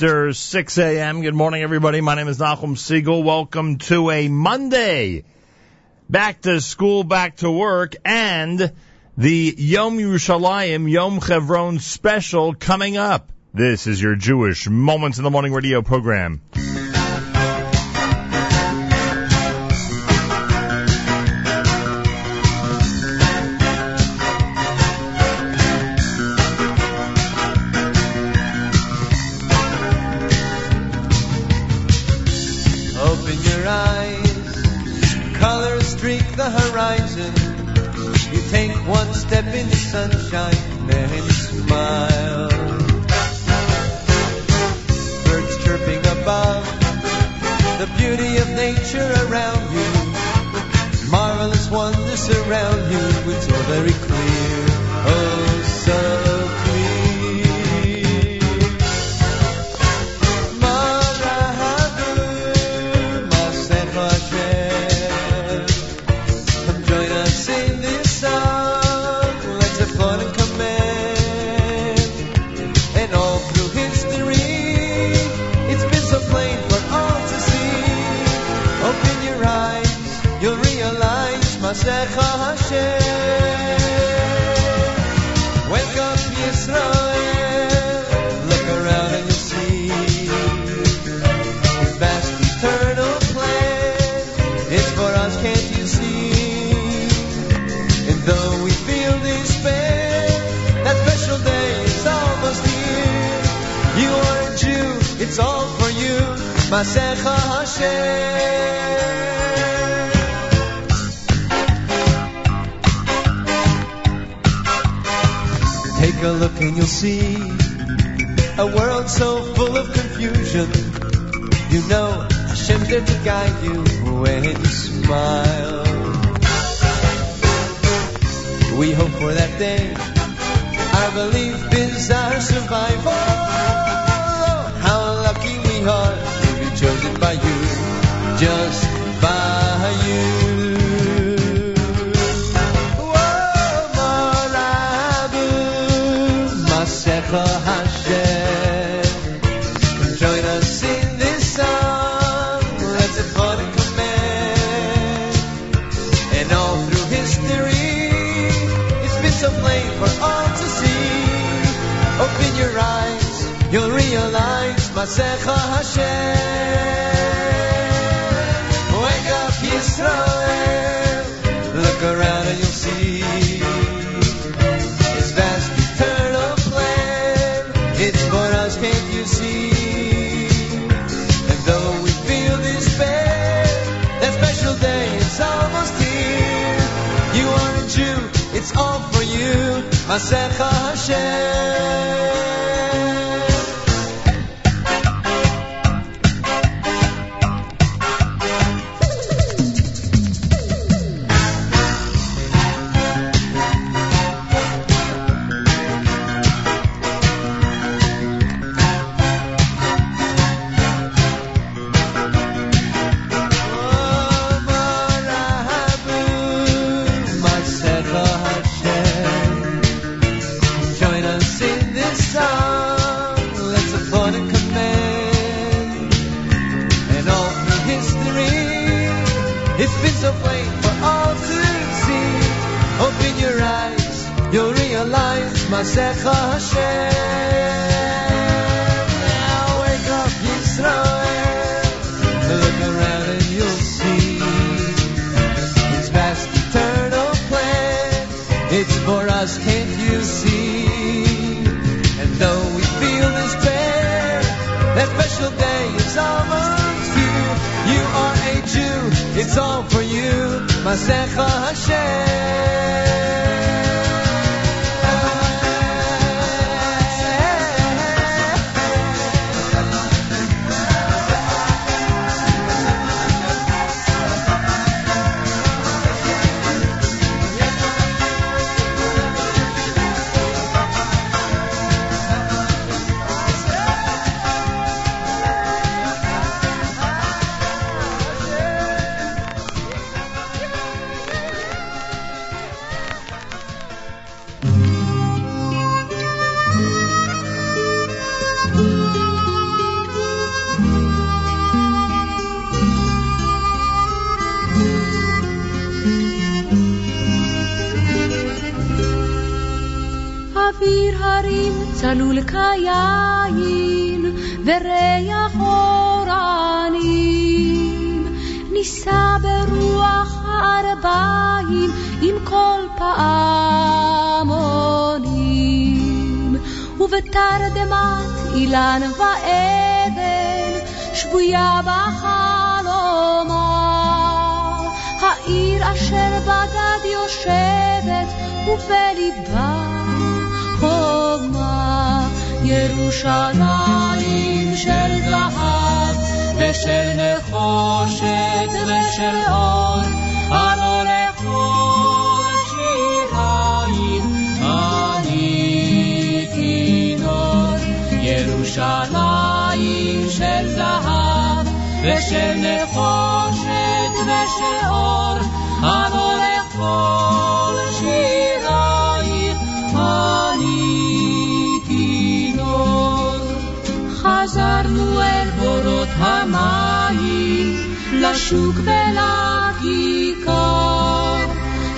after 6 a.m. Good morning, everybody. My name is Nachum Segal. Welcome to a Monday. Back to school, back to work, and The Yom Yerushalayim Yom Chevron special coming up. This is your Jewish Moments in the Morning radio program. אילן ואבן, שבויה בחלומה. העיר אשר בגד יושבת, ובליבה חומה. ירושלים של זהב, ושל נחושת ושל אור, ירושלים של זהב, ושל נחושת ושל אור, הלא לכל שירייך אני כינור. חזרנו אל בורות המים, לשוק ולכיכר.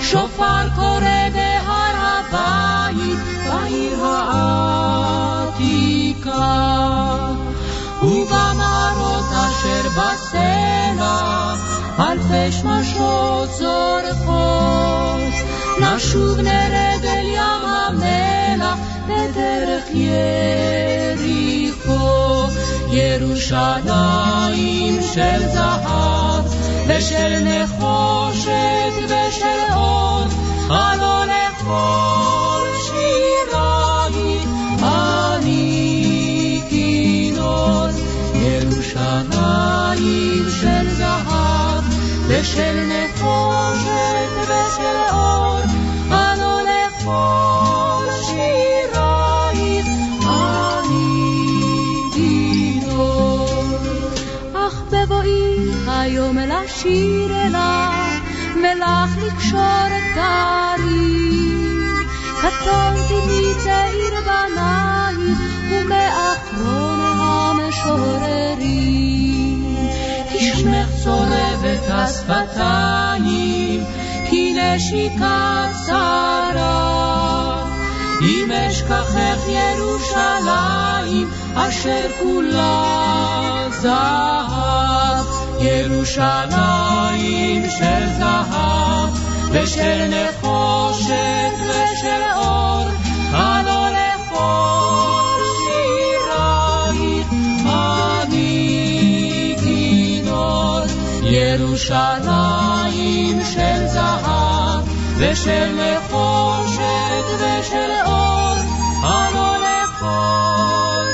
שופר קורא בהר הבית, בעיר העתיקה. אשר בסלע, אלפי שמשות זורחות. נשוב נרד אל ים המלח, בדרך יריחו. ירושלים של זהב, ושל נחושת ושל אור, הלא לכל שירייך אני כינור. ירושלים של זהב, ושל נחושת ושל אור, הלא לכל שירייך אני כינור. אך בבואי היום לשיר אליו, מלאך לקשור את דרי. קטונתי מצעיר ומאחרון המשוררים. כי שמך צורבת השפתיים, כי נשיקה צרה. אם אשכחך ירושלים, אשר כולה זהב. ירושלים של זהב, ושל נחושת ושל אור, הלא לכל ירושלים של זהב, ושל נחושת ושל אור, הלא לכל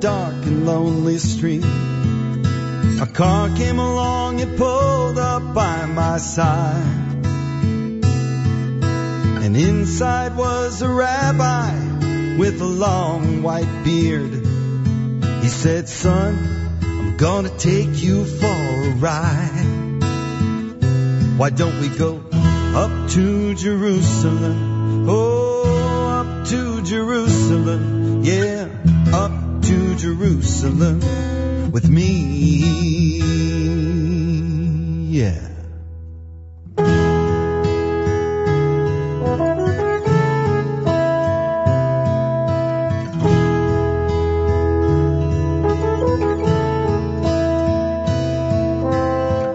dark and lonely street, a car came along and pulled up by my side. And inside was a rabbi with a long white beard. He said, Son, I'm gonna take you for a ride. Why don't we go up to Jerusalem? Oh, up to Jerusalem. Yeah, up Jerusalem with me. Yeah.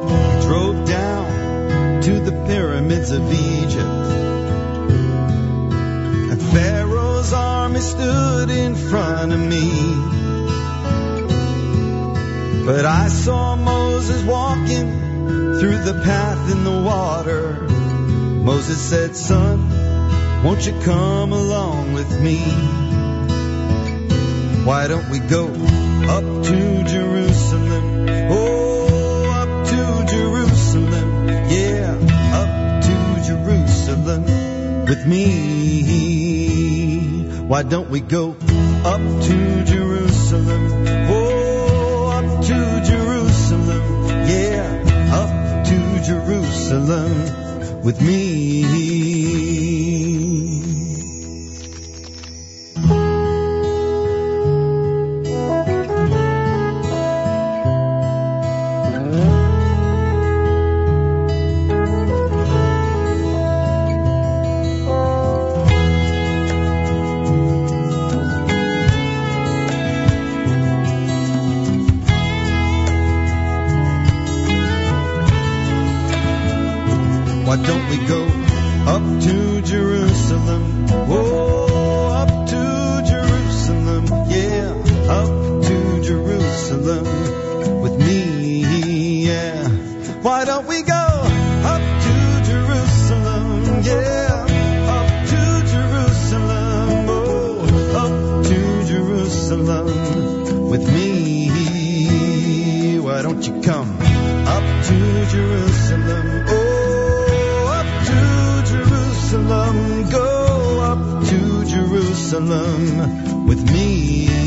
We drove down to the pyramids of Egypt. And Pharaoh's army stood in front of me. But I saw Moses walking through the path in the water. Moses said, Son, won't you come along with me? Why don't we go up to Jerusalem? Oh, up to Jerusalem. Yeah, up to Jerusalem with me. Why don't we go up to Jerusalem? Oh, to Jerusalem, yeah, up to Jerusalem with me. Jerusalem, oh, up to Jerusalem, go up to Jerusalem with me.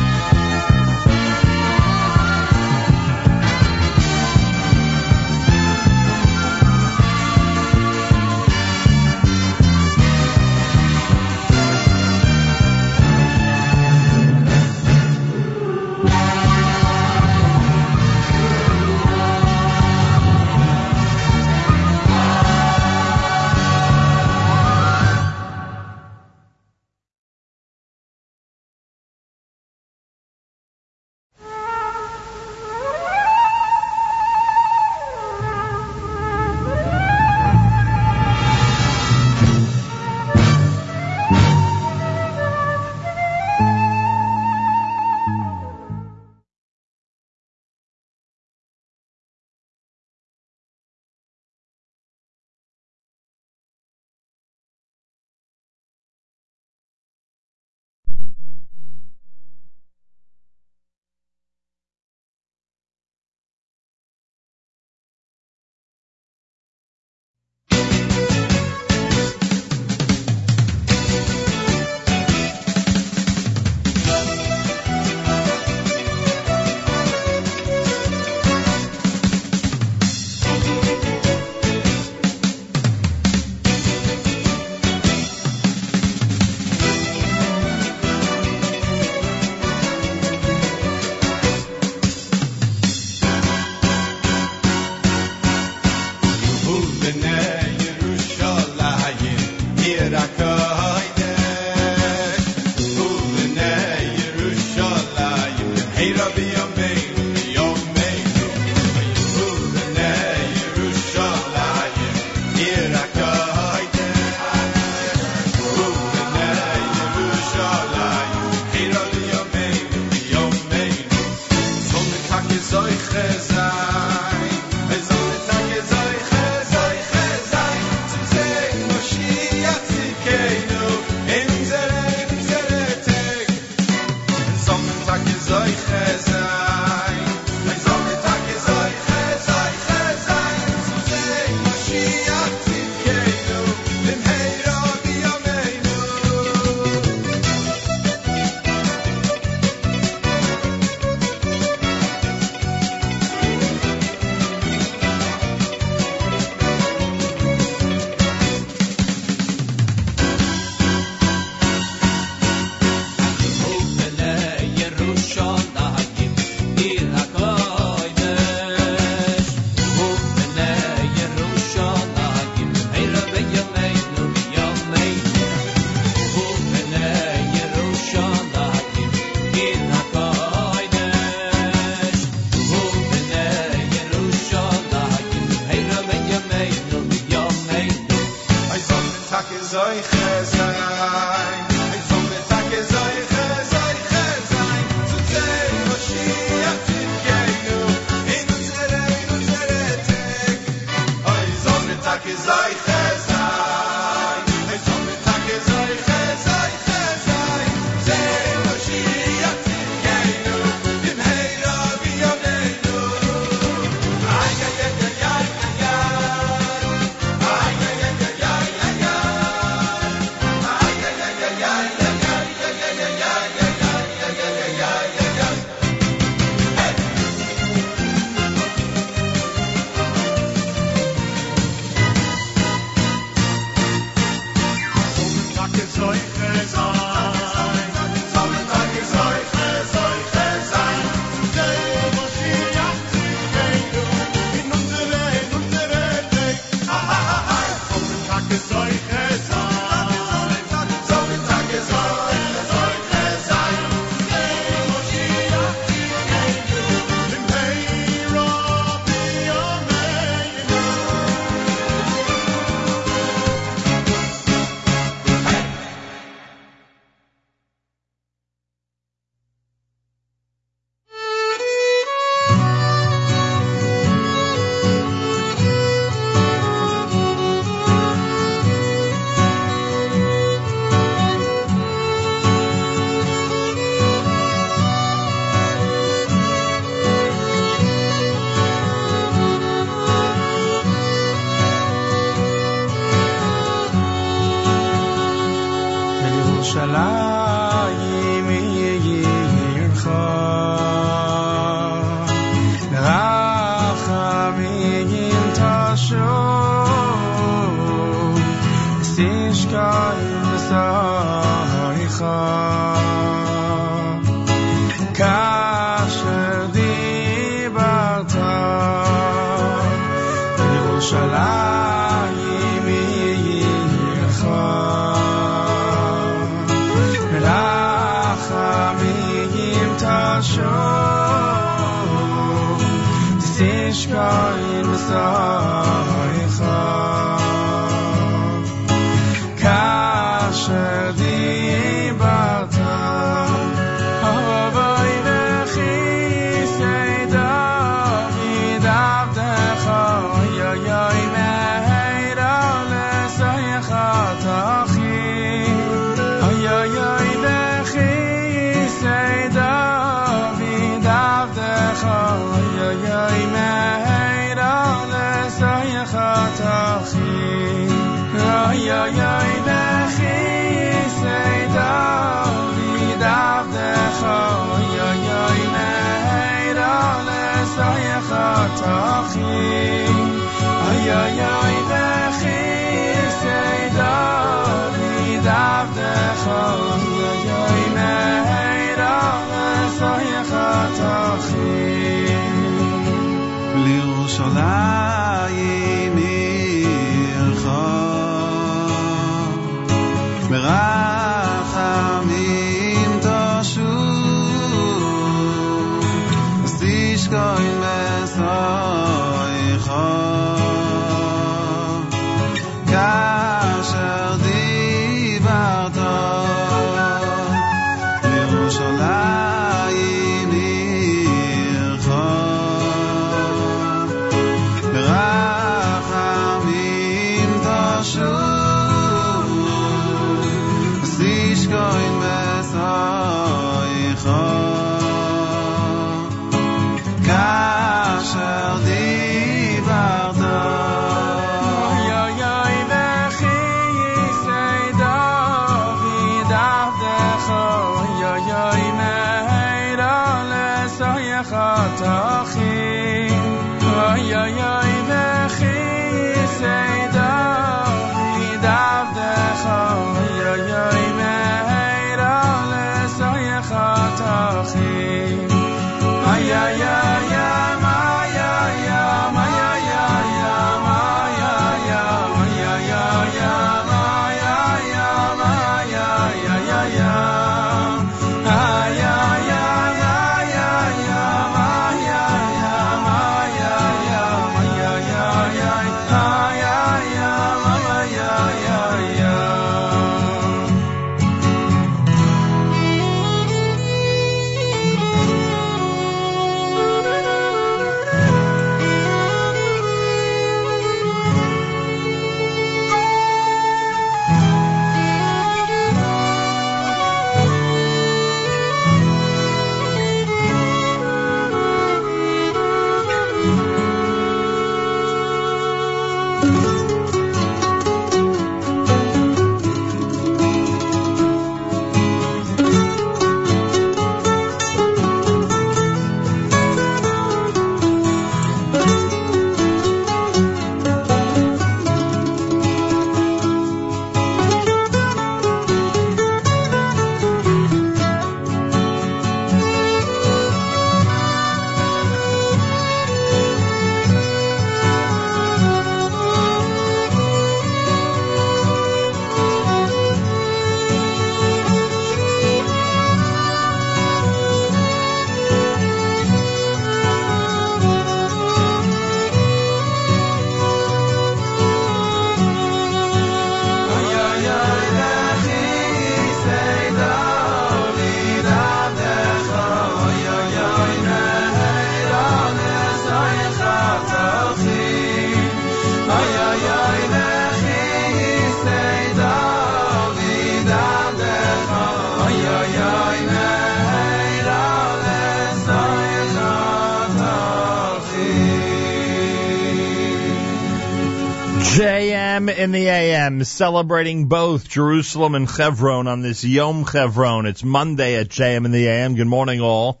Celebrating both Jerusalem and Chevron on this Yom Chevron. It's Monday at JM in the AM. Good morning, all.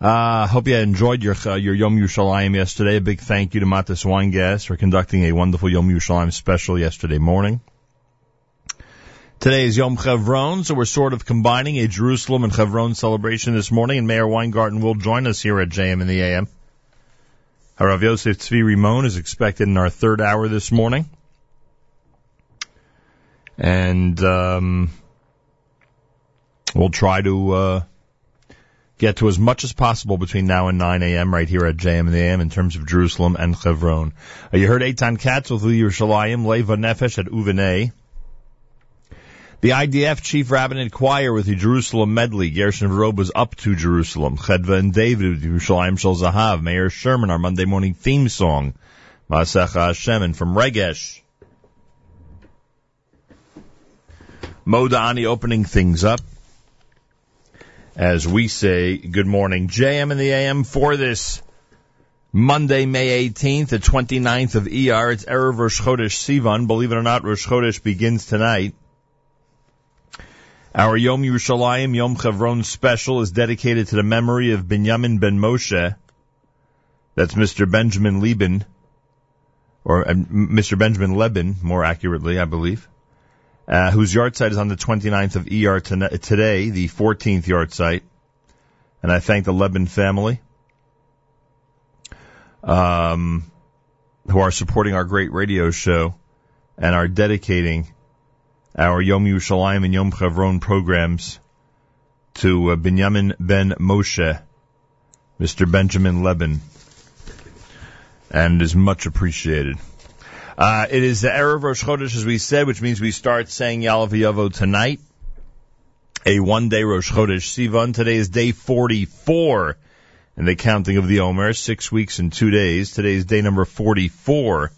Uh, hope you enjoyed your uh, your Yom Yerushalayim yesterday. A big thank you to Matis Weingas for conducting a wonderful Yom Yerushalayim special yesterday morning. Today is Yom Chevron, so we're sort of combining a Jerusalem and Chevron celebration this morning, and Meir Weingarten will join us here at JM in the AM. Harav Yosef Tzvi Rimon is expected in our third hour this morning. And um, we'll try to uh, get to as much as possible between now and 9 a.m. right here at JM and the AM in terms of Jerusalem and Chevron. Uh, you heard Eitan Katz with Yerushalayim, Leva Nefesh at Uvenay. The IDF Chief Rabbinate Choir with the Jerusalem medley. Gershon Veroba up to Jerusalem. Chedva and David with Yerushalayim Shel Zahav. Mayor Sherman, our Monday morning theme song. Masecha Hashem. And from Regesh. Modani opening things up. As we say, good morning. JM and the AM for this Monday, May 18th, the 29th of ER. It's Erev Rosh Chodesh Sivan. Believe it or not, Rosh Chodesh begins tonight. Our Yom Yerushalayim Yom Chevron special is dedicated to the memory of Binyamin ben Moshe. That's Mr. Benjamin Lieben, or Mr. Benjamin Leben, more accurately, I believe, uh, whose yahrzeit is on the 29th of ER today, the 14th yahrzeit. And I thank the Leben family, um, who are supporting our great radio show and are dedicating our Yom Yerushalayim and Yom Chevron programs to uh, Binyamin ben Moshe, Mr. Benjamin Leben, and is much appreciated. Uh, it is the Erev Rosh Chodesh, as we said, which means we start saying Yaaleh Veyavo tonight. A one-day Rosh Chodesh Sivan. Today is day 44 in the counting of the Omer, six weeks and two days. Today is day number 44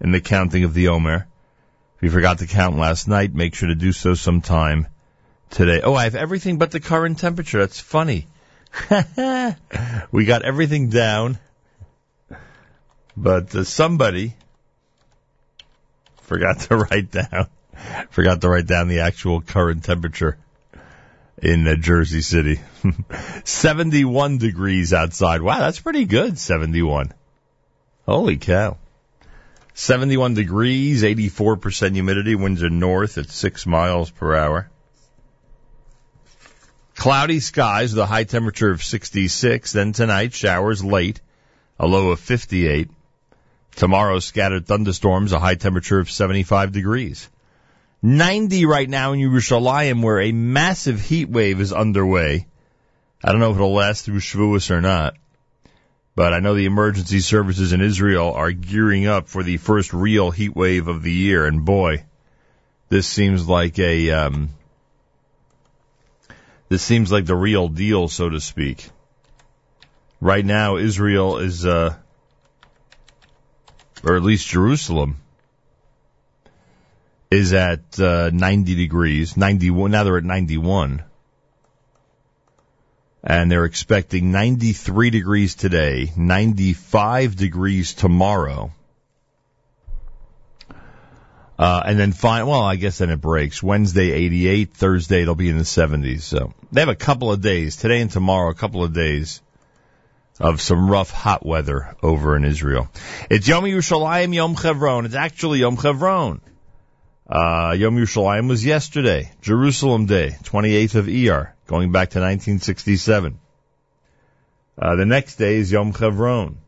in the counting of the Omer. If you forgot to count last night, make sure to do so sometime today. Oh, I have everything but the current temperature. That's funny. we got everything down, but uh, somebody forgot to write down, forgot to write down the actual current temperature. in uh, Jersey City. 71 degrees outside. Wow, that's pretty good, 71. Holy cow. 71 degrees, 84% humidity, winds are north at 6 miles per hour. Cloudy skies with a high temperature of 66. Then tonight, showers late, a low of 58. Tomorrow, scattered thunderstorms, a high temperature of 75 degrees. 90 right now in Yerushalayim, where a massive heat wave is underway. I don't know if it'll last through Shavuos or not, but I know the emergency services in Israel are gearing up for the first real heat wave of the year, and boy, this seems like a um, this seems like the real deal, so to speak. Right now, Israel is, uh, or at least Jerusalem, is at uh, 90 degrees, 91. Now they're at 91, and they're expecting 93 degrees today, 95 degrees tomorrow. Uh, and then fine, well, I guess then it breaks. Wednesday 88, Thursday it'll be in the 70s. So they have a couple of days, today and tomorrow, a couple of days of some rough hot weather over in Israel. It's Yom Yerushalayim, Yom Chevron. It's actually Yom Chevron. Uh, Yom Yerushalayim was yesterday, Jerusalem Day, 28th of Iyar, going back to 1967. Uh, the next day is Yom Chevron.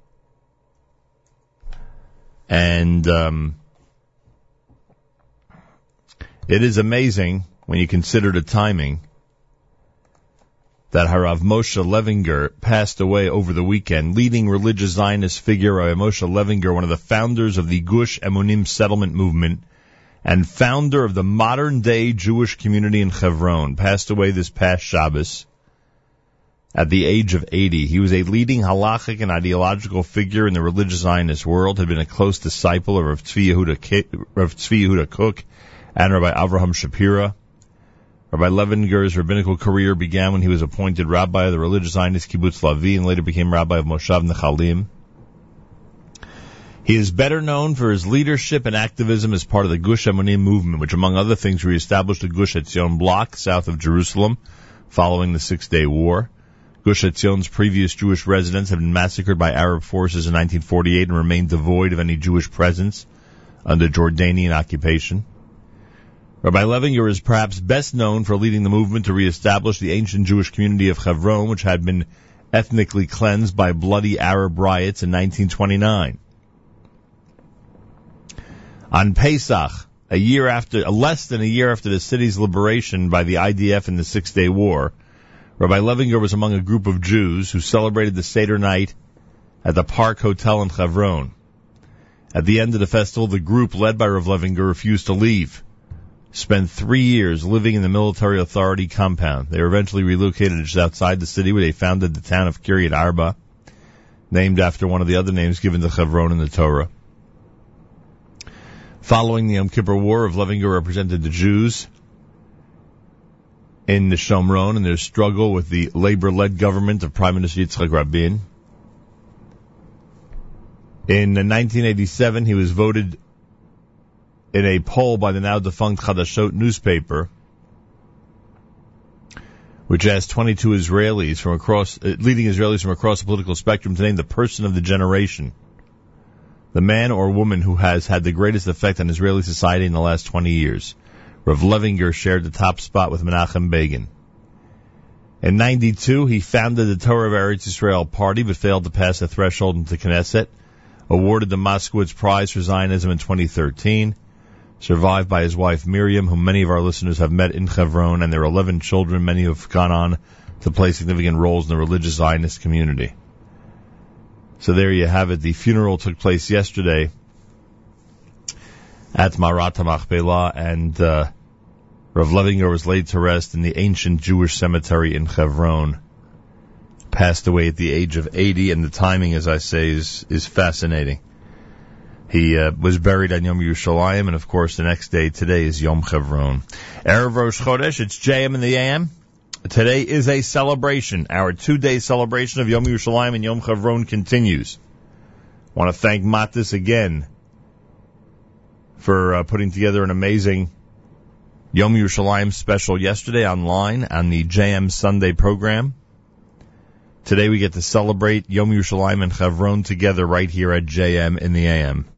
And, um, it is amazing when you consider the timing that Harav Moshe Levinger passed away over the weekend, leading religious Zionist figure Harav Moshe Levinger, one of the founders of the Gush Emunim settlement movement and founder of the modern day Jewish community in Hebron, passed away this past Shabbos at the age of 80. He was a leading halachic and ideological figure in the religious Zionist world, had been a close disciple of Rav Tzvi Yehuda, Rav Tzvi Yehuda Kook and Rabbi Avraham Shapira. Rabbi Levinger's rabbinical career began when he was appointed rabbi of the religious Zionist kibbutz Lavi and later became rabbi of Moshav Nechalim. He is better known for his leadership and activism as part of the Gush Emunim movement, which among other things reestablished the Gush Etzion block south of Jerusalem following the Six Day War. Gush Etzion's previous Jewish residents had been massacred by Arab forces in 1948 and remained devoid of any Jewish presence under Jordanian occupation. Rabbi Levinger is perhaps best known for leading the movement to reestablish the ancient Jewish community of Hebron, which had been ethnically cleansed by bloody Arab riots in 1929. On Pesach, a year after, uh, less than a year after the city's liberation by the IDF in the Six Day War, Rabbi Levinger was among a group of Jews who celebrated the Seder night at the Park Hotel in Hebron. At the end of the festival, the group led by Rav Levinger refused to leave. Spent three years living in the military authority compound. They were eventually relocated just outside the city where they founded the town of Kiryat Arba, named after one of the other names given to Hebron in the Torah. Following the Yom Kippur War, Levinger represented the Jews in the Shomron in their struggle with the labor-led government of Prime Minister Yitzhak Rabin. In 1987, he was voted in a poll by the now defunct Chadashot newspaper, which asked 22 Israelis from across, uh, leading Israelis from across the political spectrum to name the person of the generation, the man or woman who has had the greatest effect on Israeli society in the last 20 years. Rav Levinger shared the top spot with Menachem Begin. In 92, he founded the Torah of Eretz Israel party, but failed to pass the threshold into Knesset. Awarded the Moskowitz Prize for Zionism in 2013. Survived by his wife Miriam, whom many of our listeners have met in Hebron, and their 11 children, many who have gone on to play significant roles in the religious Zionist community. So there you have it. The funeral took place yesterday at Me'arat Machpelah, and uh, Rav Levinger was laid to rest in the ancient Jewish cemetery in Hebron. Passed away at the age of 80, and the timing, as I say, is is fascinating. He uh, was buried on Yom Yerushalayim, and of course, the next day today is Yom Chevron. Erev Rosh Chodesh, it's JM in the AM. Today is a celebration. Our two-day celebration of Yom Yerushalayim and Yom Chevron continues. I want to thank Matis again for uh, putting together an amazing Yom Yerushalayim special yesterday online on the JM Sunday program. Today we get to celebrate Yom Yerushalayim and Chevron together right here at JM in the AM.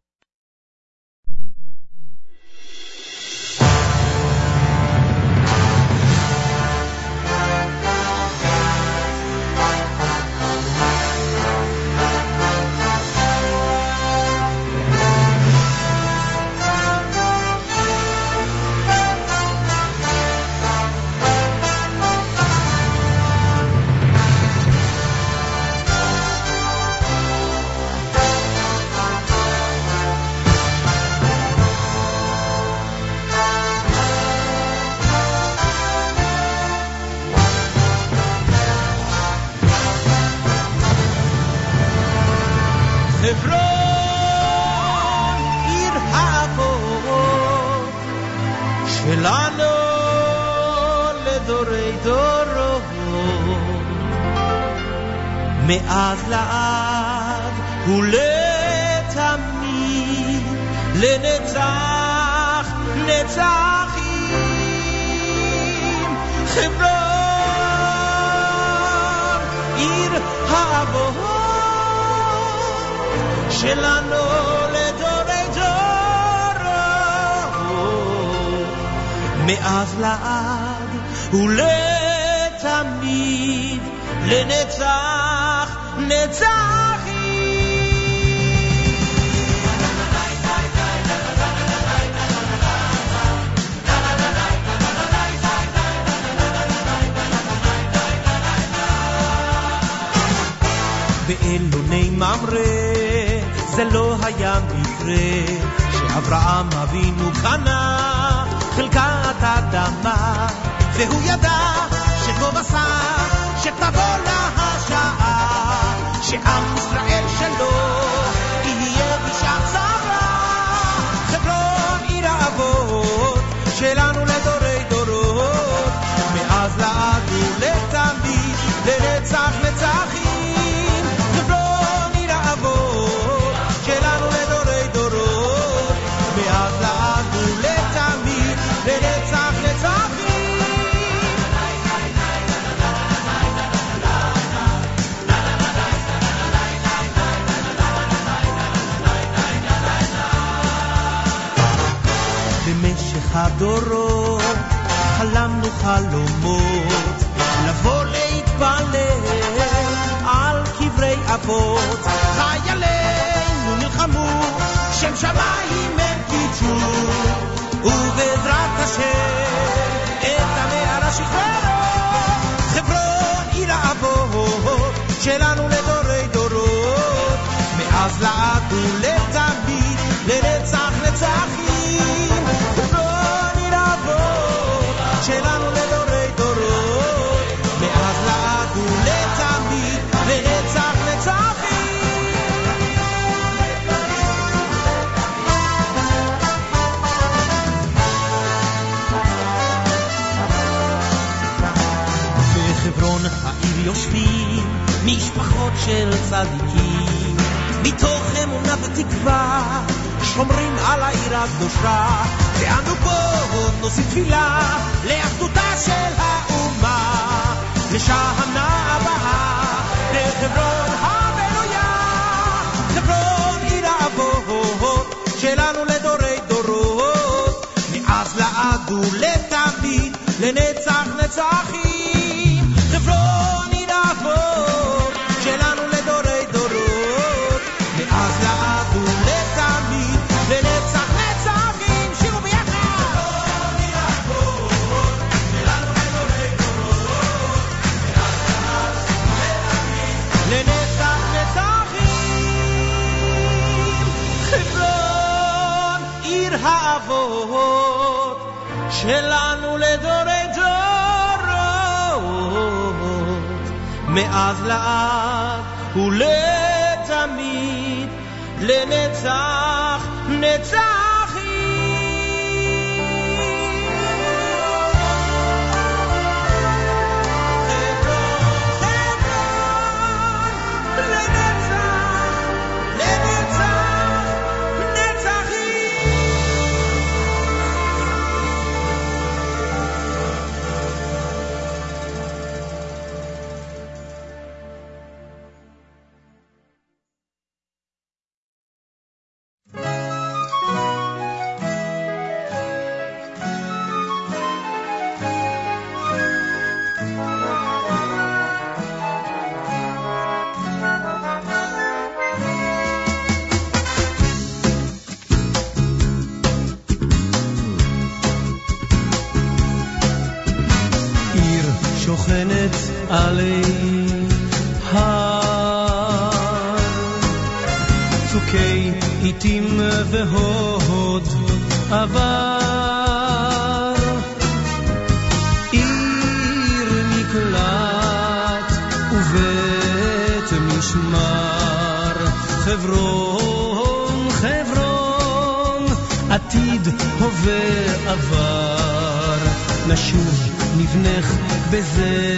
נבנך בזה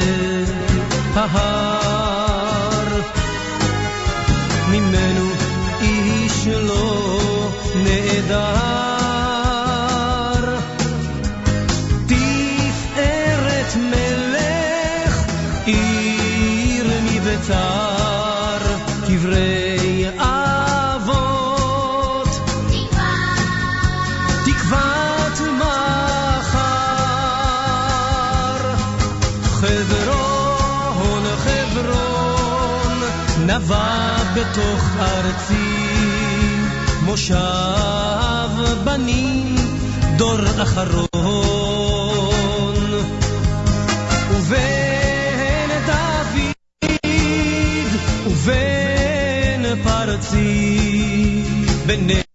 ההר. ממנו איש לא נעדר בתוך ארצי. מושב בנים דור אחרון. ובין דוד ובין פרצי בני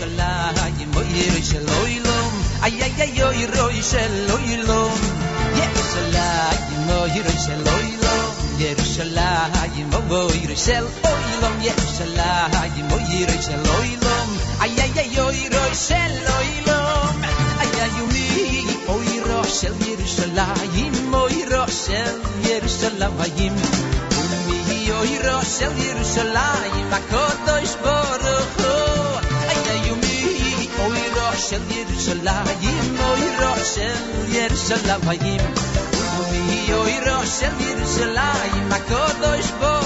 Yerushalayim, ירושלים אוי ירושלים איי איי יוי ירושלים ישלח די נו ירושלים ירושלים היי מבוי רשל אוי ירושלים ישלח איי איי יוי ירושלים איי יום מי אוי ירושלים ירושלים ירושלים ירושלים של ירושלים אוי ראש של ירושלים. ומי אוי ראש של ירושלים הקודש בו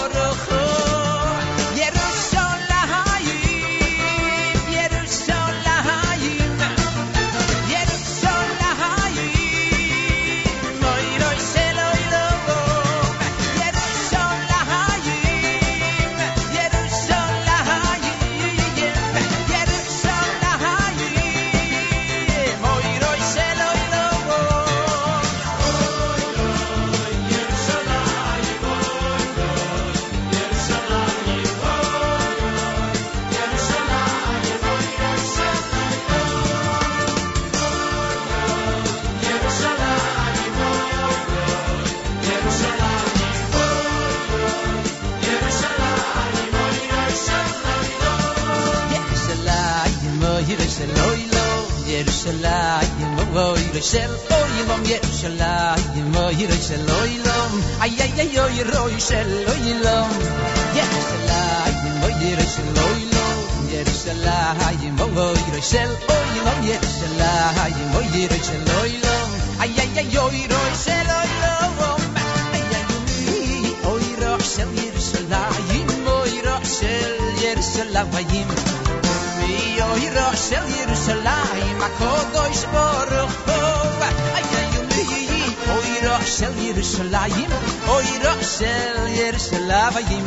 Yerushalayim Oy Yerushal Yerushalayim.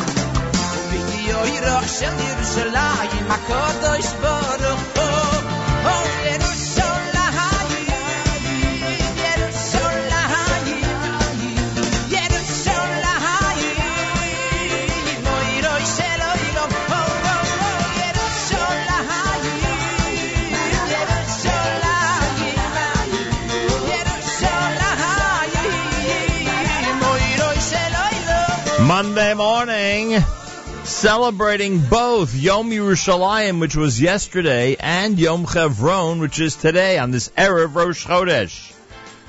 Oy Yerushal Yerushalayim O Baruch Monday morning, celebrating both Yom Yerushalayim, which was yesterday, and Yom Chevron, which is today on this Erev Rosh Chodesh.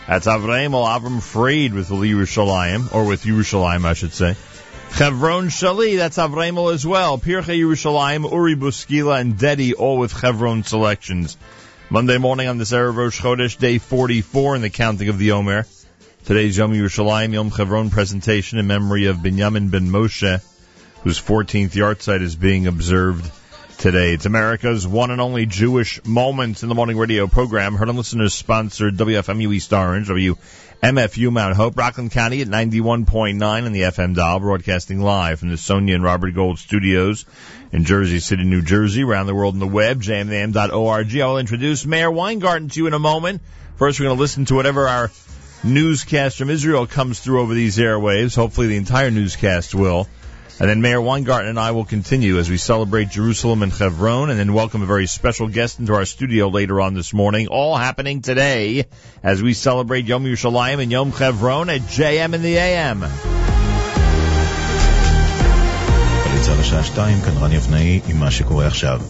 That's Avraham Avram Fried with Yerushalayim, or with Yerushalayim, I should say. Chevron Shali, that's Avraham as well. Pircha Yerushalayim, Uri Buskila, and Dedi, all with Chevron selections. Monday morning on this Erev Rosh Chodesh, day 44 in the counting of the Omer. Today's Yom Yerushalayim Yom Chevron presentation in memory of Binyamin ben Moshe, whose 14th yahrzeit is being observed today. It's America's one and only Jewish Moments in the Morning radio program. Heard on listeners sponsored WFMU East Orange, WMFU Mount Hope, Rockland County at 91.9 on the FM dial, broadcasting live from the Sonia and Robert Gold studios in Jersey City, New Jersey, around the world on the web, jmnam.org. I will introduce Meir Weingarten to you in a moment. First, we're going to listen to whatever our newscast from Israel comes through over these airwaves. Hopefully, the entire newscast will. And then Meir Weingarten and I will continue as we celebrate Jerusalem and Hebron and then welcome a very special guest into our studio later on this morning. All happening today as we celebrate Yom Yerushalayim and Yom Hebron at JM in the AM. השעה 2, כאן עם מה שקורה עכשיו.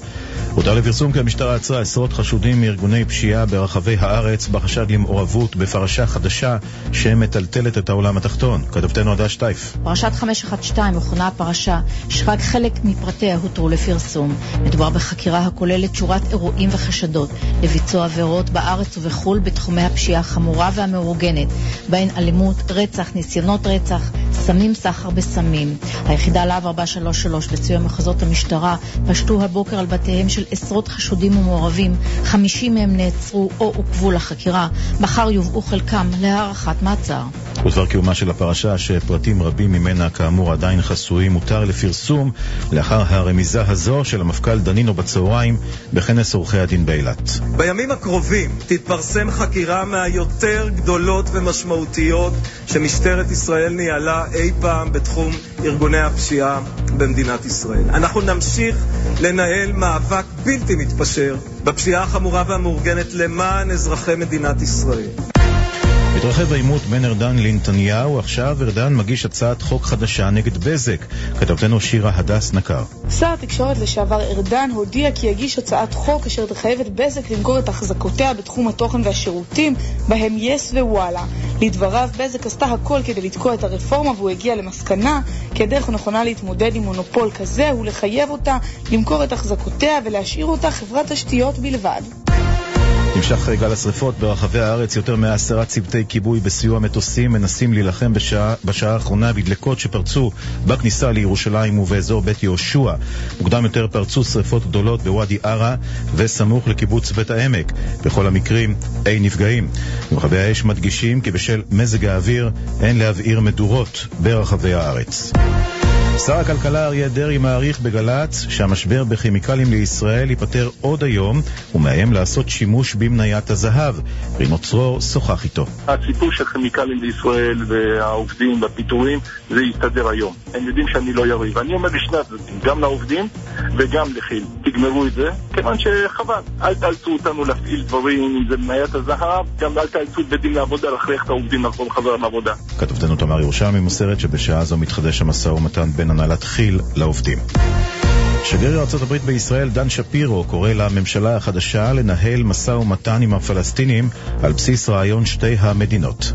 הותר לפרסום כי המשטרה עצרה עשרות חשודים מארגוני פשיעה ברחבי הארץ בחשד למעורבות בפרשה חדשה שמטלטלת את העולם התחתון. כתבתנו עדה שטייף. פרשת 512 מכונה הפרשה שרק חלק מפרטיה הותרו לפרסום. מדובר בחקירה הכוללת שורת אירועים וחשדות לביצוע עבירות בארץ ובחו"ל בתחומי הפשיעה החמורה והמאורגנת, בהן אלימות, רצח, ניסיונות רצח, סמים, סחר בסמים. היחידה להב 433 בציון מחוזות המשטרה פשטו הבוקר על בתיהם של עשרות חשודים ומעורבים, 50 מהם נעצרו או עוכבו לחקירה, מחר יובאו חלקם להארכת מעצר. ודבר קיומה של הפרשה, שפרטים רבים ממנה כאמור עדיין חסויים, הותר לפרסום לאחר הרמיזה הזו של המפכ"ל דנינו בצהריים בכנס עורכי הדין באילת. בימים הקרובים תתפרסם חקירה מהיותר גדולות ומשמעותיות שמשטרת ישראל ניהלה אי פעם בתחום ארגוני הפשיעה במדינת ישראל. אנחנו נמשיך לנהל מאבק בלתי מתפשר בפשיעה החמורה והמאורגנת למען אזרחי מדינת ישראל. מתרחב העימות בין ארדן לנתניהו, עכשיו ארדן מגיש הצעת חוק חדשה נגד בזק. כתבתנו שירה הדס נקר. שר התקשורת לשעבר ארדן הודיע כי יגיש הצעת חוק אשר תחייב את בזק למכור את החזקותיה בתחום התוכן והשירותים, בהם יס ווואלה. לדבריו, בזק עשתה הכל כדי לתקוע את הרפורמה והוא הגיע למסקנה כי הדרך הנכונה להתמודד עם מונופול כזה הוא לחייב אותה למכור את החזקותיה ולהשאיר אותה חברת תשתיות בלבד. נמשך גל השרפות ברחבי הארץ, יותר מעשרה צוותי כיבוי בסיוע מטוסים מנסים להילחם בשעה, בשעה האחרונה בדלקות שפרצו בכניסה לירושלים ובאזור בית יהושע. מוקדם יותר פרצו שרפות גדולות בוואדי ערה וסמוך לקיבוץ בית העמק. בכל המקרים אין נפגעים. מכבי האש מדגישים כי בשל מזג האוויר אין להבעיר מדורות ברחבי הארץ. שר הכלכלה אריה דרעי מעריך בגל"צ שהמשבר בכימיקלים לישראל ייפתר עוד היום ומאיים לעשות שימוש במניית הזהב. רינו צרור שוחח איתו. הסיפור של כימיקלים בישראל והעובדים והפיטורים זה יסתדר היום. הם יודעים שאני לא יריב. ואני אומר לשני הצדדים, גם לעובדים וגם לכי"ל. תגמרו את זה, כיוון שחבל. אל תאלצו אותנו להפעיל דברים, אם זה מניית הזהב, גם אל תאלצו את בית דין לעבודה להכריח את העובדים לחזור חזרה לעבודה. כתבתנו תמר ירושלמי מוסרת שבשעה זו מתחדש המשא ומתן בין הנהלת כי"ל לעובדים. שגריר ארצות הברית בישראל דן שפירו קורא לממשלה החדשה לנהל משא ומתן עם הפלסטינים על בסיס רעיון שתי המדינות.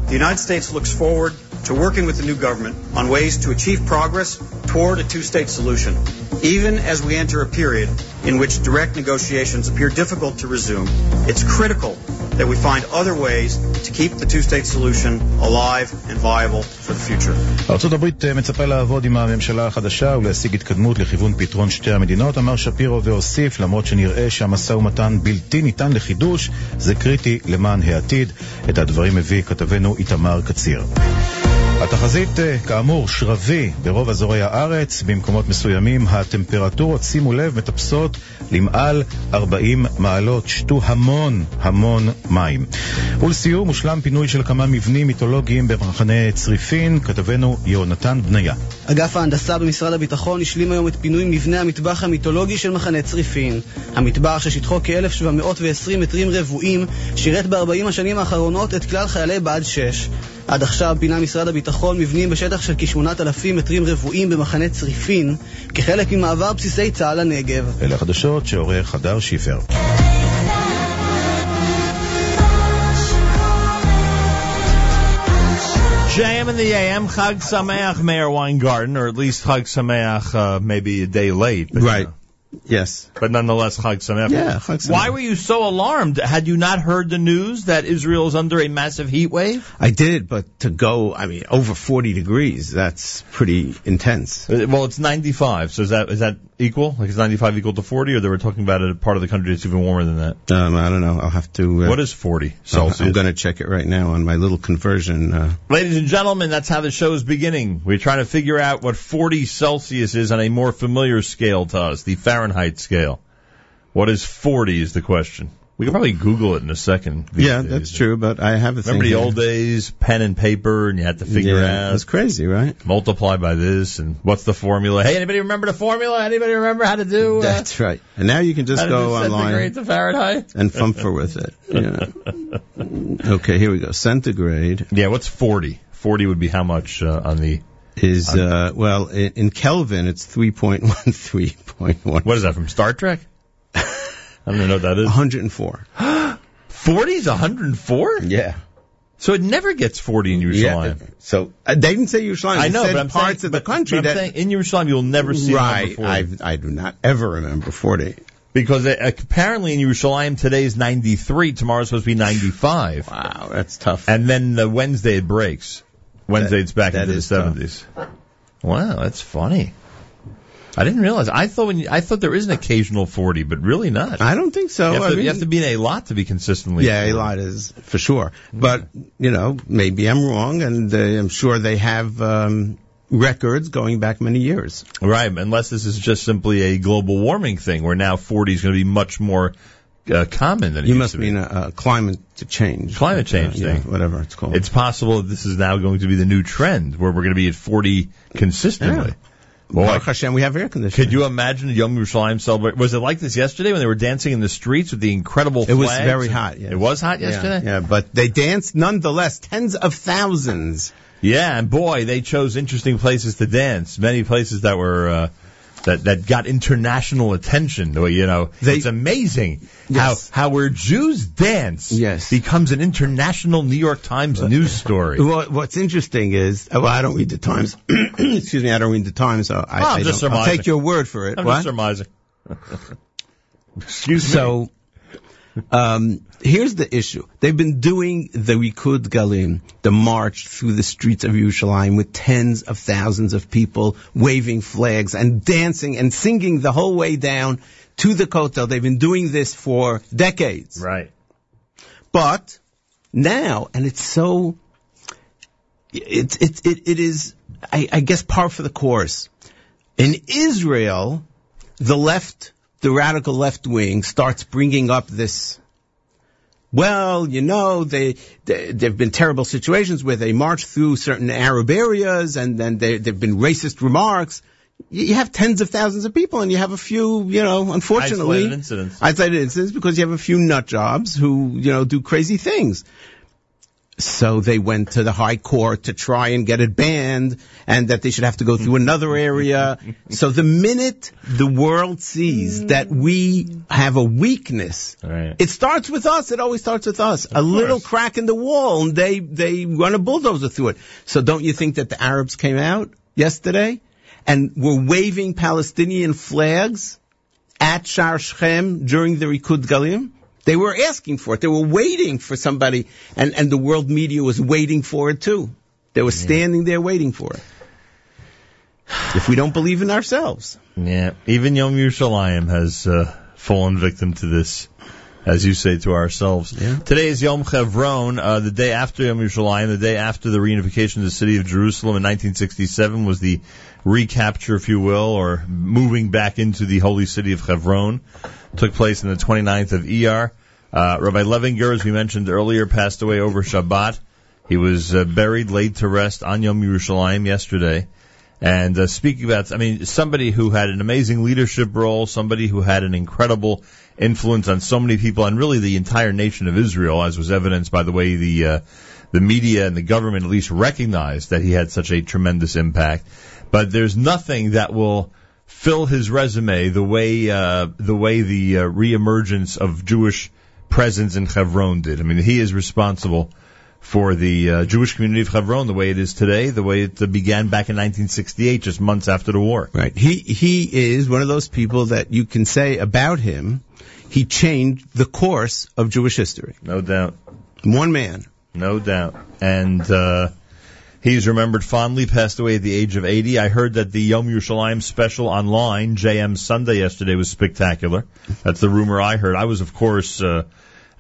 To working with the new government on ways to achieve progress toward a two-state solution. Even as we enter a period in which direct negotiations appear difficult to resume, it's critical that we find other ways to keep the two-state solution alive and viable for the future. ארצות הברית אה, מצפה לעבוד עם הממשלה החדשה ולהשיג התקדמות לכיוון פתרון שתי המדינות, אמר שפירו והוסיף, למרות שנראה שהמשא ומתן בלתי ניתן לחידוש, זה קריטי למען העתיד. את הדברים מביא כתבנו איתמר קציר. התחזית, אה, כאמור, שרבי ברוב אזורי הארץ. במקומות מסוימים הטמפרטורות, שימו לב, מטפסות למעל 40 מעלות. שתו המון המון מים. ולסיום, הושלם פינוי של כמה מבנים מיתולוגיים במחנה צריפין. כתבנו יהונתן בניה. אגף ההנדסה במשרד הביטחון השלים היום את פינוי מבנה המטבח המיתולוגי של מחנה צריפין. המטבח ששטחו כ-1720 מטרים רבועים שירת ב-40 השנים האחרונות את כלל חיילי בה"ד 6. עד עכשיו פינה משרד הביטחון מבנים בשטח של כ-8,000 מטרים רבועים במחנה צריפין, כחלק ממעבר בסיסי צה"ל לנגב. אלה החדשות שעורך הדר שיפר. JM in the AM, Chag Sameach, Mayor Weingarten, or at least Chag Sameach, uh, maybe a day late. But, Right. uh, Yes. but nonetheless, Chag Sameach. Yeah, Chag Sameach. Why were you so alarmed? Had you not heard the news that Israel is under a massive heat wave? I did, but to go, I mean, over 40 degrees, that's pretty intense. Well, it's 95, so is that is that equal? Like is 95 equal to 40, or they were talking about a part of the country that's even warmer than that? Um, I don't know. I'll have to. Uh, What is 40 I'm- Celsius? I'm going to check it right now on my little conversion. Uh, Ladies and gentlemen, that's how the show is beginning. We're trying to figure out what 40 Celsius is on a more familiar scale to us, the Fahrenheit scale. What is 40 is the question. We can probably Google it in a second. yeah, days. that's true, but I have a thing Remember the here. old days, pen and paper, and you had to figure yeah, out, It's crazy, right? multiply by this, and what's the formula? Hey, anybody remember the formula? Anybody remember how to do? Uh, That's right. And now you can just how to do go centigrade online to Fahrenheit? and fumfer with it. Yeah. Okay, here we go. Centigrade Yeah, what's 40? 40 would be how much uh, on the, is, uh, well, in, in Kelvin, it's 3.13.1. what is that, from Star Trek? I don't know what that is. 104. 40 is 104? Yeah. So it never gets 40 in Yerushalayim. Yeah. So uh, they didn't say Yerushalayim. I know, said but I'm parts saying, of the but- country but I'm that saying in Yerushalayim you'll never see right. number 40. I I do not ever remember 40. because uh, apparently in Yerushalayim today is 93, tomorrow's supposed to be 95, Wow, that's tough. and then the Wednesday it breaks. Wednesday it's back that into the is tough. 70s. Wow, that's funny. I didn't realize. I thought when you, I thought there is an occasional 40, but really not. I don't think so. you, have I to, mean, you have to be in a lot to be consistently. yeah, a lot is for sure. But you know, maybe I'm wrong, and uh, I'm sure they have um, records going back many years. Right, unless this is just simply a global warming thing, where now 40 is going to be much more uh, common than it You used must to be. mean a, climate change, Climate change uh, yeah, thing. whatever it's called. It's possible that this is now going to be the new trend, where we're going to be at 40 consistently. Boy. Baruch Hashem, we have air conditioning. Could you imagine the Yom Yerushalayim celebration? Was it like this yesterday when they were dancing in the streets with the incredible It was very hot. Yeah. It was hot Yeah, yesterday? Yeah, but they danced nonetheless, tens of thousands. Yeah, and boy, they chose interesting places to dance. Many places that were uh, that that got international attention. You know, it's amazing Yes. how how where Jews dance Yes. becomes an international New York Times news story. Well, what's interesting is, oh, well, I don't read the Times. Excuse me, I don't read the Times, so I, Oh, I'm I just don't, I'll take your word for it. I'm What? just surmising. Excuse me. So, um, here's the issue. They've been doing the Rikud Degalim, the march through the streets of Yerushalayim with tens of thousands of people waving flags and dancing and singing the whole way down to the Kotel. They've been doing this for decades. Right. But now, and it's so, it's, it, it, it is, I, I guess, par for the course. In Israel, the left, the radical left wing starts bringing up this, well, you know, they, they there've been terrible situations where they march through certain Arab areas and then there there've been racist remarks. You you have tens of thousands of people and you have a few, you know, unfortunately, Isolated incidents. isolated incidents because you have a few nut jobs who, you know, do crazy things. So they went to the high court to try and get it banned and that they should have to go through another area. So the minute the world sees that we have a weakness, Right. it starts with us. It always starts with us. a little crack in the wall and they, they run a bulldozer through it. So don't you think that the Arabs came out yesterday and were waving Palestinian flags at Shar Shechem during the Rikud Degalim? They were asking for it. They were waiting for somebody, and, and the world media was waiting for it too. They were standing there waiting for it. If we don't believe in ourselves. Yeah, even Yom Yerushalayim has uh, fallen victim to this, as you say to ourselves. Today is Yom Chevron, uh, the day after Yom Yerushalayim, the day after the reunification of the city of Jerusalem in 1967 was the recapture, if you will, or moving back into the holy city of Chevron. Took place in the 29th of Iyar. Uh, Rabbi Levinger, as we mentioned earlier, passed away over Shabbat. He was uh, buried, laid to rest on Yom Yerushalayim yesterday. And uh, speaking about, I mean, somebody who had an amazing leadership role, somebody who had an incredible influence on so many people, and really the entire nation of Israel, as was evidenced by the way the uh, the media and the government at least recognized that he had such a tremendous impact. But there's nothing that will fill his resume the way uh, the way the uh, reemergence of Jewish presence in Hebron did. I mean, he is responsible for the uh, Jewish community of Hebron the way it is today, the way it began back in 1968, just months after the war. Right. He he is one of those people that you can say about him, he changed the course of Jewish history. No doubt. One man. No doubt. And uh, he's remembered fondly, passed away at the age of 80. I heard that the Yom Yerushalayim special online, JM Sunday yesterday, was spectacular. That's the rumor I heard. I was, of course, uh,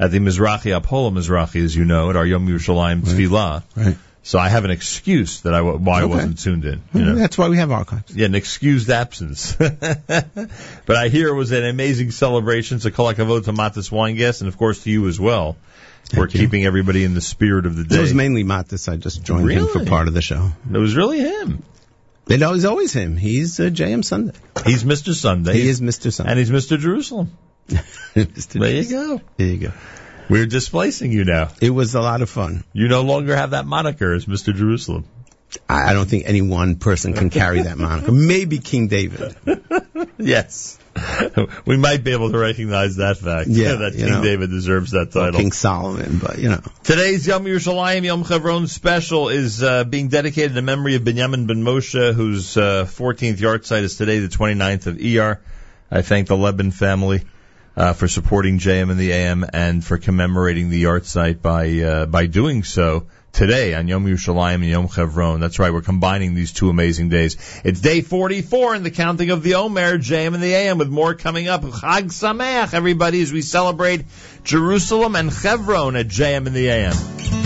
at the Mizrahi Apollo Mizrahi, as you know, at our Yom Yerushalayim Tefillah. Right. So I have an excuse that I why I wasn't tuned in. You know? That's why we have archives. Yeah, an excused absence. but I hear it was an amazing celebration. So kol hakavod to Matis Weingast, and of course to you as well. We're keeping everybody in the spirit of the day. It was mainly Matis. I just joined him for part of the show. It was really him. It was always him. He's uh, JM Sunday. He's Mr. Sunday. He is Mr. Sunday. And he's Mr. Jerusalem. There you go. There you go. We're displacing you now. It was a lot of fun. You no longer have that moniker as Mr. Jerusalem. I I don't think any one person can carry that moniker. Maybe King David. Yes. we might be able to recognize that fact. Yeah, that King know. David deserves that title. King Solomon, but you know. Today's Yom Yerushalayim Yom Chevron special is uh, being dedicated in memory of Binyamin ben Moshe, whose uh, 14th yahrzeit is today, the 29th of Iyar. I thank the Lebin family uh, for supporting JM in the AM and for commemorating the yahrzeit by uh, by doing so today on Yom Yerushalayim and Yom Chevron. That's right, we're combining these two amazing days. It's day 44 in the counting of the Omer, JM in the AM, with more coming up. Chag Sameach, everybody, as we celebrate Jerusalem and Chevron at JM in the AM.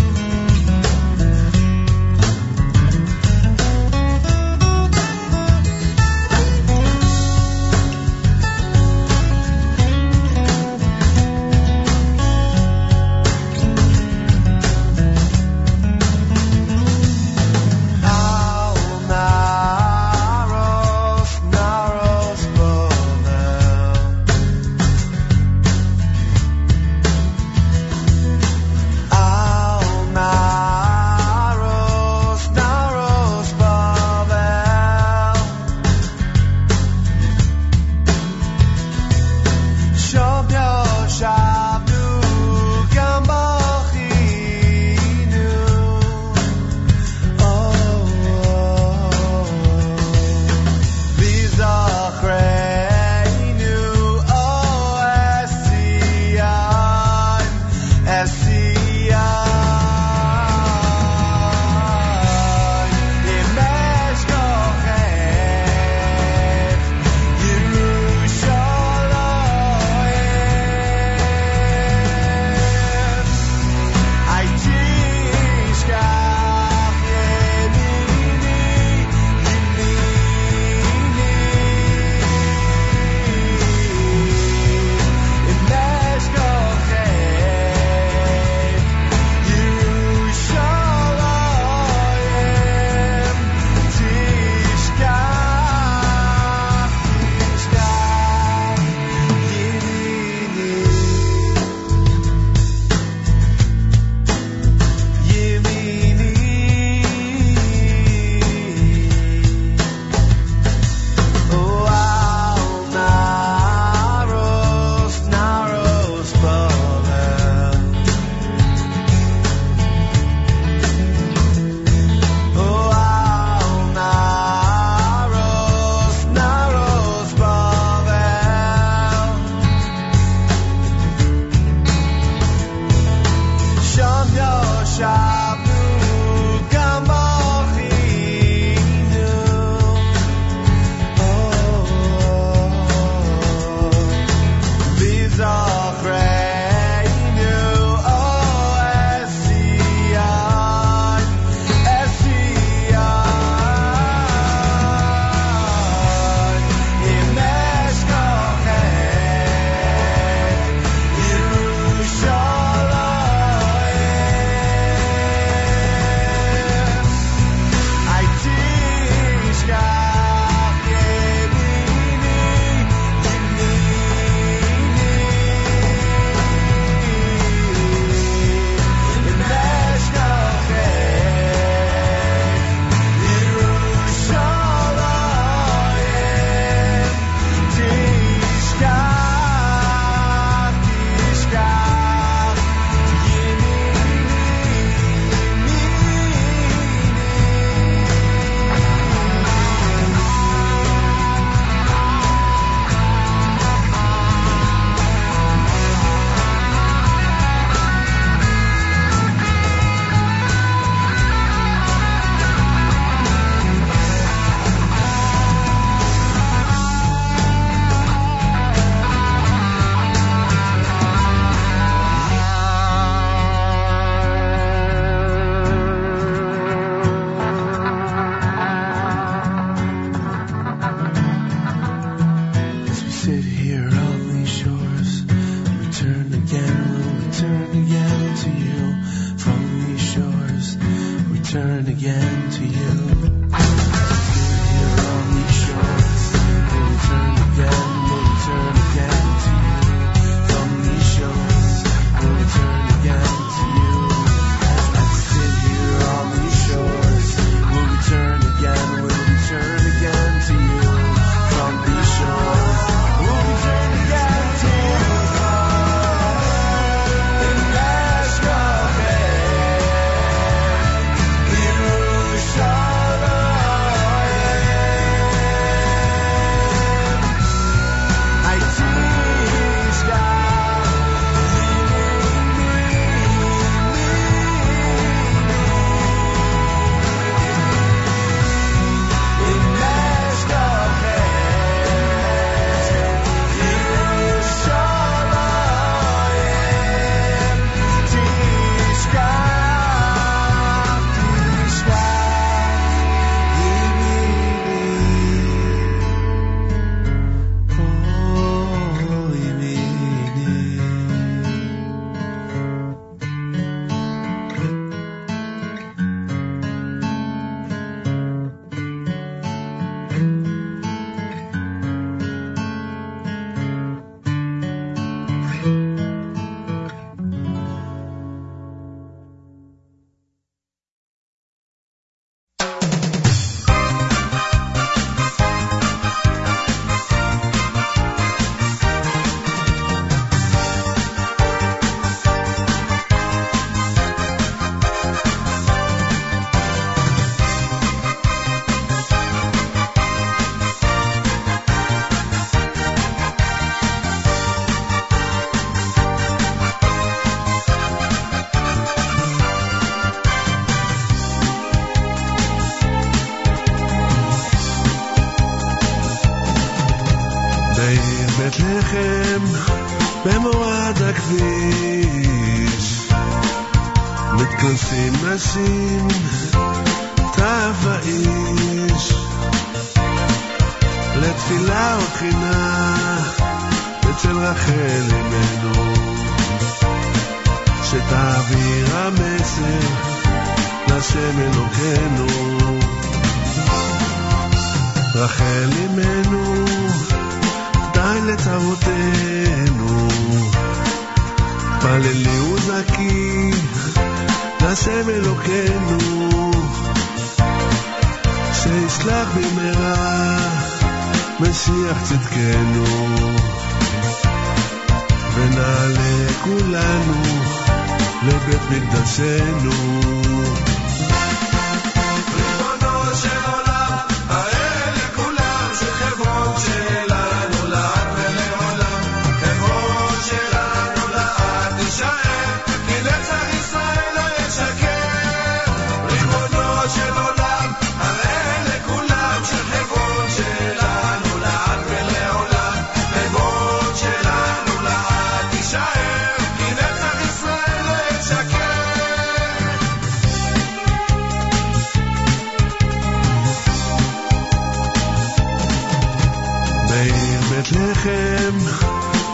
לחם,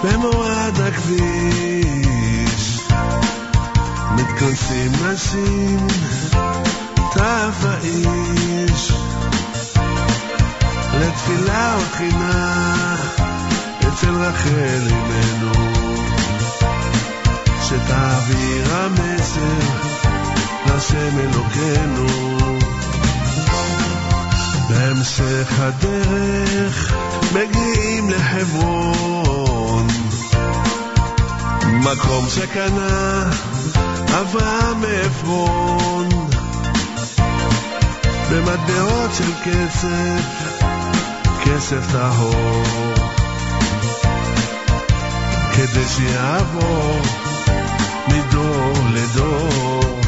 במורד הכביש, מתכנסים נשים, טף האיש, לתפילה ובחינה, אצל רחל אמנו, שתעביר המסר לשם אלוקינו. בהמשך הדרך מגיעים לחברון, מקום שקנה אברהם מעפרון, במטבעות של כסף, כסף טהור, כדי שיעבור מדור לדור.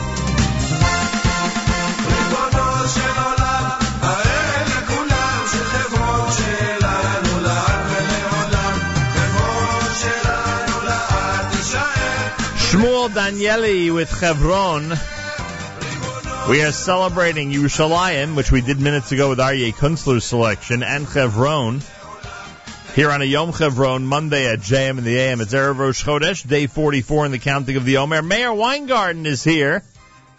Danieli with Chevron. We are celebrating Yerushalayim, which we did minutes ago with Aryeh Kunstler's selection, and Chevron. Here on a Yom Chevron, Monday at JM in the AM. It's Erev Rosh Chodesh, day 44 in the counting of the Omer. Meir Weingarten is here.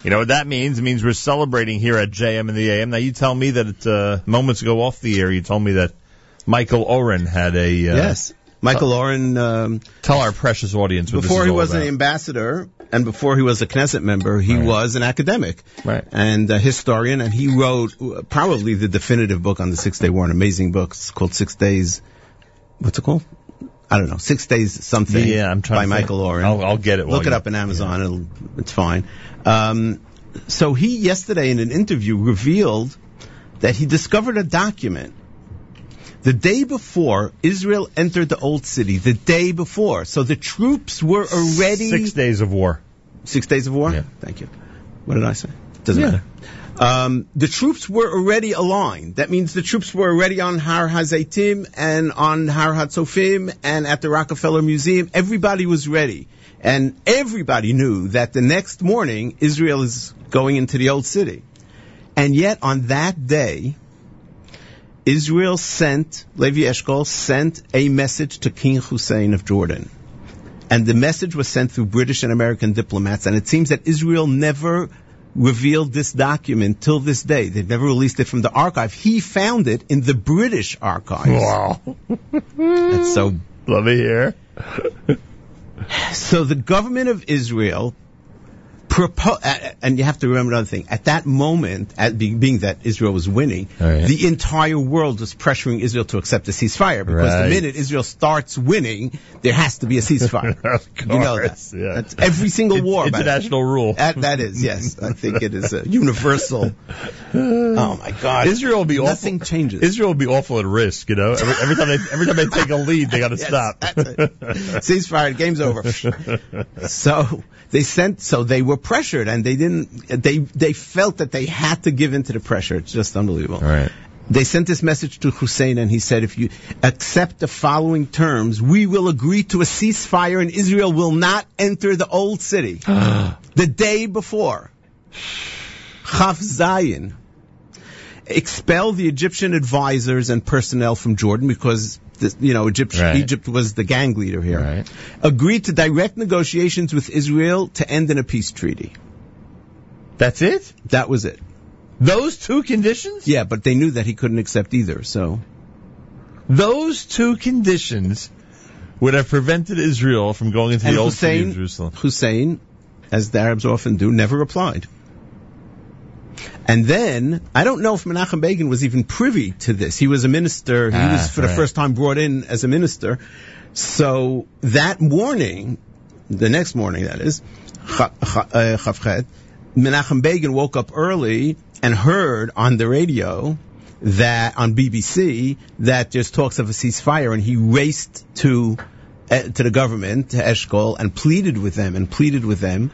You know what that means? It means we're celebrating here at JM in the AM. Now you tell me that uh, moments ago off the air, you told me that Michael Oren had a uh, yes. Michael Oren. Um, Tell our precious audience before he was about. an ambassador and before he was a Knesset member, he was an academic Right. and a historian, and he wrote uh, probably the definitive book on the Six Day War, an amazing book. It's called Six Days. What's it called? I don't know. Six Days something. Yeah, I'm trying by. Michael Oren. I'll, I'll get it. Look it up in Amazon. It'll, it's fine. Um, so he yesterday in an interview revealed that he discovered a document the day before Israel entered the old city. The day before, so the troops were already Six days of war. Six days of war. Yeah. Thank you. What did I say? Doesn't Yeah. matter. Um, the troops were already aligned. That means the troops were already on Har Hazaitim and on Har Hatzofim and at the Rockefeller Museum. Everybody was ready. And everybody knew that the next morning Israel is going into the old city. And yet on that day, Israel sent, Levi Eshkol sent a message to King Hussein of Jordan. And the message was sent through British and American diplomats. And it seems that Israel never revealed this document till this day. They've never released it from the archive. He found it in the British archives. Wow. That's so Let me here. So the government of Israel propo- and you have to remember another thing. At that moment, at being, being that Israel was winning, Right. the entire world was pressuring Israel to accept a ceasefire because Right. the minute Israel starts winning, there has to be a ceasefire. You know that. yeah. That's every single war. way. International rule. That, that is, yes. I think it is a universal. Oh my God! Israel will be awful. Nothing changes. Israel will be awful at risk, you know. Every, every time they every time they take a lead, they got to Yes, stop. Ceasefire. Game's over. so they sent. So they were pressured, and they didn't. They they felt that they had to give in to the pressure. It's just unbelievable. Right. They sent this message to Hussein, and he said, "If you accept the following terms, we will agree to a ceasefire, and Israel will not enter the old city." the day before, Chaf expel the Egyptian advisors and personnel from Jordan because the, you know Egypt, Right. Egypt was the gang leader here. Right. Agreed to direct negotiations with Israel to end in a peace treaty. That's it. That was it. Those two conditions. Yeah, but they knew that he couldn't accept either. So Those two conditions would have prevented Israel from going into and the old city of Jerusalem. Hussein, as the Arabs often do, never replied. And then I don't know if Menachem Begin was even privy to this. He was a minister. He Ah, was for the first time brought in as a minister. So that morning, the next morning that is, uh, Chavchet, Menachem Begin woke up early and heard on the radio that on BBC that there's talks of a ceasefire, and he raced to uh, to the government to Eshkol and pleaded with them and pleaded with them.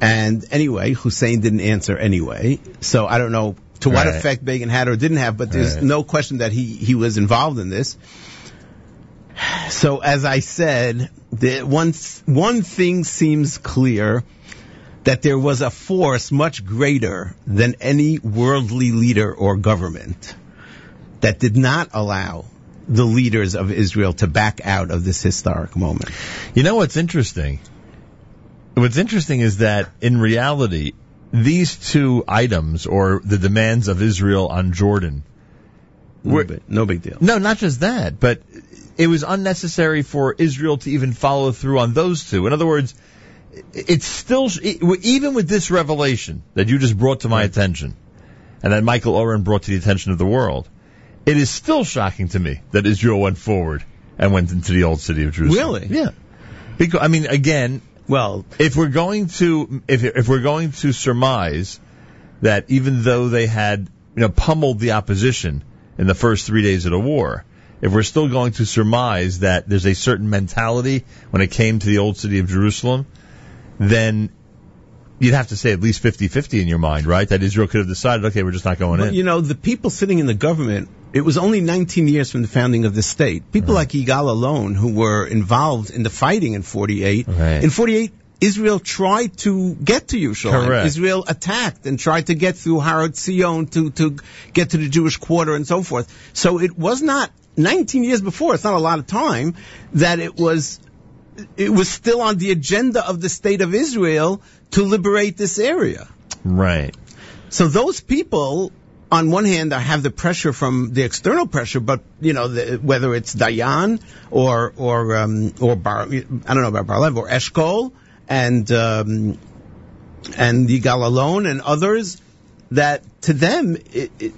And anyway, Hussein didn't answer anyway. So I don't know to what Right. effect Begin had or didn't have, but there's Right. no question that he he was involved in this. So as I said, the one one thing seems clear that there was a force much greater than any worldly leader or government that did not allow the leaders of Israel to back out of this historic moment. You know what's interesting? What's interesting is that in reality, these two items or the demands of Israel on Jordan No big, no big deal. no, not just that, but it was unnecessary for Israel to even follow through on those two. In other words, it's still, even with this revelation that you just brought to my attention and that Michael Oren brought to the attention of the world, it is still shocking to me that Israel went forward and went into the old city of Jerusalem. Really? Yeah. Because, I mean, again, Well, if we're going to if if we're going to surmise that even though they had you know pummeled the opposition in the first three days of the war, if we're still going to surmise that there's a certain mentality when it came to the old city of Jerusalem, then you'd have to say at least 50-50 in your mind, right? That Israel could have decided, okay, we're just not going But in. you know, the people sitting in the government, it was only 19 years from the founding of the state. People like Yigal Alon, who were involved in the fighting in 48, Right. in 48, Israel tried to get to Yerushalayim. Correct. Israel attacked and tried to get through Harod Zion to, to get to the Jewish quarter and so forth. So it was not 19 years before, it's not a lot of time, that it was it was still on the agenda of the state of Israel to liberate this area. Right. So those people, on one hand, I have the pressure from the external pressure, but you know, the, whether it's Dayan or or um, or Bar, I don't know about Barlev or Eshkol and um, and Yigal Alon and others. That to them, it, it,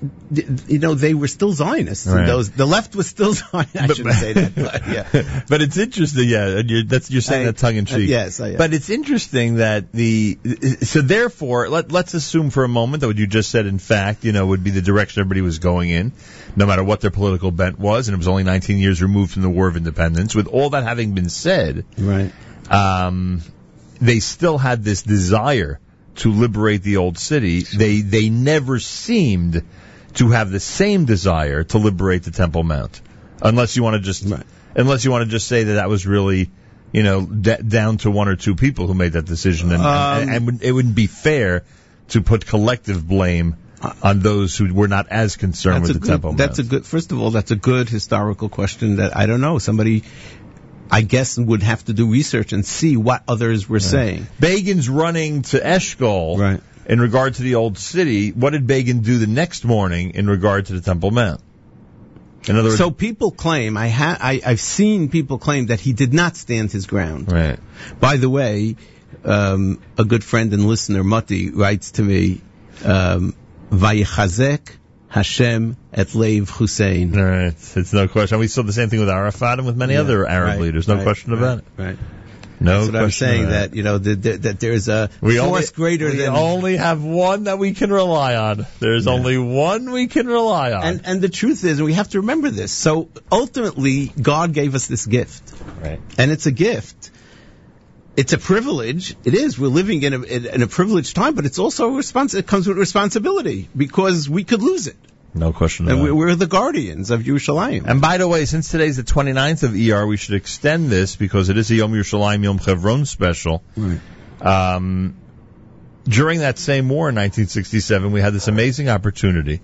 you know, they were still Zionists. Right. Those the left was still Zionist. I shouldn't say that, but yeah. but it's interesting, yeah. and You're, that's you're saying I- that tongue in uh, cheek. yes, I am. But it's interesting that the so therefore let let's assume for a moment that what you just said, in fact, you know, would be the direction everybody was going in, no matter what their political bent was, and it was only 19 years removed from the War of Independence. With all that having been said, right, um, they still had this desire to liberate the old city. They they never seemed to have the same desire to liberate the Temple Mount, unless you want to just unless you want to just say that that was really you know d- down to one or two people who made that decision, and, and, Um, and would- it wouldn't be fair to put collective blame on those who were not as concerned with the good, Temple Mount. That's a good. First of all, that's a good historical question that I don't know. Somebody, I guess, would have to do research and see what others were saying. Begin's running to Eshkol Right. in regard to the old city. What did Begin do the next morning in regard to the Temple Mount? In other words, So people claim I ha- I, I've seen people claim that he did not stand his ground. Right. By the way, um, a good friend and listener, Mati, writes to me, um, "Vayichazek Hashem et Lev Hussein." All right, it's no question. We saw the same thing with Arafat and with many Yeah, other Arab right, leaders. No right, question right, about it. Right. No That's what I'm saying. about That you know that, that, that there's a We force only, greater we than only have one that we can rely on. There's only one we can rely on. And and the truth is, and we have to remember this. So ultimately, God gave us this gift, right? and it's a gift. It's a privilege. It is. We're living in a in, a privileged time, but it's also a respons- It comes with responsibility because we could lose it, No question and we're the guardians of Yerushalayim. And by the way, since today's the 29th of ER, we should extend this because it is a Yom Yerushalayim Yom Chevron special. Right. Um, during that same war in 1967, we had this amazing opportunity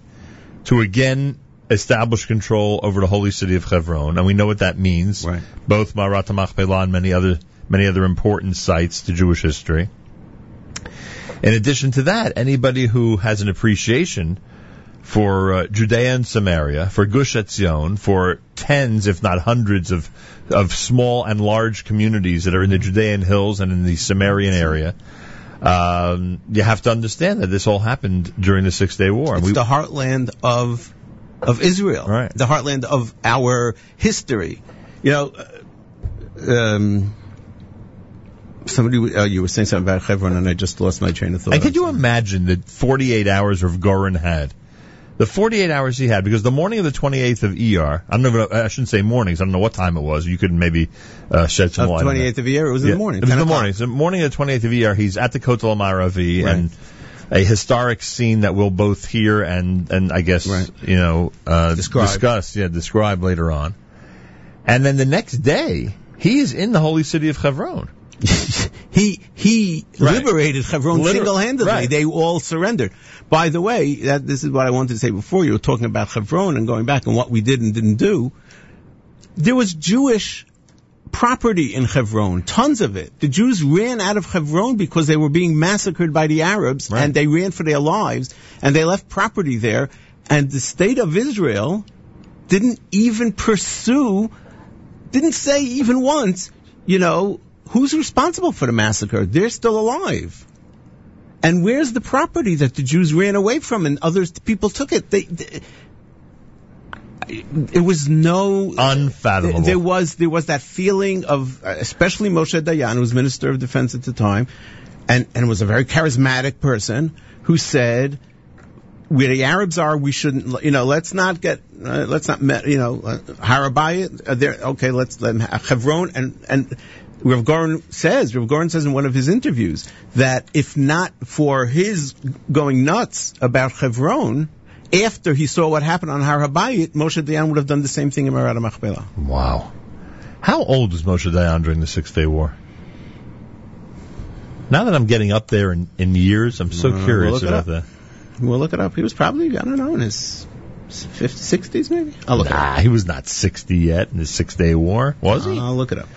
to again establish control over the holy city of Hebron, and we know what that means. Right. Both Me'arat Machpelah and many other many other important sites to Jewish history. In addition to that, anybody who has an appreciation for uh, Judea and Samaria, for Gush Etzion, for tens, if not hundreds, of of small and large communities that are in the Judean hills and in the Samarian area. Um, you have to understand that this all happened during the Six Day War. It's We- the heartland of of Israel, Right. the heartland of our history. You know, uh, um, somebody uh, you were saying something about Hebron, and I just lost my train of thought. and could you imagine the 48 hours Rav Goren had? The 48 hours he had, because the morning of the 28th of ER, I'm never, I shouldn't say mornings, I don't know what time it was. You could maybe uh, shed some Of light. on that. 28th of year, it was in Yeah, the morning. It was in the morning. The morning of the 28th of ER. He's at the Kotel Maravi Right. and a historic scene that we'll both hear and, and I guess, Right. you know, uh, Describe. discuss, yeah, describe later on. And then the next day, he is in the holy city of Hebron. he he Right. liberated Hebron Liter- single-handedly. right. They all surrendered. By the way, that, this is what I wanted to say before. You were talking about Hebron and going back and what we did and didn't do. There was Jewish property in Hebron, tons of it. The Jews ran out of Hebron because they were being massacred by the Arabs, Right. and they ran for their lives, and they left property there. And the state of Israel didn't even pursue, didn't say even once, you know, who's responsible for the massacre? They're still alive. And where's the property that the Jews ran away from and other people took it? They, they it was no Unfathomable. There was there was that feeling of, especially Moshe Dayan, who was Minister of Defense at the time, and and was a very charismatic person who said, "Where the Arabs are, we shouldn't. You know, let's not get, uh, let's not, you know, uh, Har Habayit. Uh, there, okay, let's let Hebron and and." Rav Goren says, Rav Goren says in one of his interviews that if not for his going nuts about Hebron, after he saw what happened on Har Habayit, Moshe Dayan would have done the same thing in Me'arat Machpelah. Wow. How old was Moshe Dayan during the Six Day War? Now that I'm getting up there in, in years, I'm so Uh, we'll curious about that. We'll look it up. He was probably, I don't know, in his 50s, 60s maybe? I'll look Nah, he was not 60 yet in the Six Day War, was he? I'll look it up.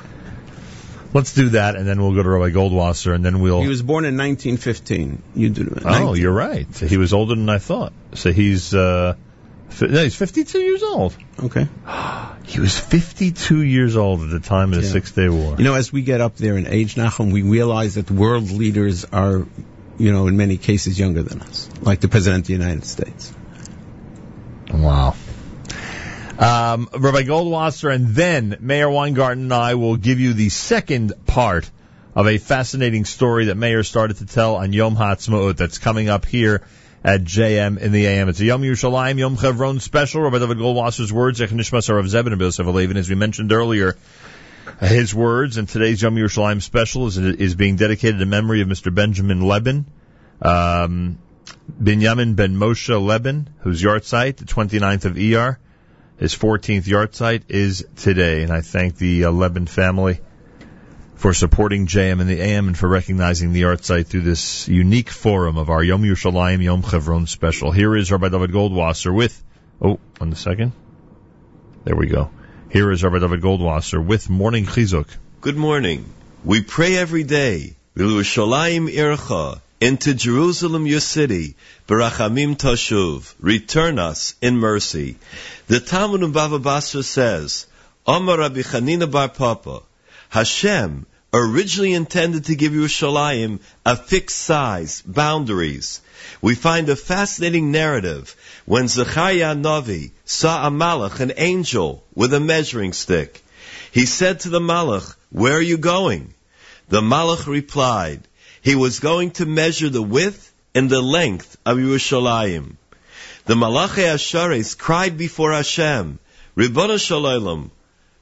Let's do that, and then we'll go to Rabbi Goldwasser, and then we'll. He was born in 1915. You do it. Oh, you're right. He was older than I thought. So he's uh, fi- no, he's 52 years old. Okay. He was 52 years old at the time of the Yeah. Six Day War. You know, as we get up there in age, Nachum, we realize that world leaders are, you know, in many cases younger than us, like the President of the United States. Wow. Um, Rabbi Goldwasser, and then Meir Weingarten and I will give you the second part of a fascinating story that Meir started to tell on Yom Ha'atzmaut that's coming up here at JM in the AM. It's a Yom Yerushalayim Yom Chevron special. Rabbi David Goldwasser's words, Zech Nishmas Rav Zebin Yosef Alevin, as we mentioned earlier. His words and today's Yom Yerushalayim special is, is being dedicated in memory of Mr. Benjamin Lebin, um, Binyamin Ben Moshe Lebin, whose yahrzeit, the 29th of ER, his 14th yahrzeit is today. And I thank the uh, Lebin family for supporting JM in the AM and for recognizing the yahrzeit through this unique forum of our Yom Yerushalayim Yom Chevron special. Here is Rabbi David Goldwasser with, oh, one second. There we go. Here is Rabbi David Goldwasser with Morning Chizuk. Good morning. We pray every day, Yerushalayim Ircha, into Jerusalem, your city, Barachamim Tashuv, return us in mercy. The Talmud in Bava Basra says, Omar Rabbi Chanina Bar Papa, Hashem originally intended to give Yerushalayim a fixed size, boundaries. We find a fascinating narrative when Zechariah Navi saw a malach, an angel, with a measuring stick. He said to the malach, Where are you going? The malach replied, He was going to measure the width and the length of Yerushalayim. The Malachi Asharis cried before Hashem, Ribbon Shalom,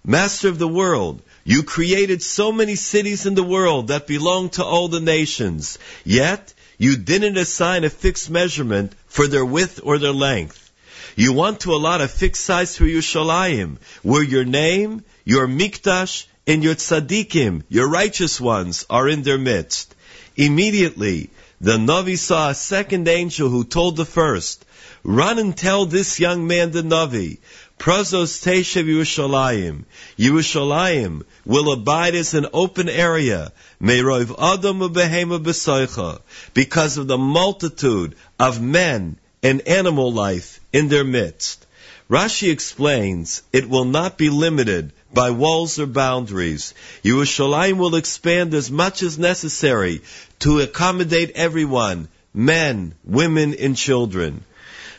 Master of the world, you created so many cities in the world that belong to all the nations, yet you didn't assign a fixed measurement for their width or their length. You want to allot a fixed size for Yerushalayim, where your name, your mikdash, and your tzaddikim, your righteous ones, are in their midst. Immediately, the Navi saw a second angel who told the first, Run and tell this young man the Navi, Prazos Teshev Yerushalayim. Yerushalayim will abide as an open area, Meirov Adam Behema Besoicha, because of the multitude of men and animal life in their midst. Rashi explains it will not be limited by walls or boundaries. Yerushalayim will expand as much as necessary to accommodate everyone, men, women, and children.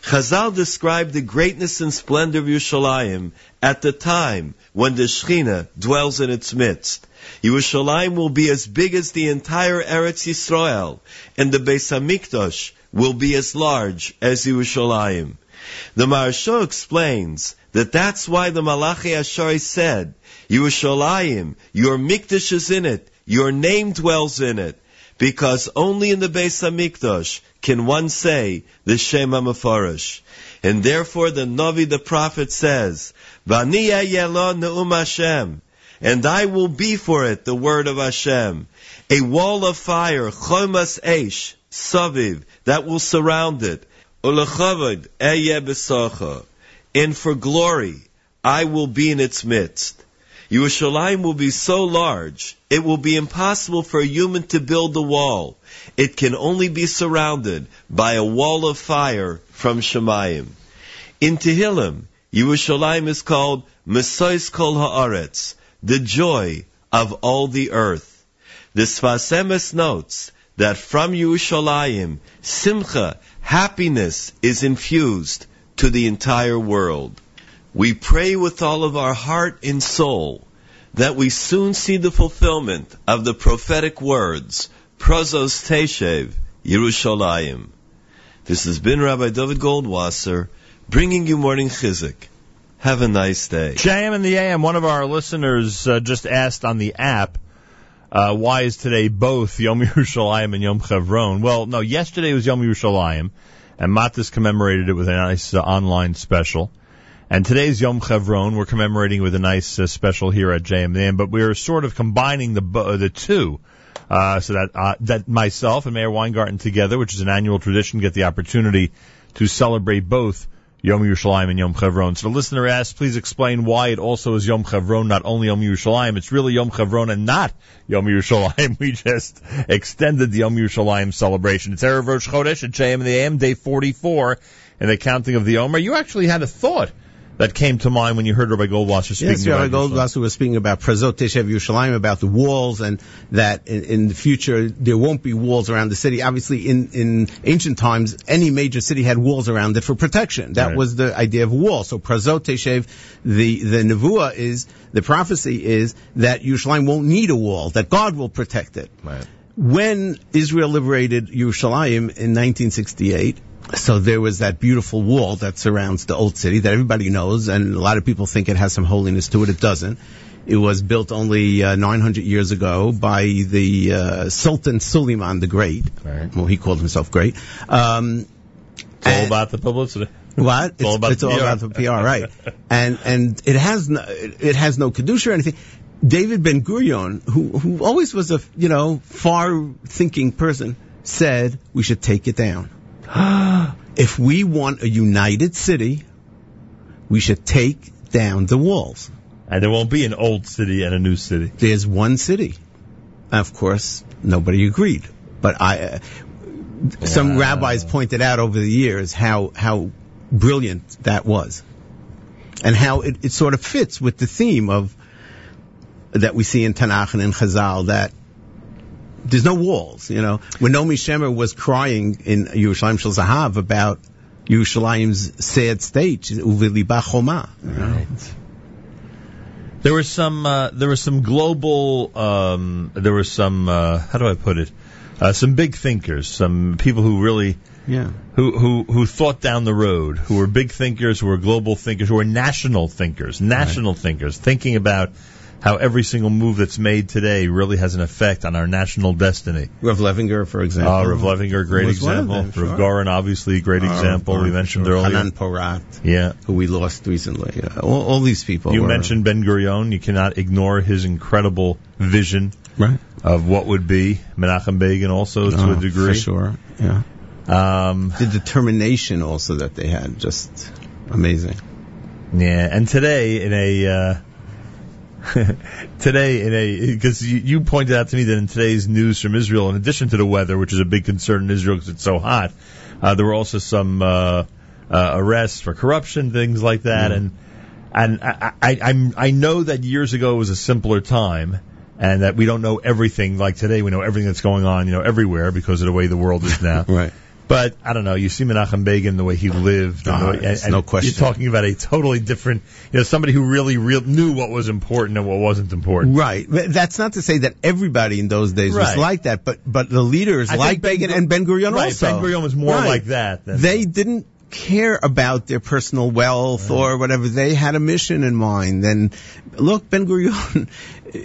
Chazal described the greatness and splendor of Yerushalayim at the time when the Shechina dwells in its midst. Yerushalayim will be as big as the entire Eretz Yisrael, and the Beis Hamikdash will be as large as Yerushalayim. The Maharsha explains that that's why the Malachi Ashari said, Yerushalayim, your Mikdash is in it, your name dwells in it, because only in the Beis Hamikdash can one say the Shem HaMeforash. And therefore the Navi the prophet says, Vaniya Yelo Ne'um Hashem, and I will be for it the word of Hashem, a wall of fire, Chomas Eish, Saviv, that will surround it, Ulechavod Eye Besacha, and for glory I will be in its midst. Yerushalayim will be so large, it will be impossible for a human to build the wall. It can only be surrounded by a wall of fire from Shemayim. In Tehillim, Yerushalayim is called Mesois Kol Haaretz, the joy of all the earth. The Sfas Emes notes that from Yerushalayim, Simcha, happiness is infused to the entire world. We pray with all of our heart and soul that we soon see the fulfillment of the prophetic words, Prozos Teshev, Yerushalayim. This has been Rabbi David Goldwasser, bringing you morning Chizuk. Have a nice day. JM in the AM, one of our listeners uh, just asked on the app, uh, why is today both Yom Yerushalayim and Yom Chevron? Well, no, yesterday was Yom Yerushalayim, and Matis commemorated it with a nice uh, online special. And today's Yom Chevron, we're commemorating with a nice uh, special here at JMN, but we're sort of combining the bo- the two, uh, so that uh, that myself and Meir Weingarten together, which is an annual tradition, get the opportunity to celebrate both Yom Yerushalayim and Yom Chevron. So the listener asks, please explain why it also is Yom Chevron, not only Yom Yerushalayim. It's really Yom Chevron and not Yom Yerushalayim. We just extended the Yom Yerushalayim celebration. It's Erev Rosh Chodesh at JM in the AM, day 44 in the counting of the Omer. You actually had a thought that came to mind when you heard Rabbi Goldwasser speaking Yes, Rabbi. Goldwasser was speaking about Prezot Teshev Yerushalayim, about the walls, and that in, in the future there won't be walls around the city. Obviously, in, in ancient times, any major city had walls around it for protection. That Right. was the idea of a wall. So Prezot Teshev, the the nevuah is the prophecy is that Yerushalayim won't need a wall, that God will protect it. Right. When Israel liberated Yerushalayim in 1968. So there was that beautiful wall that surrounds the old city that everybody knows, and a lot of people think it has some holiness to it. It doesn't. It was built only uh, 900 years ago by the uh, Sultan Suleiman the Great. Right. Well, he called himself great. Um, It's all about the publicity. what? It's all about it's the all PR. about the PR, right? and and it has no, it has no kedusha or anything. David Ben Gurion, who who always was a you know far thinking person, said we should take it down. if we want a united city, we should take down the walls. And there won't be an old city and a new city. There's one city. Of course, nobody agreed, but I. Uh, some rabbis pointed out over the years how how brilliant that was, and how it, it sort of fits with the theme of that we see in Tanakh and in Chazal that there's no walls. You know, when Naomi Shemer was crying in Yerushalayim Shel Zahav about Yerushalayim's sad state, Uviliba Choma. Right. There was some uh, there was some global um, there was some uh, how do I put it uh, some big thinkers some people who really Yeah. who who who thought down the road who were big thinkers who were global thinkers who were national thinkers national thinkers thinking about how every single move that's made today really has an effect on our national destiny. Rav Levinger, for example. Uh, Rav Levinger, great was one of example. them, sure. Rav Goren, obviously, great Uh, example. we mentioned sure. earlier. Hanan Porat, Yeah. who we lost recently. Yeah. All, all these people. You were- mentioned Ben Gurion. You cannot ignore his incredible vision Right. of what would be Menachem Begin also to Oh, a degree. For sure. Yeah. Um, The determination also that they had, just amazing. yeah, and today in a uh, today in a because you, you pointed out to me that in today's news from Israel, in addition to the weather, which is a big concern in Israel because it's so hot, uh, there were also some uh, uh, arrests for corruption, things like that, and and I, I I'm I know that years ago was a simpler time. And that we don't know everything like today. We know everything that's going on, you know, everywhere because of the way the world is now. Right. But I don't know. You see Menachem Begin the way he lived, and, Ah, way, and, and no question. You're talking about a totally different, you know, somebody who really, real knew what was important and what wasn't important. Right. That's not to say that everybody in those days Right. was like that, but but the leaders I like Ben Begin and Ben Gurion Right, also. Ben Gurion was more Right. like that they didn't care about their personal wealth or whatever. They had a mission in mind. And look, Ben Gurion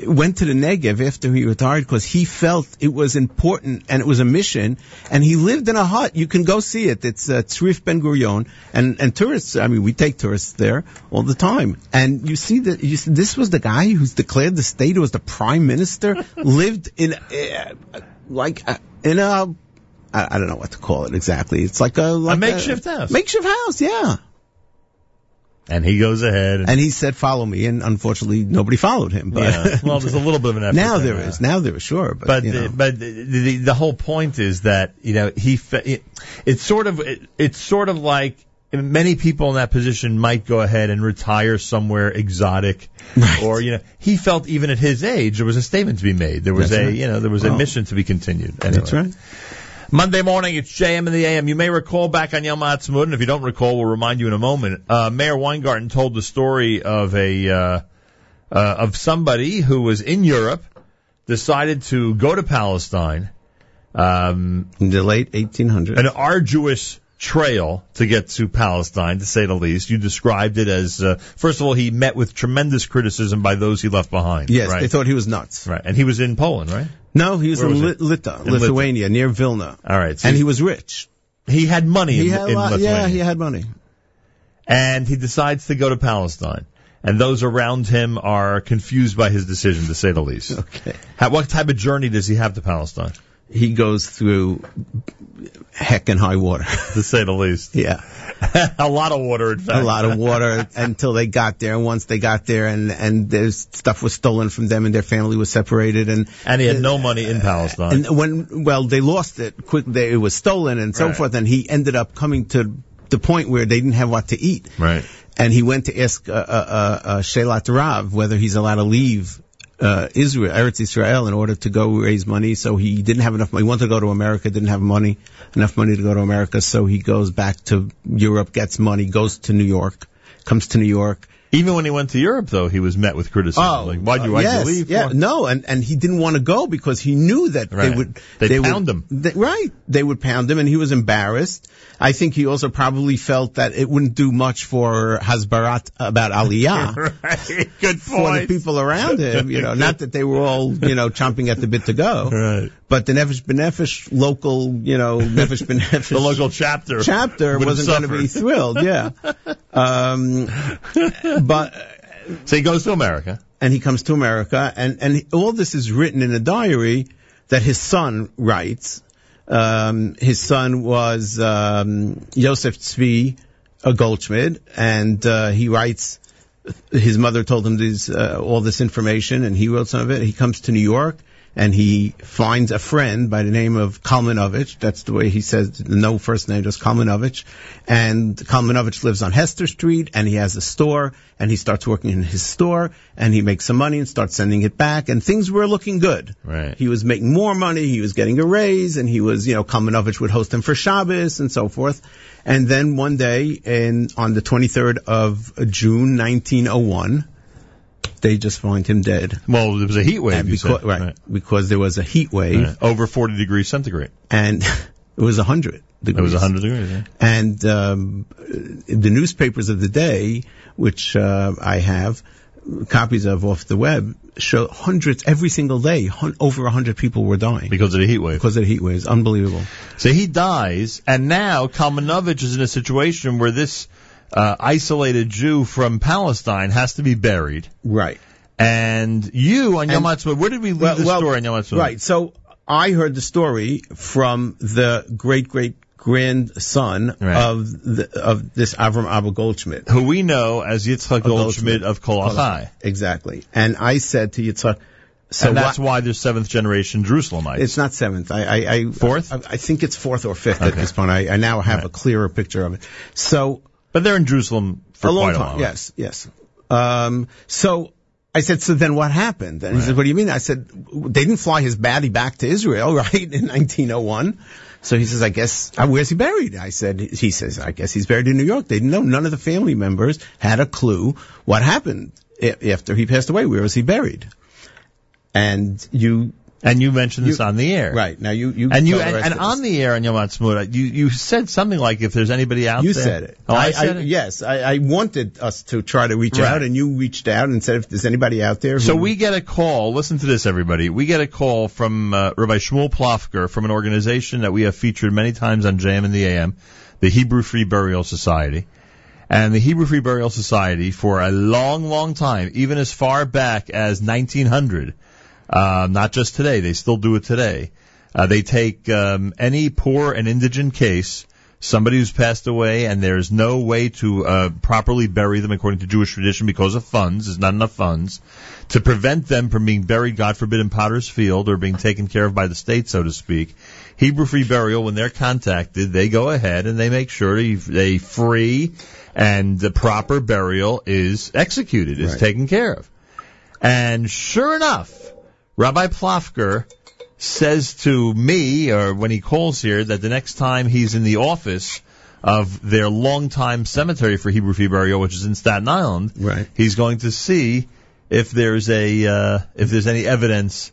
went to the Negev after he retired because he felt it was important and it was a mission. And he lived in a hut. You can go see it. It's uh, Tzrif Ben Gurion. And, and tourists, I mean, we take tourists there all the time. And you see that you see, this was the guy who's declared the state, who was the prime minister, lived in, uh, like, uh, in a, I, I don't know what to call it exactly. It's like a, like a makeshift house. Makeshift house, yeah. And he goes ahead. And, And he said, "Follow me," and unfortunately, nobody followed him. But yeah. Well, there's a little bit of an effort. now there is. Now there is, sure. But, But the, but the, the the whole point is that you know he it, it's sort of it, it's sort of like many people in that position might go ahead and retire somewhere exotic or you know he felt even at his age there was a statement to be made there was That's a right. you know there was a mission to be continued that's right. Monday morning, it's JM in the AM. You may recall back on Yom Ha'atzmaut, and if you don't recall, we'll remind you in a moment. Uh, Meir Weingarten told the story of a uh, uh, of somebody who was in Europe, decided to go to Palestine, um, in the late 1800s. an arduous trail to get to Palestine, to say the least. You described it as, uh, first of all, he met with tremendous criticism by those he left behind. yes, right? they thought he was nuts. right, and he was in Poland, right? No, he was Where in was Lit- Lita, In Lithuania, near Vilna, All right, so and he was rich. he had money He in, had a in lot, Lithuania. yeah, he had money. and he decides to go to Palestine. And those around him are confused by his decision, to say the least. Okay. How, what type of journey does he have to Palestine? He goes through heck and high water. to say the least. Yeah. a lot of water, in fact. a lot of water until they got there. And once they got there, and and their stuff was stolen from them, and their family was separated, and And he had no money in Palestine. and when well they lost it quick, they, it was stolen and so Right. forth, and he ended up coming to the point where they didn't have what to eat, right. and he went to ask uh, uh, uh, uh, Shelat Rav whether he's allowed to leave. Uh, Israel, Eretz Israel, in order to go raise money. So he didn't have enough money. He wanted to go to America, didn't have money, enough money to go to America. So he goes back to Europe, gets money, goes to New York, comes to New York, Even when he went to Europe, though, he was met with criticism. Oh, like, why'd you, uh, yes, leave? Yeah, for? no, and and he didn't want to go because he knew that they Right. would They'd they pound would, him. they- right, they would pound him, and he was embarrassed. I think he also probably felt that it wouldn't do much for Hasbarat about Aliyah. right. Good point. For the people around him, you know, not that they were all, you know, chomping at the bit to go, Right. but the Nefesh B'Nefesh local, you know, Nefesh B'Nefesh The local chapter. chapter wasn't going to be thrilled, yeah. Um, but So he goes to America. and he comes to America, and and all this is written in a diary that his son writes. Um, his son was um, Yosef Tzvi, a Goldschmidt, and uh, he writes. His mother told him these uh, all this information, and he wrote some of it. He comes to New York, and he finds a friend by the name of Kalmanovich. That's the way he says no first name, just Kalmanovich. And Kalmanovich lives on Hester Street, and he has a store, and he starts working in his store, and he makes some money and starts sending it back, and things were looking good. Right. He was making more money, he was getting a raise, and he was, you know, Kalmanovich would host him for Shabbos and so forth. And then one day, in, on the 23rd of June 1901, they just find him dead. Well, there was a heat wave, because, said. right, because there was a heat wave, Right. Over 40 degrees centigrade. and it was 100 It degrees. was 100 degrees. Yeah. And um, the newspapers of the day, which uh, I have copies of off the web, show hundreds every single day. Hun- over 100 people were dying Because of the heat wave. because of the heat waves. Unbelievable. So he dies, and now Kalmanovich is in a situation where this uh, isolated Jew from Palestine has to be buried. Right. And you on Yom Ha'atzmaut, where did we leave Well- the well, story on Yom Ha'atzmaut? Right. So I heard the story from the great great grandson Right. of the, of this Avram Abba Goldschmidt. Who we know as Yitzchak Goldschmidt of Kol Achai. Exactly. And I said to Yitzhak, so and that's what- why they're seventh generation Jerusalemites. It's not seventh. I, I, I Fourth? I, I think it's fourth or fifth at this point. I, I now have Right. a clearer picture of it. So but they're in Jerusalem for a long quite time. a while. Yes, yes. Um, so I said, so then what happened? And he said, what do you mean? I said, they didn't fly his body back to Israel, right, in 1901. So he says, I guess, uh, where's he buried? I said, he says, I guess he's buried in New York. They didn't know. None of the family members had a clue what happened after he passed away. Where was he buried? And you, And you mentioned this You- on the air. right, now you, you, And you and, and on the air on Yom Ha'atzmaut, you you said something like if there's anybody out You there. You said it. Oh, I, said it. Yes, I, I wanted us to try to reach Right. out, and you reached out and said if there's anybody out there. So we get a call. Listen to this, everybody. We get a call from uh, Rabbi Shmuel Plofker from an organization that we have featured many times on JM in the AM, the Hebrew Free Burial Society. And the Hebrew Free Burial Society, for a long, long time, even as far back as 1900, uh, not just today, they still do it today. Uh, they take um, any poor and indigent case, somebody who's passed away, and there's no way to uh, properly bury them according to Jewish tradition because of funds. There's not enough funds to prevent them from being buried, God forbid, in Potter's Field or being taken care of by the state, so to speak. Hebrew Free Burial, when they're contacted, they go ahead and they make sure they, free and the proper burial is executed, is Right. taken care of. And sure enough, Rabbi Plofker says to me, or when he calls here, that the next time he's in the office of their longtime cemetery for Hebrew Free Burial, which is in Staten Island, Right. he's going to see if there's a uh, if there's any evidence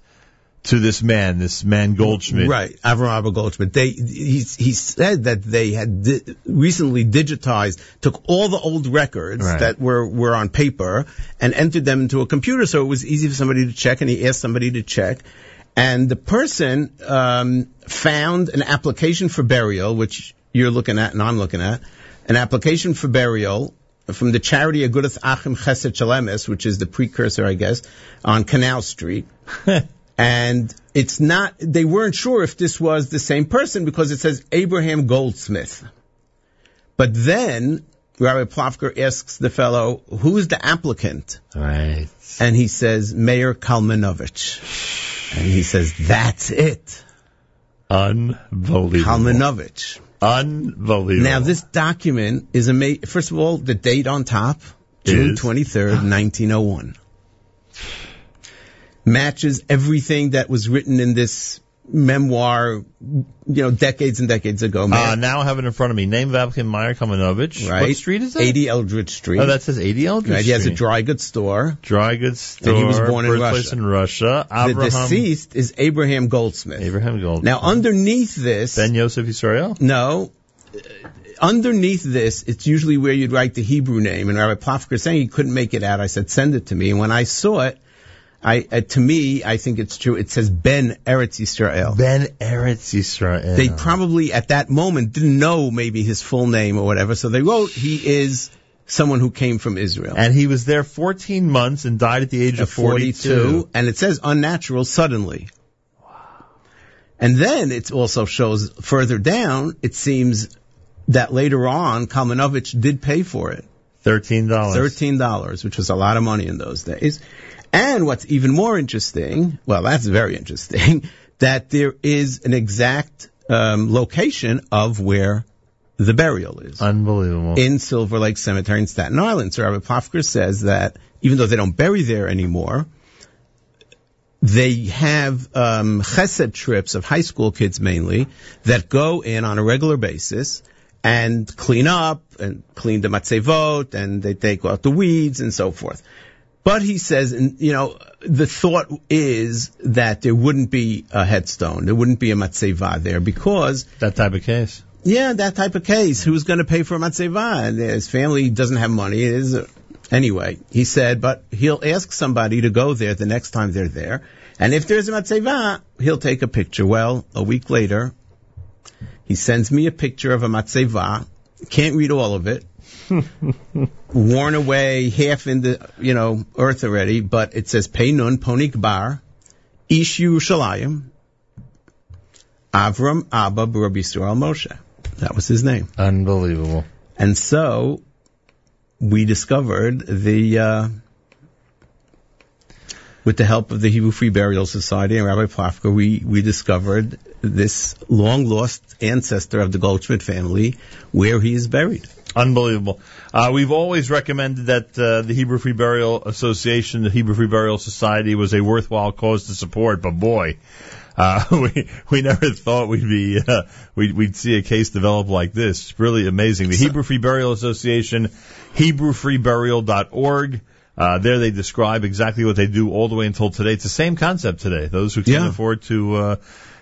to this man, this man Goldschmidt. Right, Avram Abba Goldschmidt. They he he said that they had di- recently digitized, took all the old records Right. that were were on paper and entered them into a computer, so it was easy for somebody to check. And he asked somebody to check, and the person um, found an application for burial, which you're looking at and I'm looking at, an application for burial. From the charity Agudath Achim Chesed Shalemis, which is the precursor, I guess, on Canal Street, And it's not, they weren't sure if this was the same person because it says Abraham Goldsmith. But then Rabbi Plofker asks the fellow, who's the applicant? Right. And he says, Meyer Kalmanovich. And he says, that's it. Unbelievable. Kalmanovich. Unbelievable. Now this document is amazing. First of all, the date on top, June Is? 23rd, 1901. Matches everything that was written in this memoir, you know, decades and decades ago. Uh, now I have it in front of me. Name of applicant Meyer Kamenovich. right? What street is that? 80 Eldridge Street. Oh, that says 80 Eldridge Right, he has a dry goods store. Dry goods store. And he was born in Russia. in Russia. The deceased is Abraham Goldsmith. Abraham Gold. Now, underneath this, Ben Yosef Israel. No. Uh, Underneath this, it's usually where you'd write the Hebrew name. And Rabbi Plofker is saying he couldn't make it out. I said, send it to me. And when I saw it, I, uh, to me, I think it's true. It says Ben Eretz Yisrael. Ben Eretz Yisrael. They probably at that moment didn't know maybe his full name or whatever. So they wrote he is someone who came from Israel. and he was there 14 months and died at the age of At 42, and it says unnatural suddenly. And then it also shows further down, it seems that later on, Kalmanovich did pay for it. $13. $13, which was a lot of money in those days. And what's even more interesting, well, that's very interesting, that there is an exact um, location of where the burial is. Unbelievable. In Silver Lake Cemetery in Staten Island. So Rabbi Plofker says that even though they don't bury there anymore, they have um, chesed trips of high school kids mainly that go in on a regular basis and clean up and clean the matzevot and they take out the weeds and so forth. But he says, and, you know, the thought is that there wouldn't be a headstone, there wouldn't be a matzeva there because that type of case. yeah, that type of case. Who's going to pay for a matzeva? And his family doesn't have money. Is anyway. He said, but he'll ask somebody to go there the next time they're there, and if there's a matzeva, he'll take a picture. Well, a week later, he sends me a picture of a matzeva. Can't read all of it. Worn away, half in the you know earth already, but it says Peinun Ponik Bar, Ish Yerushalayim, Avram Abba Rabbi Yisrael Moshe. That was his name. Unbelievable. And so we discovered the, uh, with the help of the Hebrew Free Burial Society and Rabbi Plofker, we, we discovered this long lost ancestor of the Goldschmidt family where he is buried. Unbelievable. Uh, we've always recommended that uh, the Hebrew Free Burial Association, the Hebrew Free Burial Society, was a worthwhile cause to support. But boy, uh, we we never thought we'd be uh, we'd, we'd see a case develop like this. It's really amazing. The Hebrew Free Burial Association, HebrewFreeBurial.org. Uh, there they describe exactly what they do all the way until today. It's the same concept today. Those who can't Yeah. afford to uh,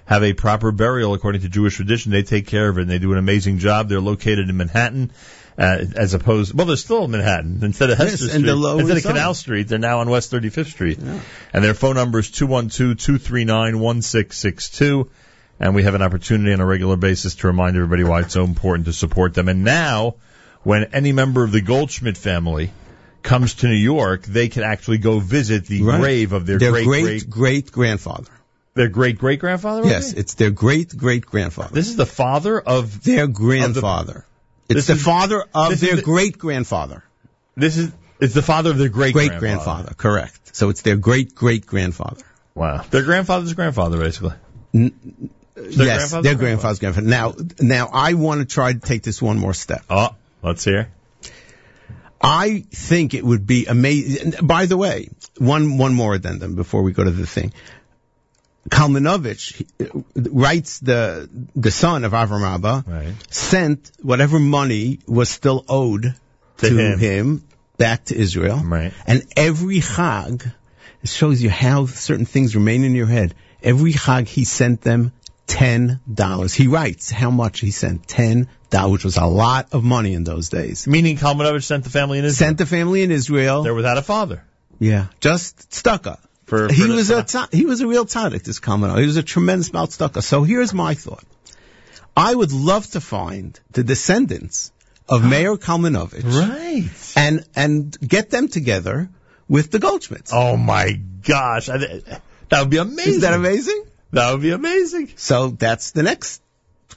have a proper burial according to Jewish tradition, they take care of it and they do an amazing job. They're located in Manhattan. Uh, as opposed, well, they're still in Manhattan instead of Yes, Hester and Street, the instead of. Canal Street. They're now on West 35th Street, and their phone number is two one two two three nine one six six two. And we have an opportunity on a regular basis to remind everybody why it's so important to support them. And now, when any member of the Goldschmidt family comes to New York, they can actually go visit the Right. grave of their, Their great great great great grandfather. their great great grandfather. Yes, it's their great great grandfather. This is the father of Their grandfather. It's This the is- father of their great grandfather. this is it's the father of their great Great grandfather, correct. So it's their great great grandfather. Wow, their grandfather's grandfather, basically. yes, grandfather's their grandfather's grandfather. Now, now I want to try to take this one more step. Oh, let's hear. I think it would be amazing. By the way, one one more addendum before we go to the thing. Kalmanovich writes the the son of Avram Abba Right. sent whatever money was still owed To to, him. him. back to Israel. Right. And every Chag, it shows you how certain things remain in your head. Every Chag he sent them ten dollars. He writes how much he sent ten dollars, which was a lot of money in those days. Meaning Kalmanovich sent the family in Israel. Sent the family in Israel. They're without a father. Yeah, just stucca. For, he for the- was a tza- he was a real tzaddik. This Kalmanov. He was a tremendous mouth stucca. So here's my thought. I would love to find the descendants of Meyer Kalmanovich right and and get them together with the Goldschmidts. Oh my gosh. I, That would be amazing. Isn't that amazing? That would be amazing. So that's the next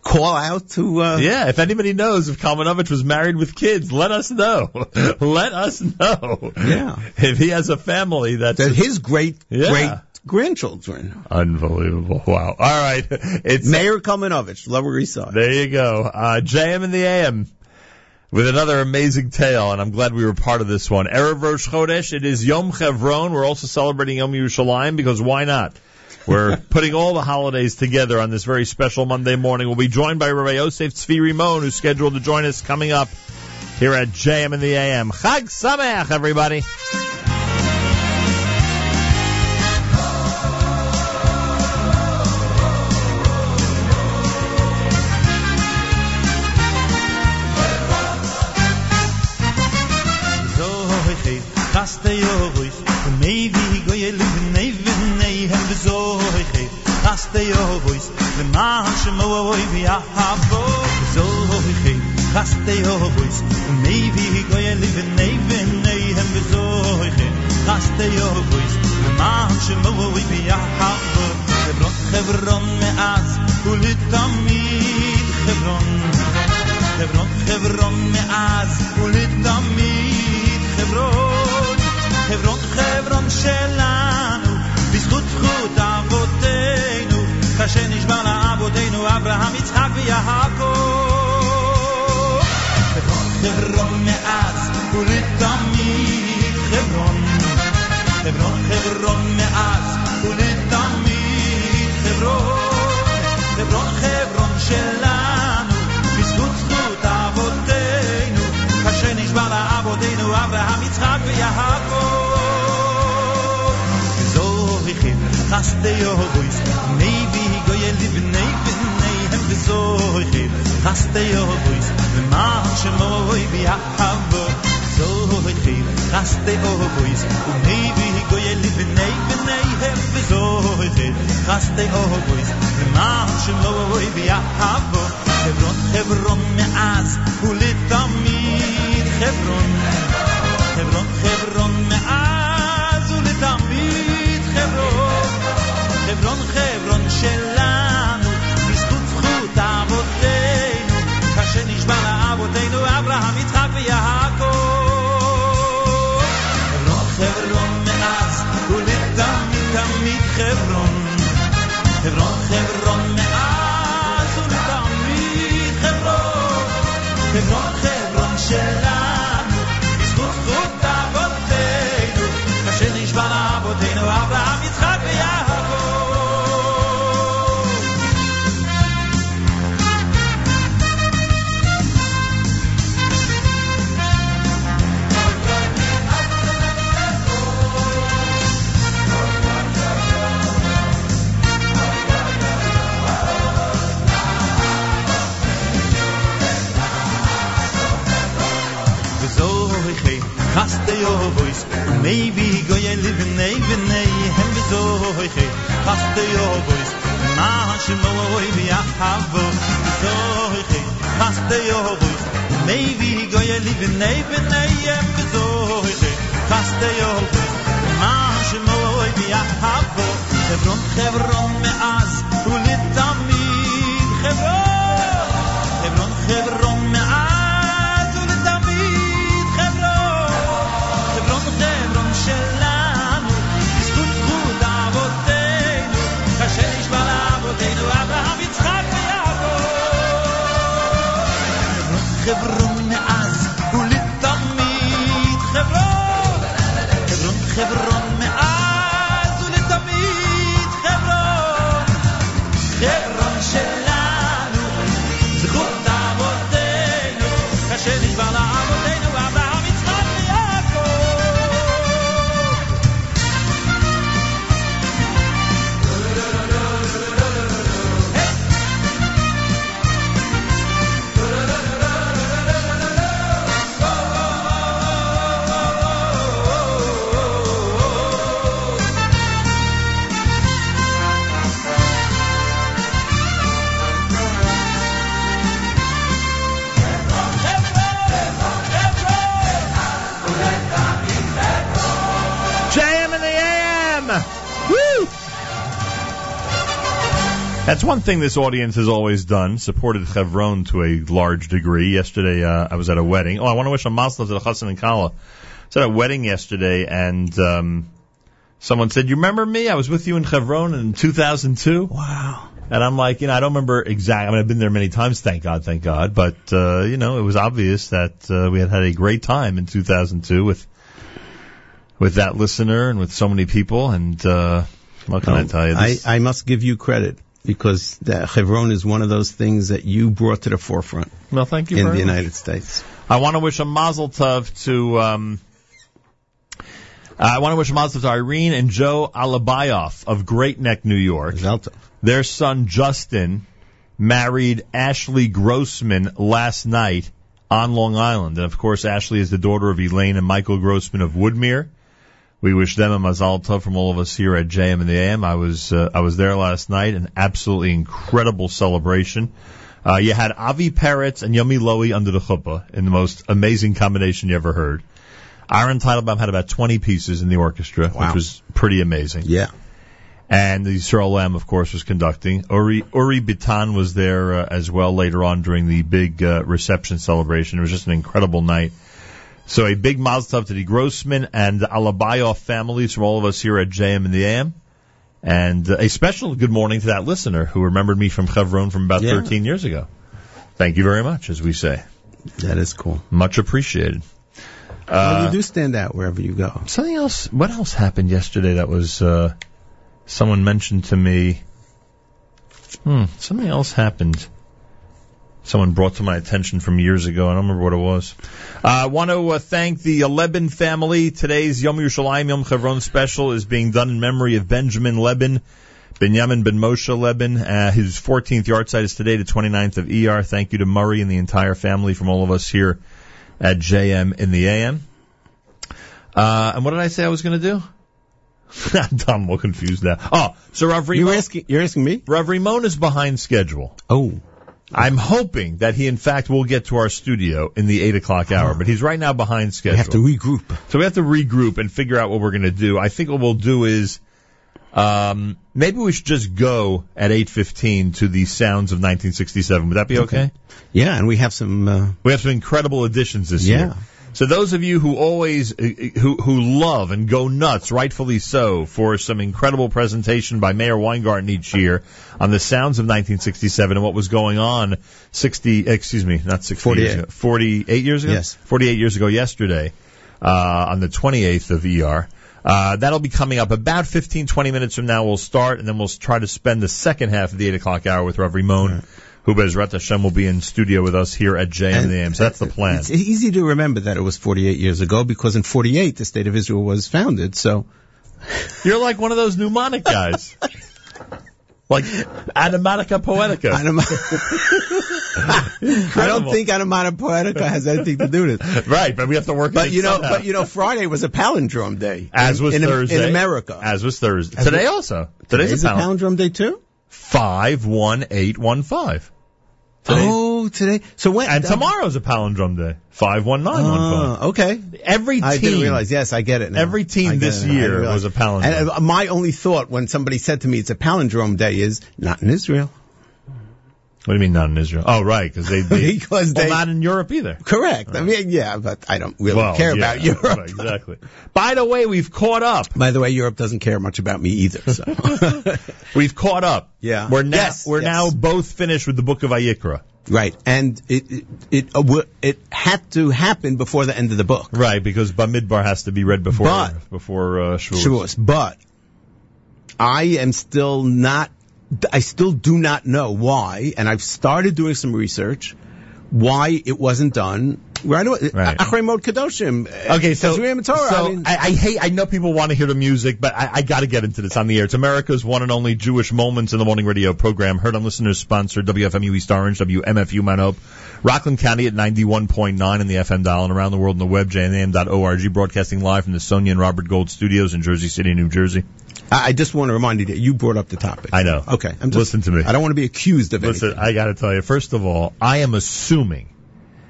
call out to. Uh, Yeah, if anybody knows if Kalmanovich was married with kids, let us know. let us know. Yeah. If he has a family that's that his great Yeah. great grandchildren. unbelievable. Wow. All right. It's Meyer Kalmanovich, Lower East Side. There you go. Uh, JM in the AM with another amazing tale, and I'm glad we were part of this one. Erev Rosh Chodesh, it is Yom Chevron. We're also celebrating Yom Yerushalayim because why not? We're putting all the holidays together on this very special Monday morning. We'll be joined by Rabbi Yosef Tzvi Rimon, who's scheduled to join us coming up here at JM in the AM. Chag Sameach, everybody. Chaste Yovois, Leman Shemo Viahavo, Zoiche, Chaste Yovois, Maybe Goye Livnei Vnei Hem Zoiche, Chaste Yovois, Leman Shemo Viahavo, Hebron, Hebron Me'az, Ulitamid Hebron, חברון, חברון מאז ולתמיד חברון, חברון, חברון שלנו, בזכות זכות אבותינו, כאשר נשבע לאבותינו אברהם, יצחק ויעקב. חברון, חברון מאז ולתמיד חברון, חברון, חברון מאז ולתמיד חברון, חברון, חברון שלנו, בזכות זכות אבותינו, כאשר נשבע לאבותינו אברהם, יצחק ויעקב. זוכרים חסדי יהויס, maybe גויל Ali bnei bnei hem bezoi khir khaste yo boy me ma shmoy bi ahav zoi khir khaste yo boy u nei bi goy ali bnei bnei hem bezoi khaste yo boy me ma shmoy az one thing this audience has always done, supported Chevron to a large degree. Yesterday, uh, I was at a wedding. Oh, I want to wish a mazel to the Chassan and Kala. I was at a wedding yesterday, and um, someone said, "You remember me? I was with you in Chevron in 2002." Wow. And I'm like, you know, I don't remember exactly. I mean, I've been there many times, thank God, thank God. But uh, you know, it was obvious that uh, we had had a great time in 2002 with with that listener and with so many people. And uh, what can I tell you? I, I must give you credit because the Chevron is one of those things that you brought to the forefront well, thank you in the much. United States. I want to wish a mazel tov to. Um, I want to wish a mazel tov to Irene and Joe Alabayoff of Great Neck, New York. Their son Justin married Ashley Grossman last night on Long Island, and of course, Ashley is the daughter of Elaine and Michael Grossman of Woodmere. We wish them a mazal tov from all of us here at JM in the AM. I was uh, I was there last night, an absolutely incredible celebration. Uh, you had Avi Peretz and Yumi Lowy under the chuppah in the most amazing combination you ever heard. Aaron Teitelbaum had about 20 pieces in the orchestra, Wow. which was pretty amazing. Yeah. And the Yisrael Lamm, of course, was conducting. Uri, Uri Bitan was there uh, as well later on during the big uh, reception celebration. It was just an incredible night. So a big mazel tov to the Grossman and Alabayoff families from all of us here at JM in the AM. And a special good morning to that listener who remembered me from Chevron from about Yeah. 13 years ago. Thank you very much, as we say. That is cool. Much appreciated. well, Uh, you do stand out wherever you go. Something else. What else happened yesterday that was uh, someone mentioned to me? Hmm. Something else happened. Someone brought to my attention from years ago. I don't remember what it was. Uh, I want to uh, thank the Lebin family. Today's Yom Yerushalayim Yom Chevron special is being done in memory of Benjamin Lebin, Benjamin Ben Moshe Lebin. Uh, his 14th yahrzeit is today, the 29th of ER. Thank you to Murray and the entire family from all of us here at JM in the AM. Uh, and what did I say I was going to do? I'm all confused now. Oh, so Rav Rimon. You're asking, you're asking me? Rav Rimon is behind schedule. Oh. I'm hoping that he, in fact, will get to our studio in the 8 o'clock hour, but he's right now behind schedule. We have to regroup. So we have to regroup and figure out what we're going to do. I think what we'll do is, um, maybe we should just go at 8.15 to the sounds of 1967. Would that be okay? Yeah, and we have some. Uh, We have some incredible additions this Yeah. year. So those of you who always uh, who who love and go nuts, rightfully so, for some incredible presentation by Meir Weingarten each year on the sounds of 1967 and what was going on 60 excuse me, not 60 years 48. ago, 48 years ago. Yes. 48 years ago yesterday uh, on the 28th of ER. Uh, that'll be coming up about 15, 20 minutes from now. We'll start, and then we'll try to spend the second half of the 8 o'clock hour with Rav Rimon, who Bezrat Hashem will be in studio with us here at JM in the AM. So that's the plan. It's easy to remember that it was 48 years ago because in 48 the state of Israel was founded. So You're like one of those mnemonic guys. like Animatica Poetica. I don't think Anamata Poetica has anything to do with it. Right, but we have to work. But it you know, somehow. but you know, Friday was a palindrome day. as in, was in, Thursday in America. As was Thursday. As Today was- also. Today's, Today's a a palindrome day too. Five one eight one five. Oh, today. So when? And tomorrow's a palindrome day. Five one nine one five. Ah, okay. Every team. I didn't realize. Yes, I get it. Now. Every team this it now. I year was a palindrome. And uh, my only thought when somebody said to me it's a palindrome day is not in Israel. What do you mean not in Israel? Oh, right, because they, they Because well, they- not in Europe either. Correct. I mean, yeah, but I don't really Well, care yeah, about Europe. right, exactly. By the way, we've caught up. By the way, Europe doesn't care much about me either. So. We've caught up. Yeah. We're now Yes, we're yes. now both finished with the book of Vayikra. right, and it it it, uh, it had to happen before the end of the book. Right, because Bamidbar has to be read before But- before uh, Shavuos. Shavuos. But I am still not. I still do not know why, and I've started doing some research why it wasn't done right away. Right. Achrei Mod Kadoshim. uh, Okay, so, Tazriim and Torah, so I mean- I, I hate. I know people want to hear the music, but I, I got to get into this on the air. It's America's one and only Jewish Moments in the Morning radio program, heard on listeners sponsored WFMU East Orange, WMFU Mount Hope, Rockland County at 91.9 in the FM dial, and around the world on the web, jnam.org, broadcasting live from the Sonia and Robert Gold Studios in Jersey City, New Jersey. I, I just want to remind you that you brought up the topic. I know. Okay, I'm just, Listen to me. I don't want to be accused of Listen, anything. I got to tell you. First of all, I am assuming,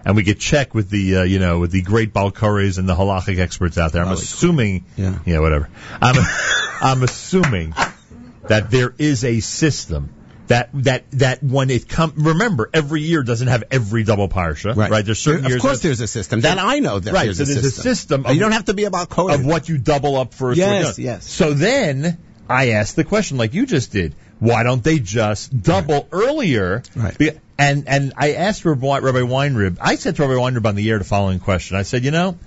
and we could check with the uh, you know with the great Balkaris and the halachic experts out there. I'm assuming, Yeah. yeah, whatever. I'm I'm assuming that there is a system That that that when it come remember every year doesn't have every double parsha right, there's certain Of years course there's a system. That I know that right there's so a there's system. a system of, you don't have to be about code. of what you double up for Yes, yes. so then I asked the question like you just did why don't they just double earlier right and and I asked Rabbi, Weinreb I said to Rabbi Weinreb on the air the following question I said you know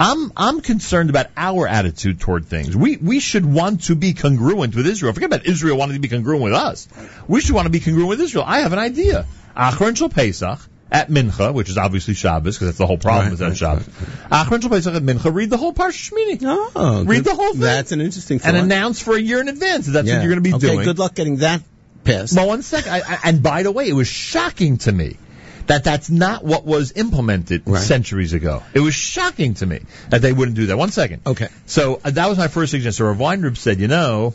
I'm I'm concerned about our attitude toward things. We we should want to be congruent with Israel. Forget about Israel wanting to be congruent with us. We should want to be congruent with Israel. I have an idea. Achron Shel Pesach at Mincha, which is obviously Shabbos, because that's the whole problem is that Shabbos. Achron Shel Pesach at Mincha, read the whole Parsha Shmini. Oh, read the whole thing. That's an interesting thing. and announce for a year in advance that that's Yeah. what you're going to be okay, doing. Okay, good luck getting that passed. Well, one second. I, I, and by the way, it was shocking to me that that's not what was implemented centuries ago. It was shocking to me that they wouldn't do that. One second. Okay. So uh, that was my first suggestion. So Rav Weinreb said, you know,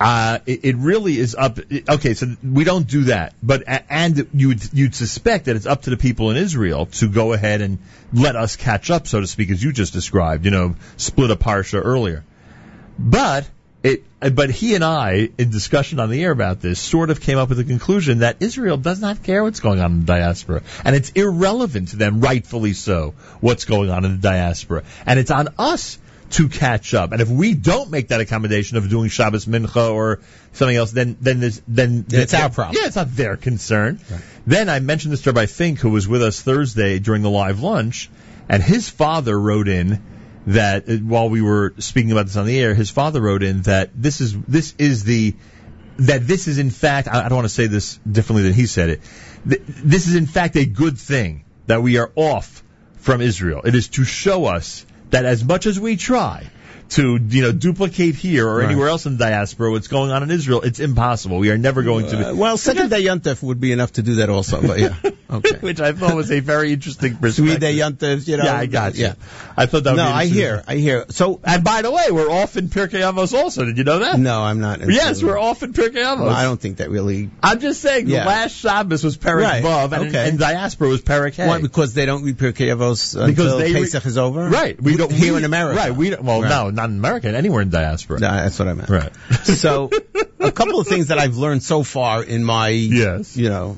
uh, it, it really is up. Okay, so we don't do that, but and you'd you'd suspect that it's up to the people in Israel to go ahead and let us catch up, so to speak, as you just described. You know, split a parsha earlier. But it, but he and I, in discussion on the air about this, sort of came up with the conclusion that Israel does not care what's going on in the diaspora, and it's irrelevant to them, rightfully so, what's going on in the diaspora, and it's on us to catch up. And if we don't make that accommodation of doing Shabbos Mincha or something else, then then there's then It's our problem. Yeah, it's not their concern. Then I mentioned this to Rabbi Fink, who was with us Thursday during the live lunch, and his father wrote in that uh, while we were speaking about this on the air, his father wrote in that this is this is the that this is in fact I don't want to say this differently than he said it. Th- This is in fact a good thing that we are off from Israel. It is to show us that as much as we try to you know duplicate here or Right. anywhere else in diaspora what's going on in Israel, it's impossible. We are never going to. Uh, Be, well, second day Yontif would be enough to do that also, but yeah. Okay. which I thought was a very interesting perspective. day Yontif, you know. Yeah, I got you. Yeah. I thought that would No, I hear, I hear. So, And by the way, we're off in Pirkei Avos also. Did you know that? no, I'm not. Yes, we're off in Pirkei Avos. Well, I don't think that really. I'm just saying Yeah. the last Shabbos was Perek Right, Vav and, okay. and diaspora was Perek Hey. Why? Because they don't read Pirkei Avos until Because they re- Pesach is over. Right. We don't here we- in America. Right. We don't, well, Right. no, not in America. Anywhere in diaspora. That's what I meant. Right. So, a couple of things that I've learned so far in my, Yes. you know,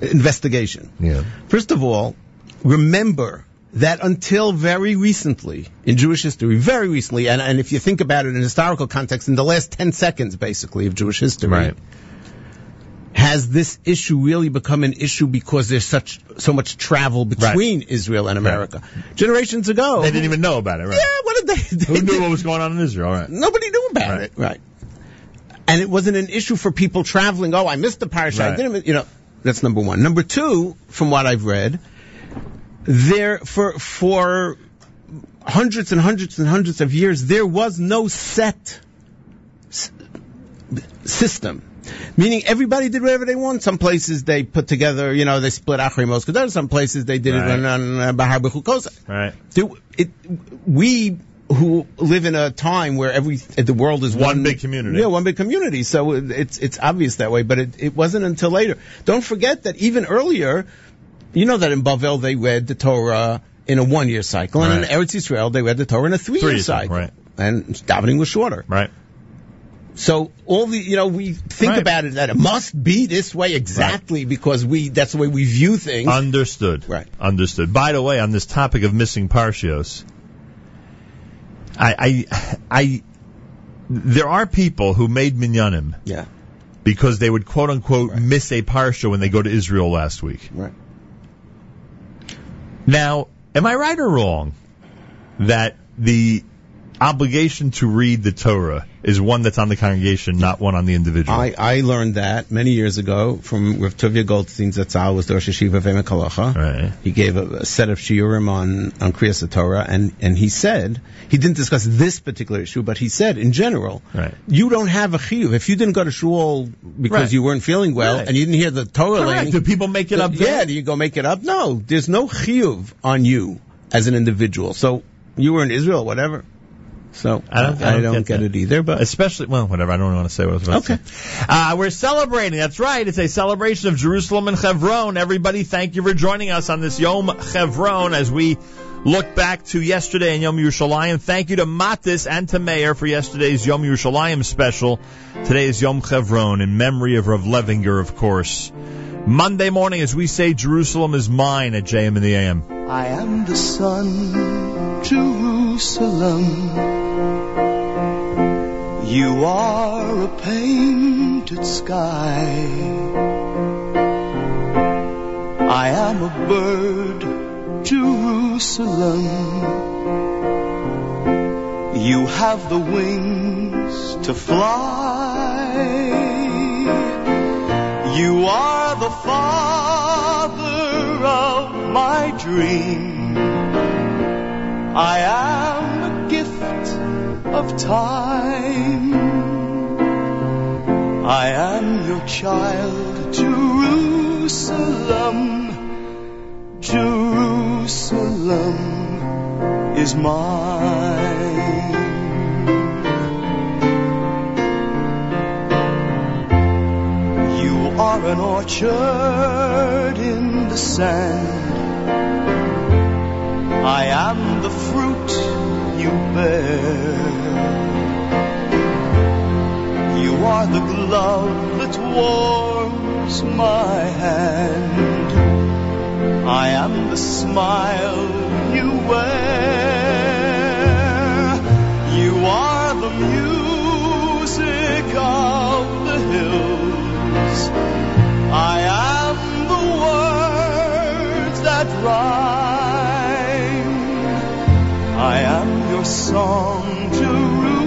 investigation. Yeah. First of all, remember that until very recently in Jewish history, very recently, and, and if you think about it in historical context, in the last 10 seconds, basically, of Jewish history, Right. Has this issue really become an issue because there's such so much travel between Israel and America? Generations ago, They didn't even know about it, right? yeah, what did they? Who knew what was going on in Israel? Right. Nobody knew about Right. it, right? And it wasn't an issue for people traveling. Oh, I missed the parsha. I didn't, you know. That's number one. Number two, from what I've read, there for for hundreds and hundreds and hundreds of years, there was no set s- system. Meaning everybody did whatever they want. Some places they put together, you know, they split Achrei Mos Kedosh. Some places they did Right. it on, on uh, Bahar Bechukos. Right. There- it, we who live in a time where every the world is One one, big community. Yeah, one big community. So it's it's obvious that way, but it, it wasn't until later. Don't forget that even earlier, you know that in Bavel they read the Torah in a one year cycle, and in Eretz Israel they read the Torah in a three year cycle, right. and davening was shorter. Right. So all the you know we think Right. about it that it must be this way exactly because we that's the way we view things. Understood. Right. Understood. By the way, on this topic of missing parshios, I, I, I, there are people who made minyanim yeah, because they would quote unquote miss a parsha when they go to Israel last week. right. Now, am I right or wrong that the obligation to read the Torah is one that's on the congregation, not one on the individual? I, I learned that many years ago from Rav Tovia Goldstein Zatzal was the Rosh Hashiva of Emek Right. He gave a, a set of shiurim on on Kriyas Torah, and and he said he didn't discuss this particular issue, but he said in general, Right. you don't have a chiyuv if you didn't go to shul because Right. you weren't feeling well and you didn't hear the Torah. Correct. Do people make it up? yeah, do you go make it up? No, there's no chiyuv on you as an individual. So you were in Israel, whatever. So I don't, I don't, get, that. it either, but especially well, whatever. I don't want to say what I was about Okay. to say. Uh, we're celebrating. That's right. It's a celebration of Jerusalem and Chevron. Everybody, thank you for joining us on this Yom Chevron as we look back to yesterday in Yom Yerushalayim. Thank you to Matis and to Meir for yesterday's Yom Yerushalayim special. Today is Yom Chevron in memory of Rav Levinger, of course. Monday morning, as we say, Jerusalem is mine at JM in the AM. I am the sun, Jerusalem. You are a painted sky. I am a bird, Jerusalem. You have the wings to fly. You are the father of my dream. I am a gift of time. I am your child, Jerusalem. Jerusalem is mine. You are an orchard in the sand. I am the fruit you bear. You are the glove that warms my hand. I am the smile you wear. You are the music of the hills. I am the words that rhyme. I am your song, Jerusalem.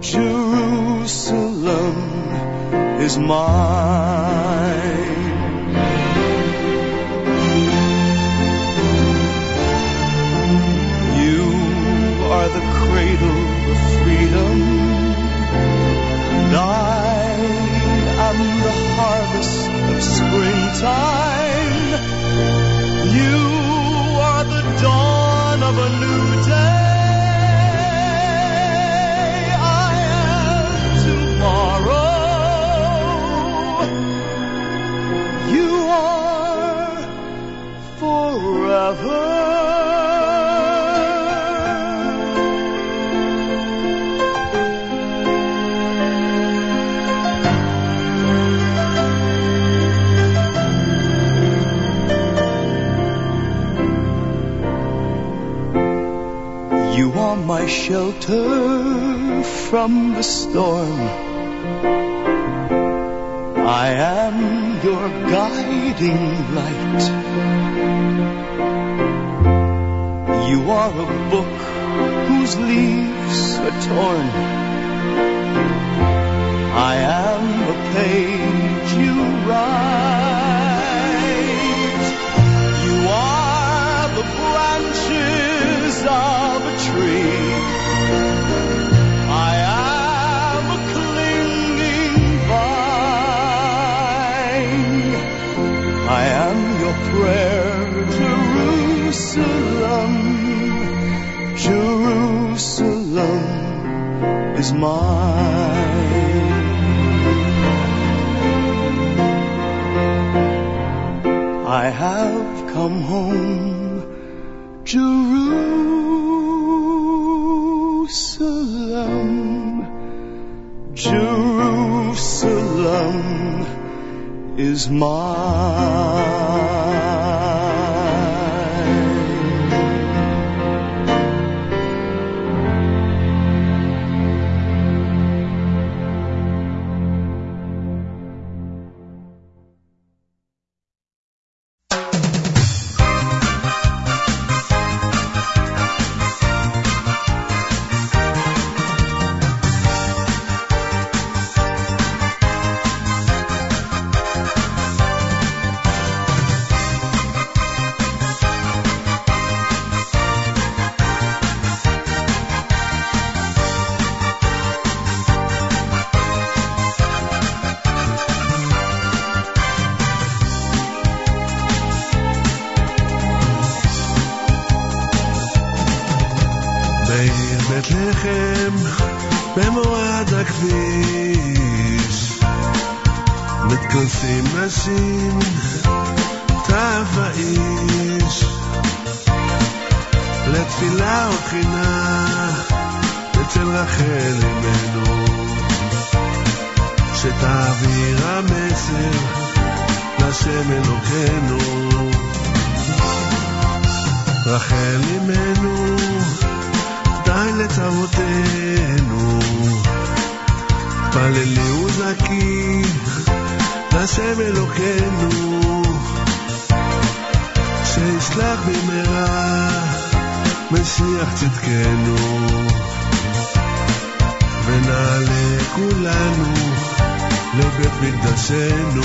Jerusalem is mine. You are the cradle of freedom, and I am the harvest of springtime. You are the of a new day. Shelter from the storm. I am your guiding light. You are a book whose leaves are torn. I am a page is mine. I have come home, Jerusalem. Jerusalem is mine. לחם, במורד הכביש, מתכנסים נשים, טף האיש. יש לתפילה ובחינה אצל רחל אמנו. שתעביר המסר לשם אלוקינו. רחל אמנו די לצוותינו פללי וזקי לשם אלוקינו. שישלח במהרה משיח צדקנו. ונעלה כולנו לבית מקדשנו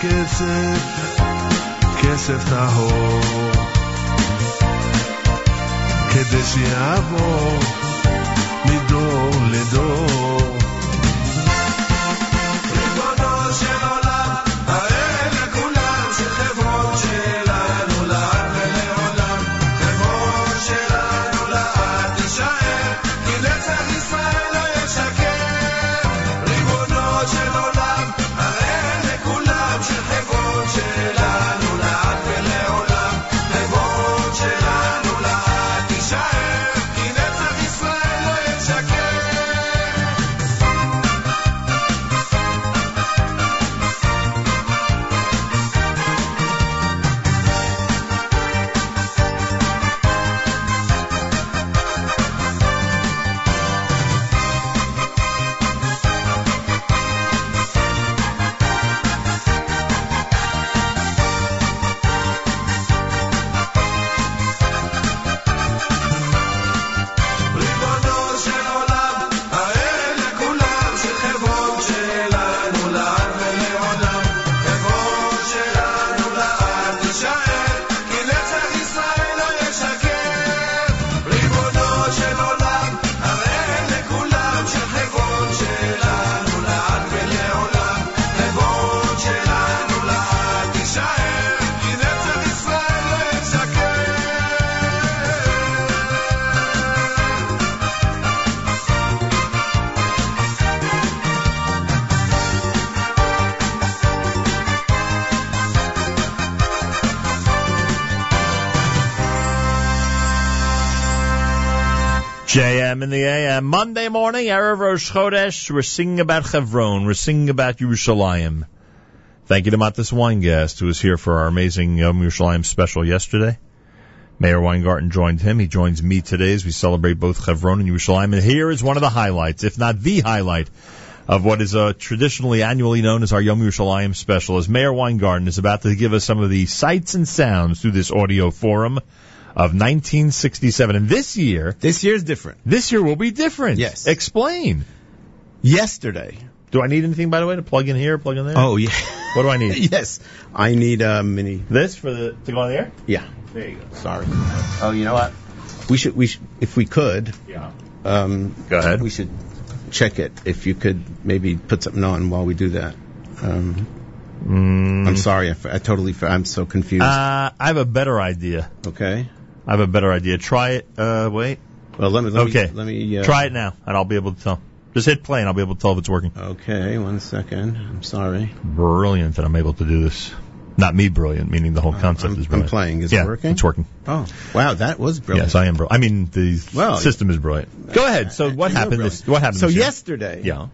כסף, כסף טהור, כדי שיעבור מדור לדור. AM. Monday morning, Erev Rosh Chodesh. We're singing about Chevron. We're singing about Yerushalayim. Thank you to Matis Weingast, who was here for our amazing Yom Yerushalayim special yesterday. Meir Weingarten joined him. He joins me today as we celebrate both Chevron and Yerushalayim. And here is one of the highlights, if not the highlight, of what is uh, traditionally annually known as our Yom Yerushalayim special, as Meir Weingarten is about to give us some of the sights and sounds through this audio forum of 1967. And this year, This year is different. this year will be different. Yes. Explain. Yesterday. Do I need anything, by the way, to plug in here, plug in there? Oh, yeah. What do I need? yes. I need a mini. This for the to go on the air? Yeah. There you go. Sorry. Oh, you know what? We should, we should, if we could, Yeah. um, Go ahead. we should check it. If you could maybe put something on while we do that. Um, I'm sorry. I, f- I totally, f- I'm so confused. Uh, I have a better idea. okay. I have a better idea. Try it. Uh, wait. Well, let me, let okay. me, let me, uh, Try it now, and I'll be able to tell. Just hit play and I'll be able to tell if it's working. Okay, one second. I'm sorry. Brilliant that I'm able to do this. Not me brilliant, meaning the whole concept I'm- is I'm brilliant. playing. Is it working? It's working. Oh, wow, that was brilliant. Yes, I am brilliant. I mean, the Well, system is brilliant. Go ahead. So what happened? This, what happened? So yesterday, Yeah.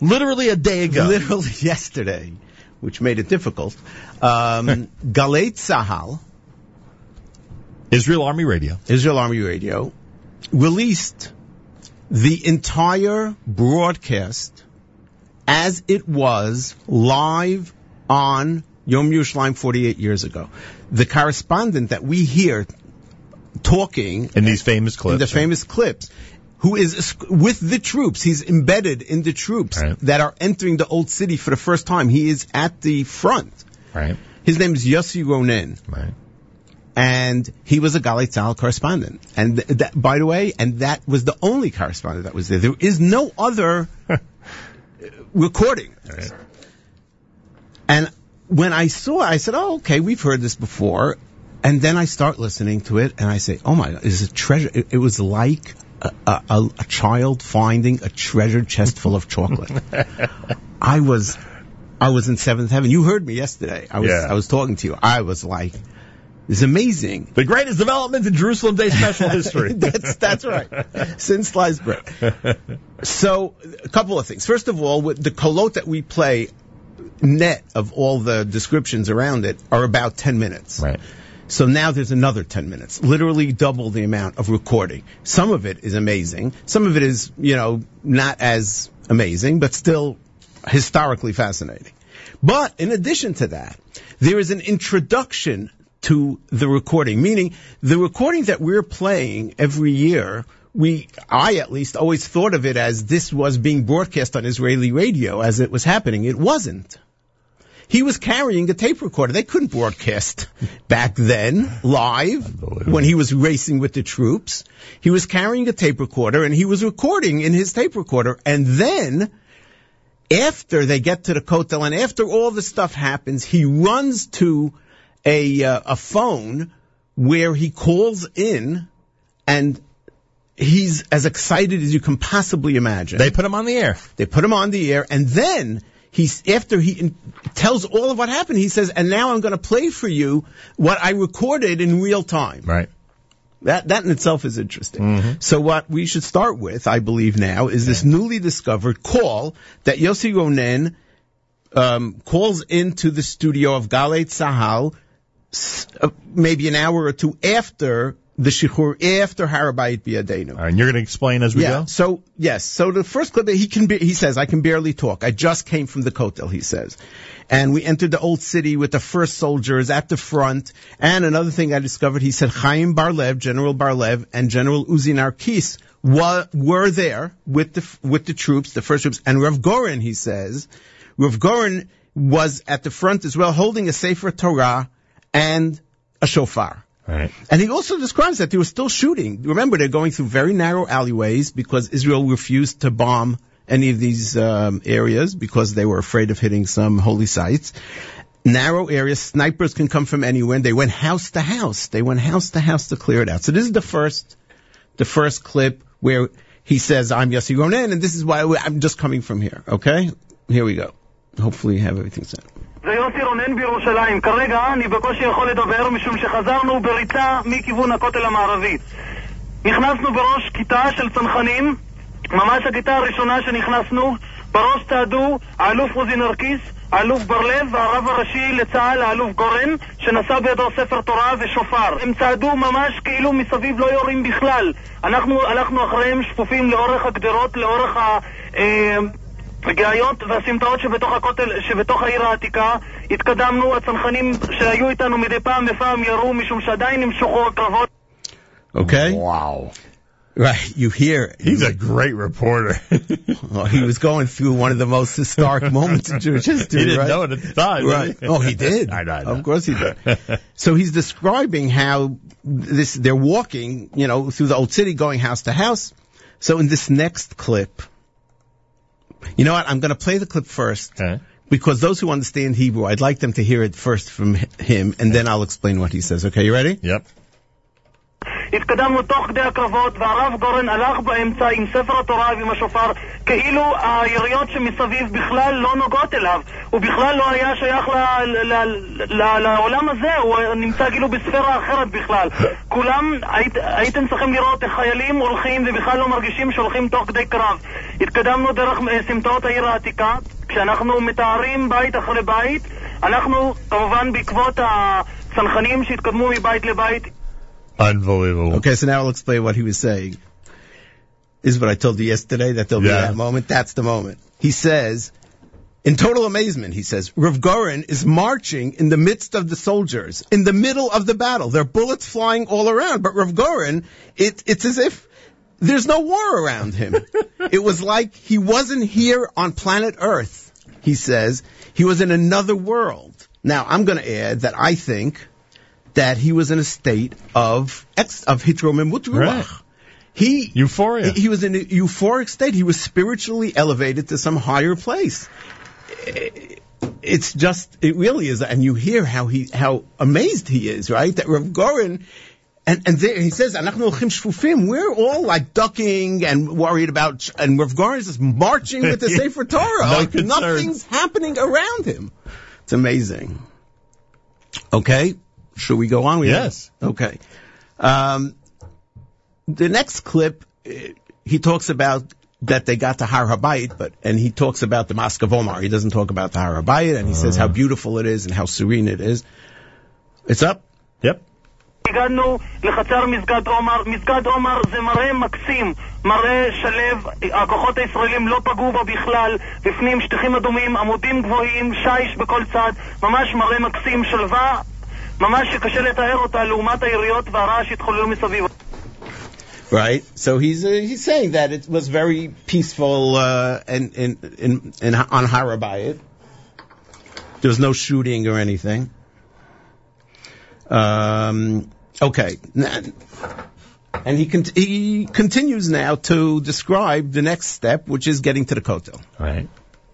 Literally a day ago. literally yesterday, which made it difficult. Um, Galei Tzahal, Israel Army Radio. Israel Army Radio, released the entire broadcast as it was live on Yom Yerushalayim 48 years ago. The correspondent that we hear talking In these famous clips. in the right? famous clips, who is with the troops. He's embedded in the troops that are entering the old city for the first time. He is at the front. Right. His name is Yossi Ronen. Right. And he was a Galei Tzahal correspondent. And th- that, by the way, and that was the only correspondent that was there. There is no other recording. And when I saw, it, I said, "Oh, okay, we've heard this before." And then I start listening to it, and I say, "Oh my God, it's a treasure!" It, it was like a, a, a, a child finding a treasure chest full of chocolate. I was, I was in seventh heaven. You heard me yesterday. I was, Yeah. I was talking to you. I was like, "It's amazing." The greatest development in Jerusalem Day special history. that's that's right. Since sliced bread. So a couple of things. First of all, with the kolot that we play, net of all the descriptions around it are about ten minutes. Right. So now there's another 10 minutes, literally double the amount of recording. Some of it is amazing. Some of it is, you know, not as amazing, but still historically fascinating. But in addition to that, there is an introduction to the recording, meaning the recording that we're playing every year, we, I at least always thought of it as this was being broadcast on Israeli radio as it was happening. It wasn't. He was carrying a tape recorder. They couldn't broadcast back then live when he was racing with the troops. He was carrying a tape recorder and he was recording in his tape recorder. And then after they get to the Kotel and after all the stuff happens, he runs to a, uh, a phone where he calls in and he's as excited as you can possibly imagine. They put him on the air. They put him on the air, and then he's after he in- tells all of what happened. He says, "And now I'm going to play for you what I recorded in real time." Right. That that in itself is interesting. So what we should start with, I believe now, is this newly discovered call that Yossi Ronen um, calls into the studio of Galei Tzahal s- uh, Uh, maybe an hour or two after the Shichur, after Har Habayit B'yadeinu. And you're going to explain as we yeah. go? So yes. So the first clip he can be, he says I can barely talk. I just came from the Kotel. He says, and we entered the old city with the first soldiers at the front. And another thing I discovered, he said Chaim Barlev, General Barlev, and General Uzi Narkis were, were there with the with the troops, the first troops. And Rav Goren, he says, Rav Goren was at the front as well, holding a Sefer Torah and a shofar. Right. And he also describes that they were still shooting. Remember, they're going through very narrow alleyways because Israel refused to bomb any of these um, areas because they were afraid of hitting some holy sites. Narrow areas, snipers can come from anywhere. And they went house to house. They went house to house to clear it out. So this is the first, the first clip where he says, "I'm Yossi Ronen," and this is why I'm just coming from here. Okay, here we go. Hopefully, you have everything set. זה יוסי רונן בירושלים. כרגע אני בקושי יכול לדבר משום שחזרנו בריצה מכיוון הכותל המערבי. נכנסנו בראש כיתה של צנחנים, ממש הכיתה הראשונה שנכנסנו, בראש צעדו האלוף עוזי נרקיס, האלוף בר-לב והרב הראשי לצה"ל, האלוף גורן, שנשא בידו ספר תורה ושופר. הם צעדו ממש כאילו מסביב לא יורים בכלל. אנחנו הלכנו אחריהם שפופים לאורך הגדרות, לאורך ה... אה, הגאיות והסמטאות שבתוך הכותל, שבתוך העיר העתיקה, התקדמנו, הצנחנים שהיו איתנו מדי פעם בפעם ירו משום שעדיין נמשכו הקרבות. Okay. Wow. Right, you hear. He's a great reporter. Well, he was going through one of the most historic moments in Jewish history. He didn't right? know it at the time, did Right. he? Oh, he did. I know, I know. Of course he did. so he's describing how this they're walking, you know, through the old city, going house to house. So in this next clip, you know what? I'm going to play the clip first. Because those who understand Hebrew, I'd like them to hear it first from him, and then I'll explain what he says. Okay, you ready? Yep. התקדמנו תוך כדי הקרבות, והרב גורן הלך באמצע עם ספר התורה ועם השופר, כאילו היריות שמסביב בכלל לא נוגעות אליו. הוא בכלל לא היה שייך ל- ל- ל- ל- לעולם הזה, הוא נמצא כאילו בספירה אחרת בכלל. כולם, היית, הייתם צריכים לראות איך חיילים הולכים ובכלל לא מרגישים שהולכים תוך כדי קרב. התקדמנו דרך אה, סמטאות העיר העתיקה, כשאנחנו מתארים בית אחרי בית, אנחנו כמובן בעקבות הצנחנים שהתקדמו מבית לבית, Unbelievable. Okay, so now I'll explain what he was saying. This is what I told you yesterday, that there'll Yeah. be that moment. That's the moment. He says, in total amazement, he says, Rav Goren is marching in the midst of the soldiers, in the middle of the battle. There are bullets flying all around, but Rav Goren, it, it's as if there's no war around him. it was like he wasn't here on planet Earth, he says. He was in another world. Now, I'm going to add that I think that he was in a state of ex- of. Right. He euphoria. He, he was in a euphoric state. He was spiritually elevated to some higher place. It's just it really is, and you hear how he how amazed he is, right? That Rav Goren. And, and there, he says, "Anachnu olchim shfufim." We're all like ducking and worried about, and Rav Goren is just marching with the Sefer Torah, No like concerns. nothing's happening around him. It's amazing. Okay, should we go on? We Yes. Okay. Um, the next clip, eh, he talks about that they got to Har Habayit, but and he talks about the Mosque of Omar. He doesn't talk about the Har Habayit, and he says how beautiful it is and how serene it is. It's up. Yep. הגענו לחצר מסגד עומר, מסגד עומר זה מראה מקסים, מראה שלו, הכוחות הישראלים לא פגעו בו בכלל, בפנים שטיחים אדומים, עמודים גבוהים, שיש בכל צד, ממש מראה מקסים, שלווה, ממש שקשה לתאר אותה לעומת היריות והרעש שהתחוללו מסביב. Right. So he's uh, he's saying that it was very peaceful uh, and in, in, in on Har Habayit. There was no shooting or anything. Um, okay. And he con- he continues now to describe the next step, which is getting to the kotel. Right.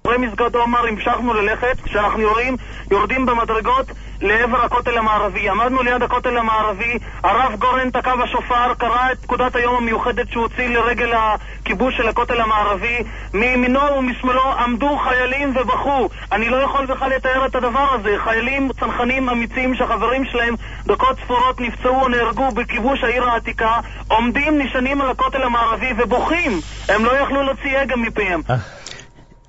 אחרי מסגד עומר המשכנו ללכת, כשאנחנו יורים, יורדים במדרגות לעבר הכותל המערבי. עמדנו ליד הכותל המערבי, הרב גורן תקע בשופר, קרא את פקודת היום המיוחדת שהוא הוציא לרגל הכיבוש של הכותל המערבי. מימינו ומשמאלו עמדו חיילים ובכו. אני לא יכול בכלל לתאר את הדבר הזה. חיילים, צנחנים אמיצים שהחברים שלהם דקות ספורות נפצעו או נהרגו בכיבוש העיר העתיקה, עומדים נשענים על הכותל המערבי ובוכים. הם לא יכלו להוציא הגה מפיהם.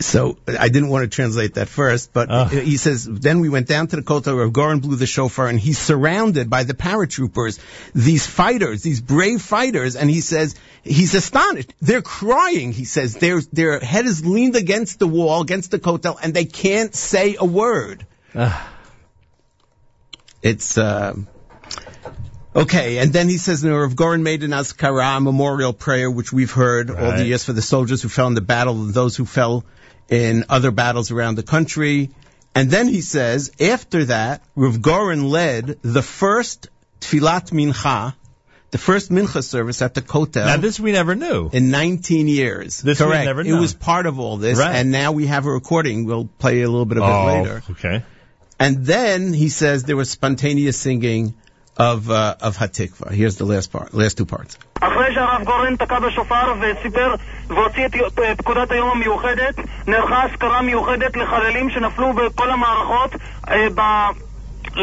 So I didn't want to translate that first, but he says, then we went down to the Kotel where Goren blew the shofar and he's surrounded by the paratroopers, these fighters, these brave fighters, and he says, he's astonished. They're crying, he says. Their, their head is leaned against the wall, against the Kotel, and they can't say a word. It's, uh, Okay, and then he says, now, Rav Goren made an Azkara, memorial prayer, which we've heard all the years for the soldiers who fell in the battle and those who fell in other battles around the country. And then he says, after that, Rav Goren led the first Tfilat Mincha, the first Mincha service at the Kotel. Now this we never knew. In 19 years. This we Correct. never It was part of all this, Right. and now we have a recording. We'll play a little bit of it oh, later. okay. And then he says there was spontaneous singing of uh, of Hatikva. Here's the last part, last two parts. אחרי שהרב גורן תקע בשופר וסיפר והוציא את פקודת היום המיוחדת, נערכה אזכרה מיוחדת לחללים שנפלו בכל המערכות אה, ב...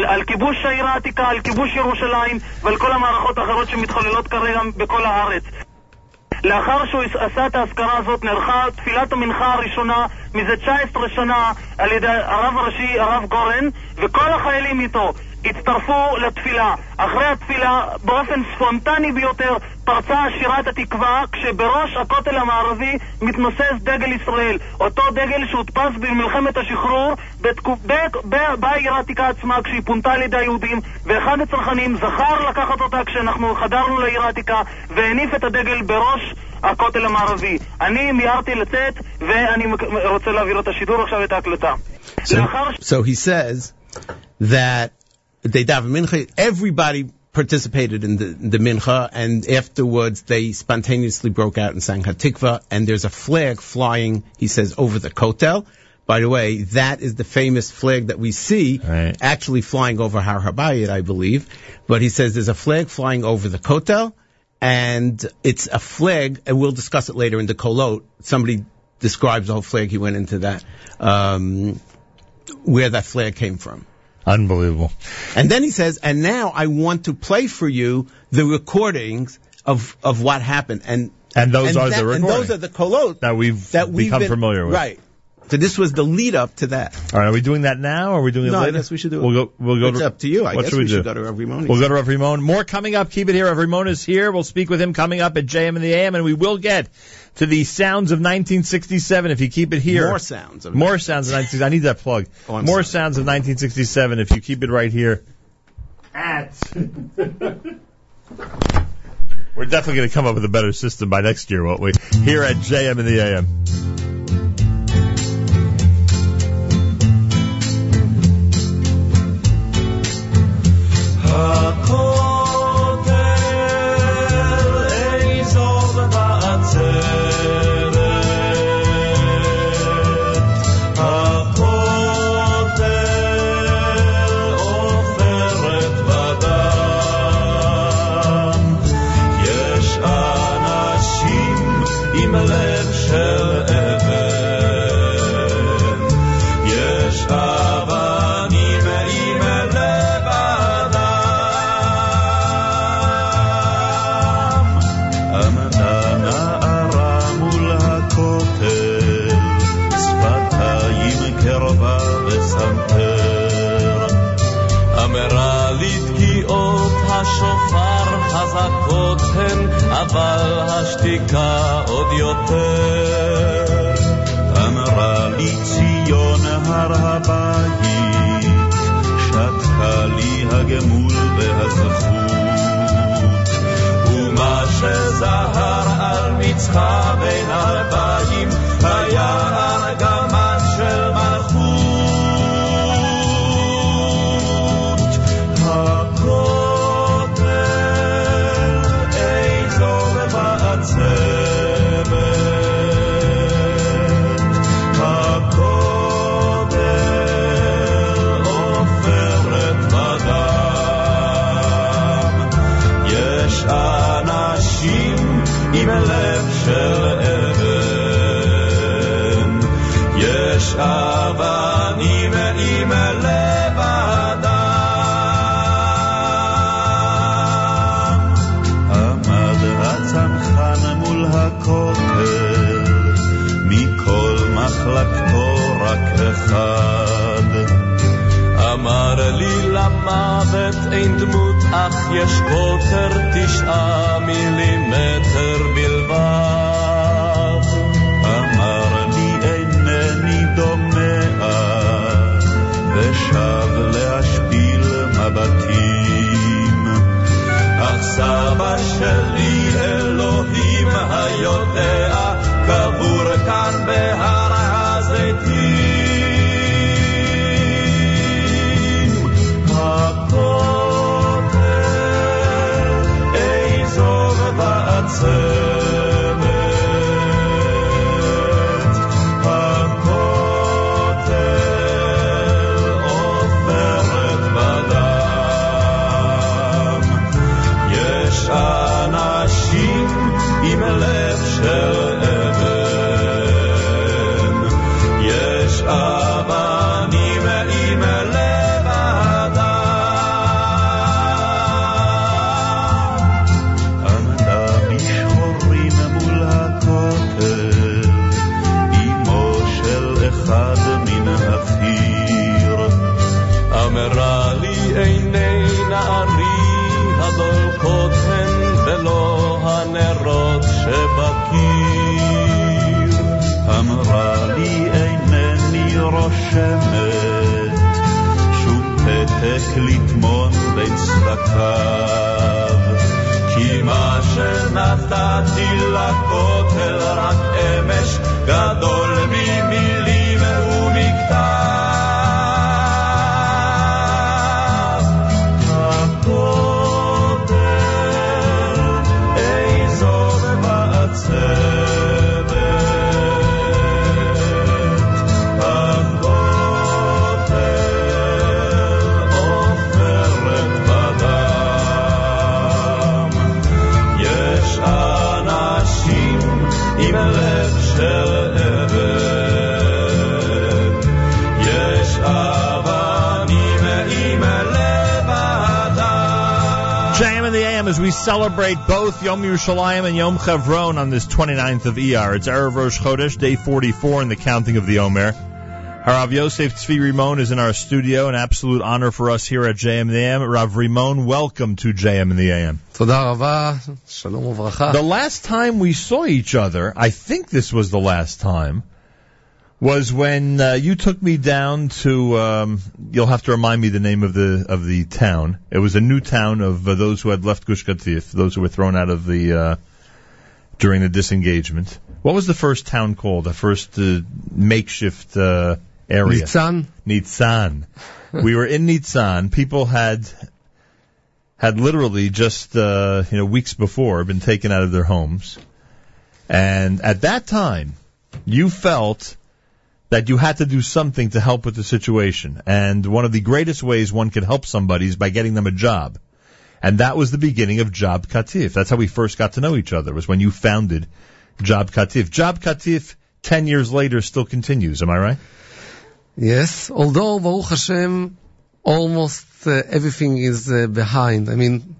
על כיבוש העיר העתיקה, על כיבוש ירושלים ועל כל המערכות האחרות שמתחוללות כרגע בכל הארץ. לאחר שהוא עשה את האזכרה הזאת, נערכה תפילת המנחה הראשונה מזה 19 שנה על ידי הרב הראשי, הרב גורן, וכל החיילים איתו הצטרפו לתפילה. אחרי התפילה, באופן ספונטני ביותר, פרצה שירת התקווה, כשבראש הכותל המערבי מתנוסס דגל ישראל. אותו דגל שהודפס במלחמת השחרור בעיר העתיקה עצמה, כשהיא פונתה על ידי היהודים, ואחד הצרכנים זכר לקחת אותה כשאנחנו חדרנו לעיר העתיקה, והניף את הדגל בראש הכותל המערבי. אני מיהרתי לצאת, ואני רוצה להעביר את השידור עכשיו, את ההקלטה. So, so he says that they daven mincha. Everybody participated in the, the mincha, and afterwards they spontaneously broke out and sang Hatikva. And there's a flag flying. He says over the kotel. by the way, that is the famous flag that we see actually flying over Har Habayit, I believe. But he says there's a flag flying over the Kotel, and it's a flag, and we'll discuss it later in the Kolot. Somebody describes the whole flag. He went into that, um, where that flag came from. Unbelievable. And then he says, and now I want to play for you the recordings of, of what happened. And, And those are the And recordings. those are the kolot that we've that we've become been- familiar with. Right. So this was the lead up to that. All right, are we doing that now, or are we doing it No, I later? guess we should do it. We'll go. We'll go. It's to, up to you. I what guess should we, we do? should go to Rav Rimoni. We'll go to Rav Rimon. More coming up. Keep it here. Rav Rimon is here. We'll speak with him coming up at JM in the AM, and we will get to the sounds of 1967. If you keep it here, more sounds. Of more sounds of 1967. I need that plug. Oh, more sorry. sounds of 1967. If you keep it right here, at. We're definitely going to come up with a better system by next year, won't we? Here at JM in the AM. השתיקה עוד יותר. אמרה לי ציון הר הבית, שתקה לי הגמול והזכות. ומה שזהר על מצחה בין ארבעים, אין דמות, אך יש קוטר תשעה מילימטר בלבד. אמר לי אינני דומע, ושב להשפיל מבטים. אך סבא שלי אלוהים היודע, מה שנתתי לכותל רק אמש we celebrate both Yom Yerushalayim and Yom Chevron on this 29th of Iyar. It's Erev Rosh Chodesh, day 44 in the counting of the Omer. Harav Yosef Tzvi Rimon is in our studio. An absolute honor for us here at JM in the AM. Rav Rimon, welcome to JM in the AM. The last time we saw each other, I think this was the last time, was when uh, you took me down to. Um, you'll have to remind me the name of the of the town. It was a new town of uh, those who had left Gush Katif, those who were thrown out of the uh, during the disengagement. What was the first town called? The first uh, makeshift uh, area. Nitzan. Nitzan. we were in Nitzan. People had had literally just uh, you know weeks before been taken out of their homes, and at that time, you felt that you had to do something to help with the situation. And one of the greatest ways one could help somebody is by getting them a job. And that was the beginning of Job Katif. That's how we first got to know each other, was when you founded Job Katif. Job Katif, 10 years later, still continues. Am I right? Yes, although Baruch Hashem, almost uh, everything is uh, behind. I mean,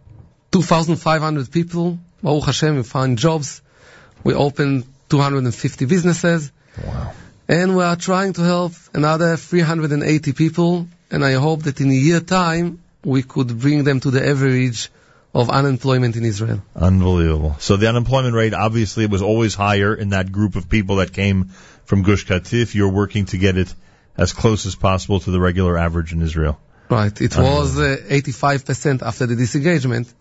2,500 people, Baruch Hashem, we find jobs. We opened 250 businesses. Wow. And we are trying to help another 380 people. And I hope that in a year time, we could bring them to the average of unemployment in Israel. Unbelievable. So the unemployment rate obviously was always higher in that group of people that came from Gush Katif. You're working to get it as close as possible to the regular average in Israel. Right. It was uh, 85% after the disengagement.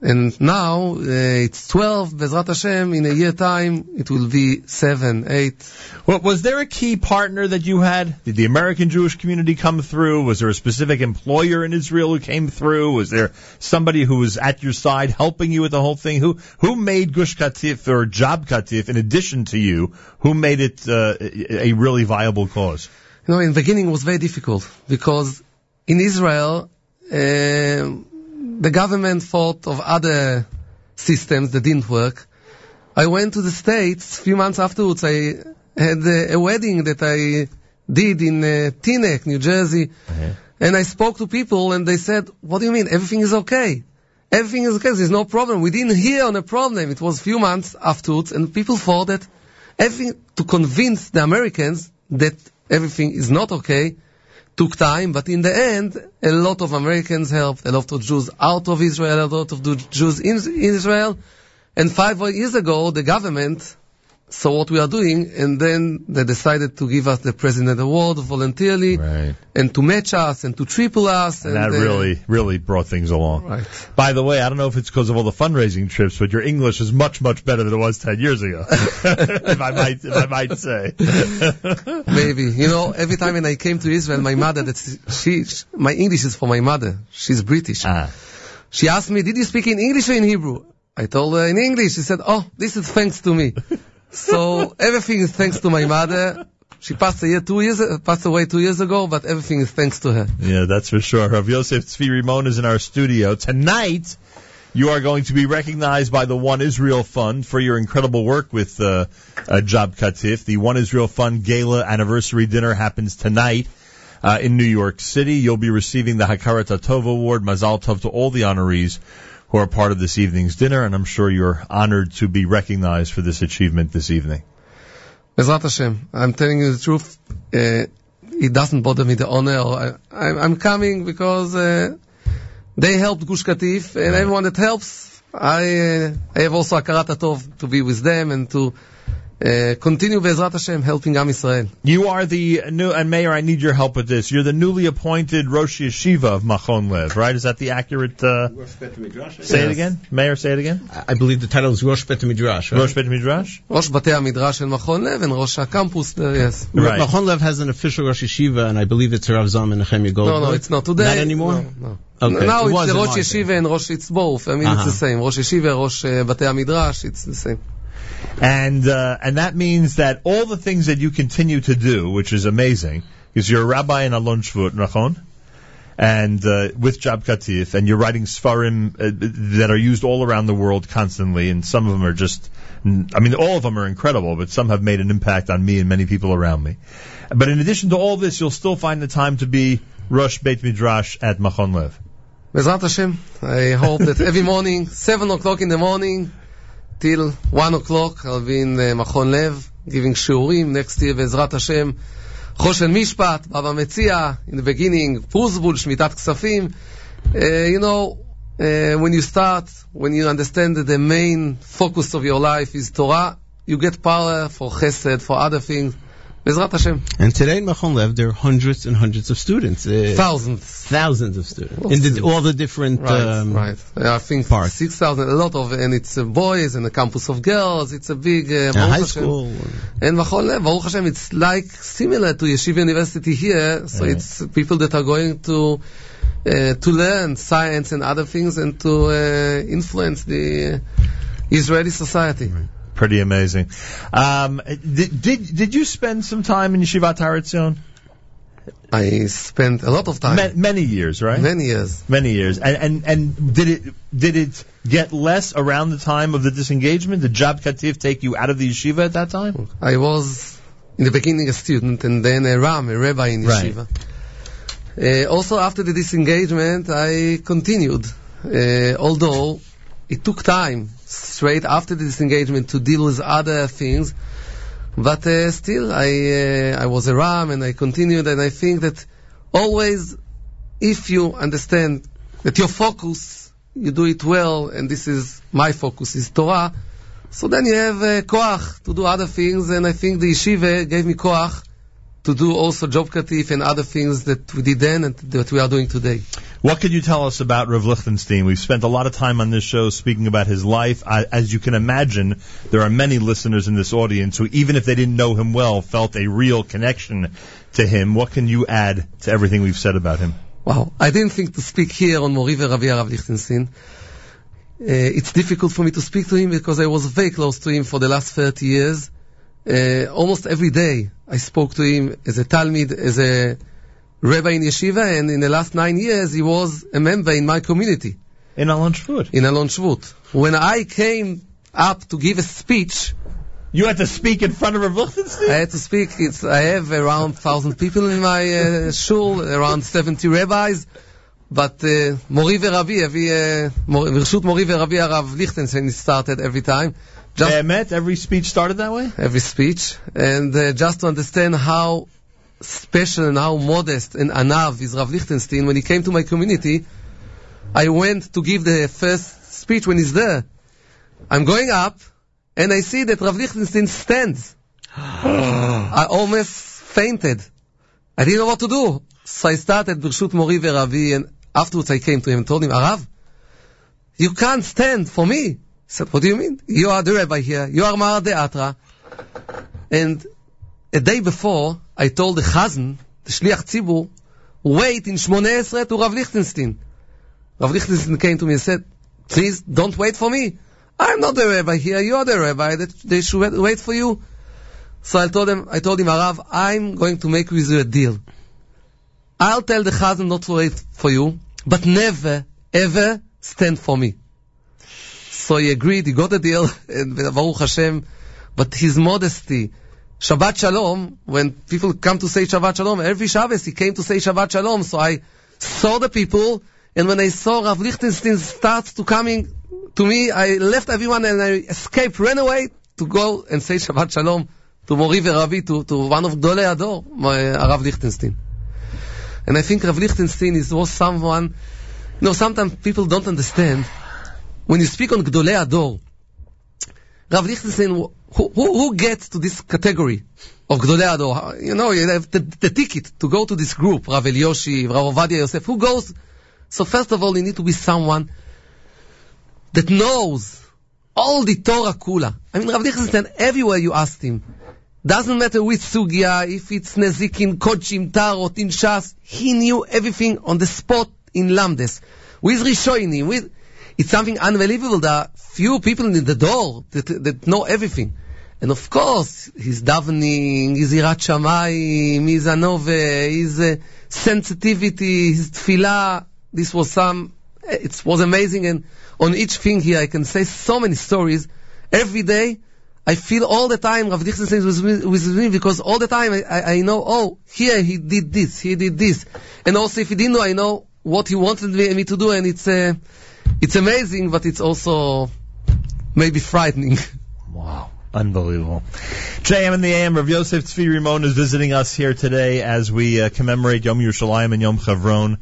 And now uh, it's 12, Bezrat Hashem, in a year time it will be 7, 8. Well, was there a key partner that you had? Did the American Jewish community come through? Was there a specific employer in Israel who came through? Was there somebody who was at your side helping you with the whole thing? Who who made Gush Katif or Job Katif in addition to you? Who made it uh, a really viable cause? You know, in the beginning it was very difficult because in Israel, uh, the government thought of other systems that didn't work. I went to the States a few months afterwards. I had a, a wedding that I did in uh, Teaneck, New Jersey. And I spoke to people and they said, what do you mean? Everything is okay. Everything is okay. There's no problem. We didn't hear on a problem. It was a few months afterwards and people thought that everything to convince the Americans that everything is not okay took time, but in the end, a lot of Americans helped, a lot of Jews out of Israel, a lot of Jews in Israel. And five years ago, the government saw what we are doing, and then they decided to give us the President Award voluntarily, Right. and to match us, and to triple us. And And, that uh, really, really brought things along. Right. By the way, I don't know if it's because of all the fundraising trips, but your English is much, much better than it was 10 years ago. if I might, if I might say. Maybe. You know, every time when I came to Israel, my mother, that's, she, my English is for my mother. She's British. Ah. She asked me, did you speak in English or in Hebrew? I told her in English. She said, oh, this is thanks to me. So everything is thanks to my mother. She passed years, passed away two years ago, but everything is thanks to her. Yeah, that's for sure. Rav Yosef Tzvi Rimon is in our studio. Tonight, you are going to be recognized by the One Israel Fund for your incredible work with uh, uh, Job Katif. The One Israel Fund Gala Anniversary Dinner happens tonight uh, in New York City. You'll be receiving the Hakarat Tov Award. Mazal Tov to all the honorees who are part of this evening's dinner, and I'm sure you're honored to be recognized for this achievement this evening. Bezrat Hashem, I'm telling you the truth. Uh, it doesn't bother me the honor. I, I'm, I'm coming because uh, they helped Gush Katif, and everyone that helps, I, uh, I have also Akarat Tov to be with them and to uh, continue Bezrat Hashem helping Am Israel. You are the new, and Meir, I need your help with this. You're the newly appointed Rosh Yeshiva of Machon Lev, right? Is that the accurate, uh, say it again? Meir, say it again? I believe the title is Rosh Bet Midrash, right? Rosh Bet Midrash? Rosh Batei Midrash in Machon Lev and Rosh HaCampus there, yes. Right. Machon Lev has an official Rosh Yeshiva, and I believe it's Rav Zalman Nechemia Goldberg. No, no, it's not today. Not anymore? No, no. Okay. Now it it's the Rosh Yeshiva and Rosh Itzborf. I mean, uh-huh. it's the same. Rosh Yeshiva, Rosh uh, Batei Midrash, it's the same. And, uh, and that means that all the things that you continue to do, which is amazing, because you're a rabbi in Alon Shvut, Nachon? And, uh, with Job Katif, and you're writing Sfarim uh, that are used all around the world constantly, and some of them are just, I mean, all of them are incredible, but some have made an impact on me and many people around me. But in addition to all this, you'll still find the time to be Rosh Beit Midrash at Machon Lev. Hashem, I hope that every morning, 7 o'clock in the morning, till 1 o'clock, I'll be in uh, Machon Lev, giving shiurim. Next year, Bezrat Hashem, Choshen Mishpat, Baba Metzia, in the beginning, Pruzbul, Shmitat Ksafim. Uh, you know, uh, when you start, when you understand that the main focus of your life is Torah, you get power for chesed, for other things. Bezrat Hashem. And today in Machon Lev, there are hundreds and hundreds of students. Uh, Thousands. Thousands of students. In the, all the different Right, um, right. I think 6,000, a lot of, and it's uh, boys and a campus of girls. It's a big, uh, Baruch high Hashem. school. And Machon Lev, Baruch Hashem, it's like similar to Yeshiva University here. So Yeah. it's people that are going to uh, to learn science and other things and to uh, influence the Israeli society. Pretty amazing. Um, did, did did you spend some time in Yeshivat Har Etzion? I spent a lot of time. Ma- many years, right? Many years. Many years. And, and and did it did it get less around the time of the disengagement? Did Job Katif take you out of the yeshiva at that time? I was in the beginning a student and then a ram, a rabbi in Right. yeshiva. Uh, also after the disengagement, I continued, uh, although it took time straight after the disengagement to deal with other things. But uh, still, I uh, I was a ram and I continued, and I think that always, if you understand that your focus, you do it well, and this is my focus is Torah. So then you have uh, koach to do other things, and I think the yeshiva gave me koach to do also job katif and other things that we did then and that we are doing today. What could you tell us about Rav Lichtenstein? We've spent a lot of time on this show speaking about his life. I, as you can imagine, there are many listeners in this audience who, even if they didn't know him well, felt a real connection to him. What can you add to everything we've said about him? Wow, I didn't think to speak here on Mori Rabbi Rav Lichtenstein. Uh, it's difficult for me to speak to him because I was very close to him for the last 30 years uh, almost every day I spoke to him as a Talmud, as a rabbi in yeshiva, and in the last nine years he was a member in my community. In Alon Shvut. In Alon Shvut. When I came up to give a speech, you had to speak in front of Rav Lichtenstein? I had to speak. It's, I have around 1,000 people in my uh, shul, around 70 rabbis. But uh, Mori Veravi, uh, Mor- Mori Veravi Rav Lichtenstein started every time. Just Be'emet, every speech started that way? every speech. And uh, just to understand how special and how modest and anav is Rav Lichtenstein, when he came to my community, I went to give the first speech when he's there. I'm going up, and I see that Rav Lichtenstein stands. I almost fainted. I didn't know what to do. So I started Birshut Mori Veravi, and afterwards I came to him and told him, Arav, you can't stand for me. Said, what do you mean? You are the rabbi here. You are Mar Deatra. And a day before, I told the Chazan, the Shliach Tzibur, wait in Shmoneh Esrei to Rav Lichtenstein. Rav Lichtenstein came to me and said, please don't wait for me. I'm not the rabbi here. You are the rabbi. They should wait- wait for you. So I told him, I told him, Arav, I'm going to make with you a deal. I'll tell the Chazan not to wait for you, but never, ever stand for me. So he agreed, he got a deal, and Baruch Hashem, but his modesty, Shabbat Shalom, when people come to say Shabbat Shalom, every Shabbos he came to say Shabbat Shalom, so I saw the people, and when I saw Rav Lichtenstein start to coming to me, I left everyone and I escaped, ran away to go and say Shabbat Shalom to Mori Veravi, to, to one of Gdolei Hador, my, uh, Rav Lichtenstein. And I think Rav Lichtenstein is was someone, you know, sometimes people don't understand. When you speak on Gdolei Hador, Rav Lichtenstein, who, who, who gets to this category of Gdolei Hador? You know, you have the, the ticket to go to this group, Rav Elyashiv, Rav Ovadia Yosef, who goes? So first of all, you need to be someone that knows all the Torah Kula. I mean, Rav Lichtenstein, everywhere you asked him, doesn't matter which sugya, if it's Nezikin, Kodshim, Taharot, in Shas, he knew everything on the spot in Lamdes. With Rishonim, with, it's something unbelievable. There are few people in the door that, that know everything. And of course, his davening, his irat shamayim, his anove, his uh, sensitivity, his tefillah, this was some, it was amazing. And on each thing here, I can say so many stories. Every day, I feel all the time Rav Lichtenstein was with, with me because all the time I, I, I know, oh, here he did this, he did this. And also if he didn't know, I know what he wanted me, me to do, and it's uh, it's amazing, but it's also maybe frightening. Wow. Unbelievable. JM in the AM, Rav Yosef Tzvi Rimon is visiting us here today as we uh, commemorate Yom Yerushalayim and Yom Chevron.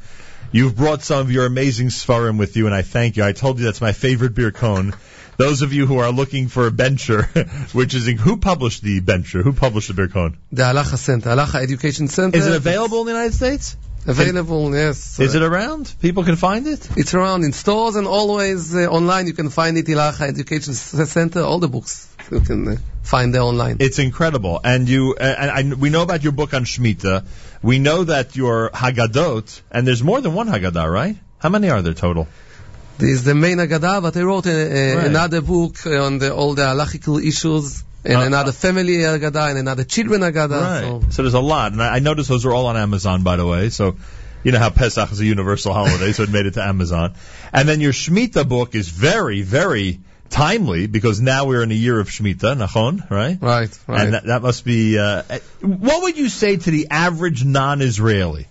You've brought some of your amazing Sfarim with you, and I thank you. I told you that's my favorite Birkon. Those of you who are looking for a bencher, which is who published the bencher? Who published the Birkon? The Halacha Center, Halacha Education Center. Is it available in the United States? Available, yes. Is it around? People can find it? It's around in stores and always uh, online. You can find it, Halacha Education Center, all the books. You can uh, find there online. It's incredible, and you uh, and I, we know about your book on Shemitah. We know that your Haggadot, and there's more than one Haggadah, right? How many are there total? This is the main Haggadah, but I wrote a, a, Right. another book on the, all the halachical issues, and Uh, another family Haggadah, and another children Haggadah. Right. So So there's a lot, and I, I noticed those are all on Amazon, by the way. So you know how Pesach is a universal holiday, so it made it to Amazon. And then your Shemitah book is very, very timely because now we're in a year of Shemitah, Nachon, right? Right, right. And that, that must be. Uh, what would you say to the average non-Israeli?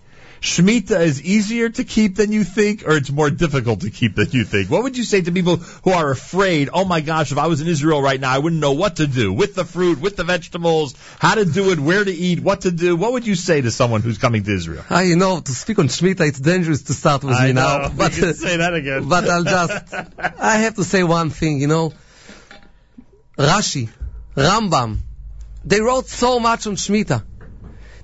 Shemitah is easier to keep than you think, or it's more difficult to keep than you think? What would you say to people who are afraid, oh my gosh, if I was in Israel right now, I wouldn't know what to do with the fruit, with the vegetables, how to do it, where to eat, what to do? What would you say to someone who's coming to Israel? Ah, you know, to speak on Shemitah, it's dangerous to start with I me know. now. But, say that again. but I'll just, I have to say one thing, you know. Rashi, Rambam, they wrote so much on Shemitah.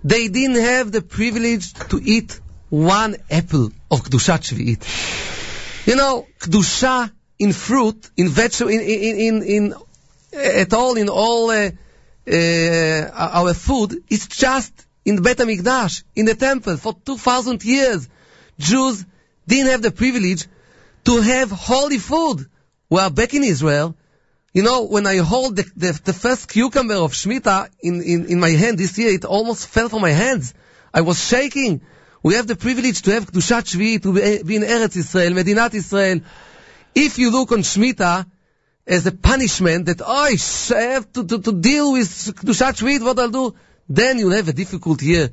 They didn't have the privilege to eat one apple of Kedushat Shvi'it. You know, Kedusha in fruit, in vegetable, in, in, in, in, at all, in all uh, uh, our food, is just in Bet HaMikdash, in the temple, for 2,000 years. Jews didn't have the privilege to have holy food. Well, back in Israel, you know, when I hold the, the, the first cucumber of Shemitah in, in, in my hand this year, it almost fell from my hands. I was shaking. We have the privilege to have Kedushat Shvi'it, to be, in Eretz Israel, Medinat Israel. If you look on Shemitah as a punishment that, oh, I have to, to, to deal with Kedushat Shvi'it, what I'll do, then you'll have a difficult year.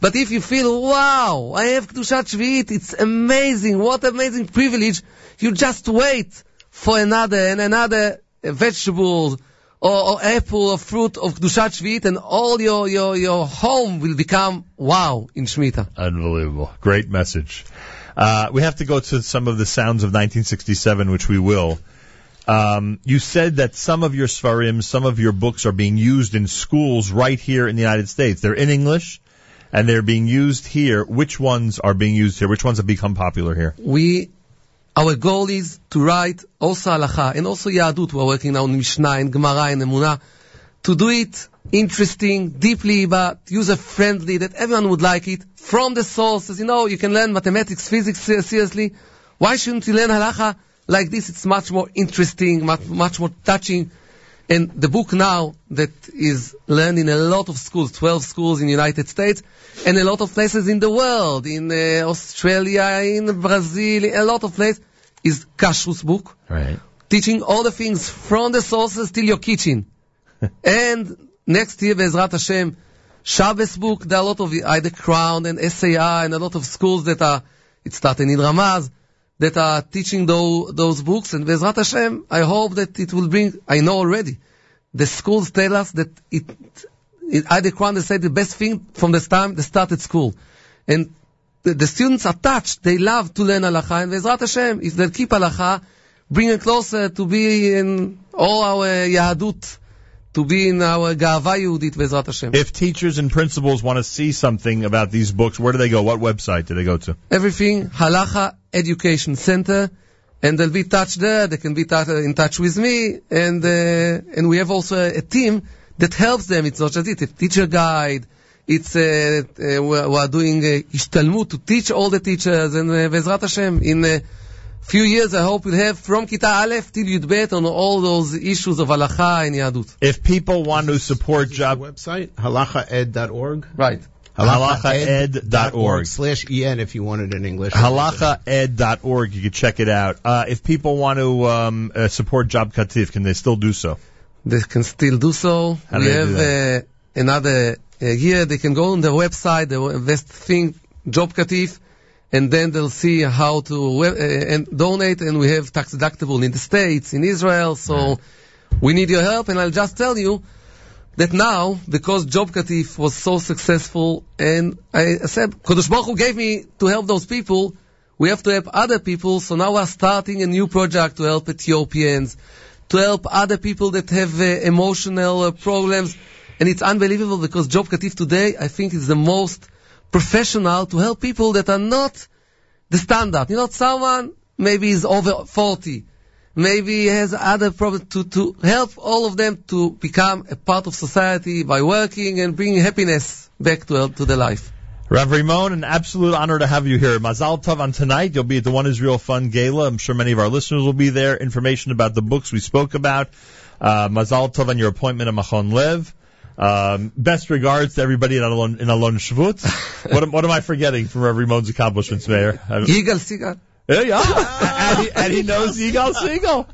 But if you feel, wow, I have Kedushat Shvi'it, it's amazing, what amazing privilege, you just wait for another and another vegetable or, or apple or fruit of Kedushat Shvi'it and all your, your, your home will become wow in Shemitah. Unbelievable. Great message. Uh, we have to go to some of the sounds of 1967, which we will. Um, you said that some of your sfarim, some of your books are being used in schools right here in the United States. They're in English, and they're being used here. Which ones are being used here? Which ones have become popular here? we, our goal is to write also halacha and also Yahadut. We're working now on Mishnah and Gemara and Emunah to do it interesting, deeply, but user friendly, that everyone would like it from the sources. You know, you can learn mathematics, physics seriously. Why shouldn't you learn halacha like this? It's much more interesting, much, much more touching. And the book now that is learned in a lot of schools, 12 schools in the United States, and a lot of places in the world, in uh, Australia, in Brazil, a lot of places, is Kashrus book, Right. teaching all the things from the sources till your kitchen. and next year, Bezrat Hashem, Shabbos book, there are a lot of Ida Crown and SAI and a lot of schools that are, it started in Ramaz, that are teaching those, those books. And Bezrat Hashem, I hope that it will bring, I know already, the schools tell us that it, it Ida Crown, they say the best thing from the time they started school. And the, the students are touched. They love to learn halacha. And Bezrat Hashem, if they keep halacha, bring it closer to be in all our Yahadut, to be in our Ga'ava Yehudit, Bezrat Hashem. If teachers and principals want to see something about these books, where do they go? What website do they go to? Everything, Halacha Education Center, and they'll be touched there. They can be in touch with me, and uh, and we have also a, a team that helps them. It's not just it, a teacher guide. It's uh, uh, we are doing uh, ishtalmut to teach all the teachers, and uh, Bezrat Hashem in. a few years I hope we'll have from Kita Aleph till Yudbet on all those issues of halacha and Yahadut. If people want to support job website halachaed.org. Right. halachaed.org. slash en if you want it in English. halachaed.org. You can check it out. Uh, if people want to um, uh, support Job Katif, can they still do so? They can still do so. How do we they do have uh, another uh, year. They can go on the website, the best thing, Job Katif, and then they'll see how to uh, and donate. And we have tax deductible in the states, in Israel. So we need your help. And I'll just tell you that now, because Job Katif was so successful, and I said, Kodesh Baruch Hu gave me to help those people, we have to help other people, so now we're starting a new project to help Ethiopians, to help other people that have uh, emotional uh, problems, and it's unbelievable because Job Katif today, I think, is the most professional to help people that are not the standard. You know, someone maybe is over 40, maybe has other problems to, to help all of them to become a part of society by working and bringing happiness back to, to their life. Rav Rimon, an absolute honor to have you here. Mazal Tov on tonight. You'll be at the One Israel Fund Gala. I'm sure many of our listeners will be there. Information about the books we spoke about. Uh, Mazal Tov on your appointment at Machon Lev. Um, best regards to everybody in Alon, in Alon Shvut. what, am, what am I forgetting from Rav Rimon's accomplishments, Meir? I- Yigal Segal. Yeah, yeah. and, he, and he knows Yigal Segal.